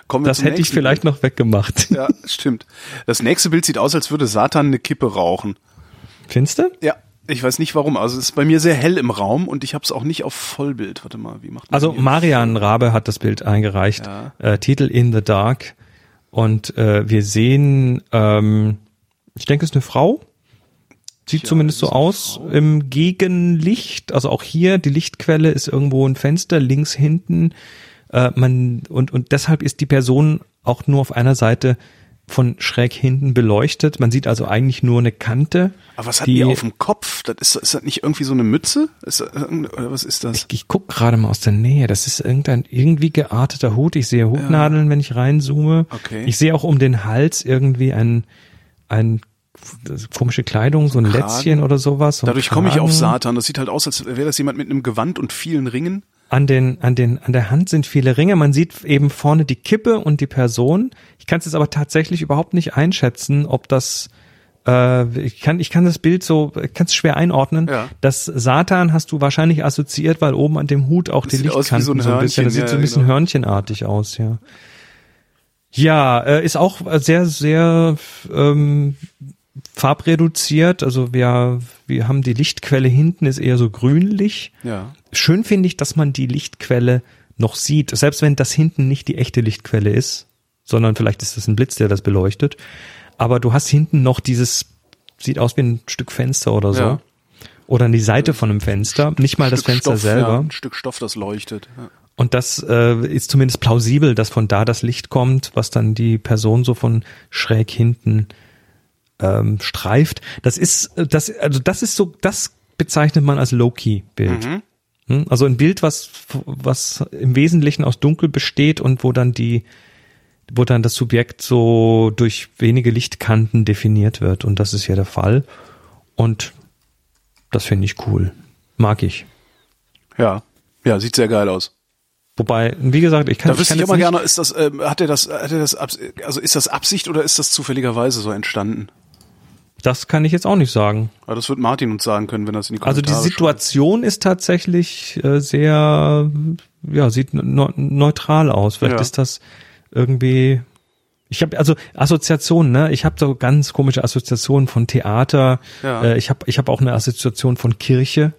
Kommen Das hätte ich vielleicht noch weggemacht. Bild. Ja, stimmt. Das nächste Bild sieht aus, als würde Satan eine Kippe rauchen. Findest du? Ja, ich weiß nicht warum. Also es ist bei mir sehr hell im Raum und ich habe es auch nicht auf Vollbild. Warte mal, wie macht man Also? Marian Rabe hat das Bild eingereicht. Ja. Äh, Titel In the Dark. Und äh, wir sehen, ähm, ich denke, es ist eine Frau. Sieht Tja, zumindest so aus Frau? im Gegenlicht. Also auch hier, die Lichtquelle ist irgendwo ein Fenster links hinten. Äh, man, und, und deshalb ist die Person auch nur auf einer Seite von schräg hinten beleuchtet. Man sieht also eigentlich nur eine Kante. Aber was hat die die auf dem Kopf? Das ist, ist das nicht irgendwie so eine Mütze? Ist, das oder was ist das? Ich guck gerade mal aus der Nähe. Das ist irgendein irgendwie gearteter Hut. Ich sehe Hutnadeln, wenn ich reinzoome. Okay. Ich sehe auch um den Hals irgendwie ein, ein komische Kleidung, so ein Kragen. Lätzchen oder sowas. so Dadurch komme ich auf. Satan. Das sieht halt aus, als wäre das jemand mit einem Gewand und vielen Ringen. An den, an den, an der Hand sind viele Ringe. Man sieht eben vorne die Kippe und die Person. Ich kann es jetzt aber tatsächlich überhaupt nicht einschätzen, ob das, äh, ich kann, ich kann das Bild so, ich kann es schwer einordnen. Ja. Das Satan hast du wahrscheinlich assoziiert, weil oben an dem Hut auch Das die Lichtkanten so so ein ein, bisschen, das sieht so ein bisschen genau. hörnchenartig aus, ja. Ja, äh, ist auch sehr, sehr ähm, farbreduziert. Also wir, wir haben die Lichtquelle hinten, ist eher so grünlich. Ja. Schön finde ich, dass man die Lichtquelle noch sieht, selbst wenn das hinten nicht die echte Lichtquelle ist, sondern vielleicht ist das ein Blitz, der das beleuchtet. Aber du hast hinten noch dieses, sieht aus wie ein Stück Fenster oder so. Ja. Oder an die Seite von einem Fenster, nicht mal das Stück Fenster Stoff, selber. Ja, ein Stück Stoff, das leuchtet. Ja. Und das äh, ist zumindest plausibel, dass von da das Licht kommt, was dann die Person so von schräg hinten ähm, streift. Das ist, äh, das, also das ist so, das bezeichnet man als Low-Key-Bild. Hm? Also ein Bild, was, was im Wesentlichen aus Dunkel besteht und wo dann die, wo dann das Subjekt so durch wenige Lichtkanten definiert wird. Und das ist ja der Fall. Und das finde ich cool. Mag ich. ja. Ja, sieht sehr geil aus. Wobei, wie gesagt, ich kann, Da wüsste ich immer gerne, ist das, ähm, hat er das, hat er das, also ist das Absicht oder ist das zufälligerweise so entstanden? Das kann ich jetzt auch nicht sagen. Aber das wird Martin uns sagen können, wenn das in die Also Kommentare die Situation ist tatsächlich äh, sehr, ja, sieht neu- neutral aus. Vielleicht Ja. ist das irgendwie. Ich habe also Assoziationen, ne? Ich habe so ganz komische Assoziationen von Theater. Ja. Äh, ich habe ich habe auch eine Assoziation von Kirche.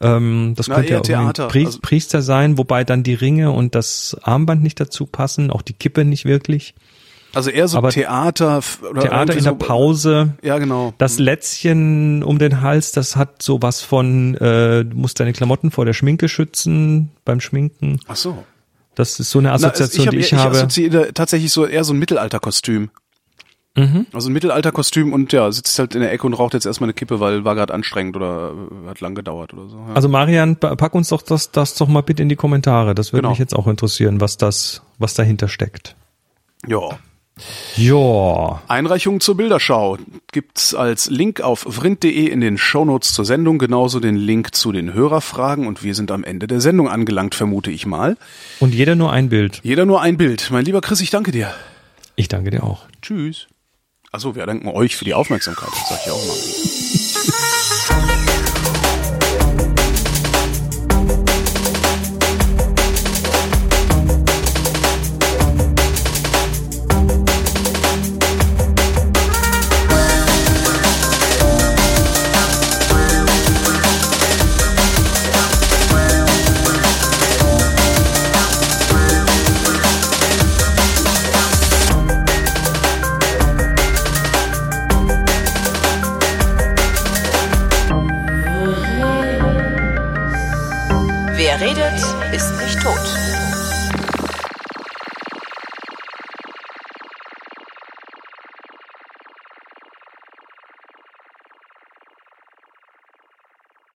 Ähm, das Na, könnte ja Theater, ein Pri also- Priester sein, wobei dann die Ringe und das Armband nicht dazu passen, auch die Kippe nicht wirklich. Also eher so Aber Theater oder Theater in der so, Pause. Ja, genau. Das Lätzchen um den Hals, das hat so was von, äh, du musst deine Klamotten vor der Schminke schützen beim Schminken. Ach so. Das ist so eine Na, es- Assoziation, hab, die ich, ich habe. assoziiere tatsächlich so eher so ein Mittelalterkostüm. Mhm. Also ein Mittelalterkostüm und ja, sitzt halt in der Ecke und raucht jetzt erstmal eine Kippe, weil war gerade anstrengend oder äh, hat lang gedauert oder so. Ja. Also Marian, pa- pack uns doch das, das doch mal bitte in die Kommentare. Das würde Genau. mich jetzt auch interessieren, was das, was dahinter steckt. ja. Ja. Einreichungen zur Bilderschau gibt's als Link auf vrind.de in den Shownotes zur Sendung, genauso den Link zu den Hörerfragen und wir sind am Ende der Sendung angelangt, vermute ich mal. Und jeder nur ein Bild. Jeder nur ein Bild. Mein lieber Chris, ich danke dir. Ich danke dir auch. Tschüss. Achso, wir danken euch für die Aufmerksamkeit, das sag ich auch mal.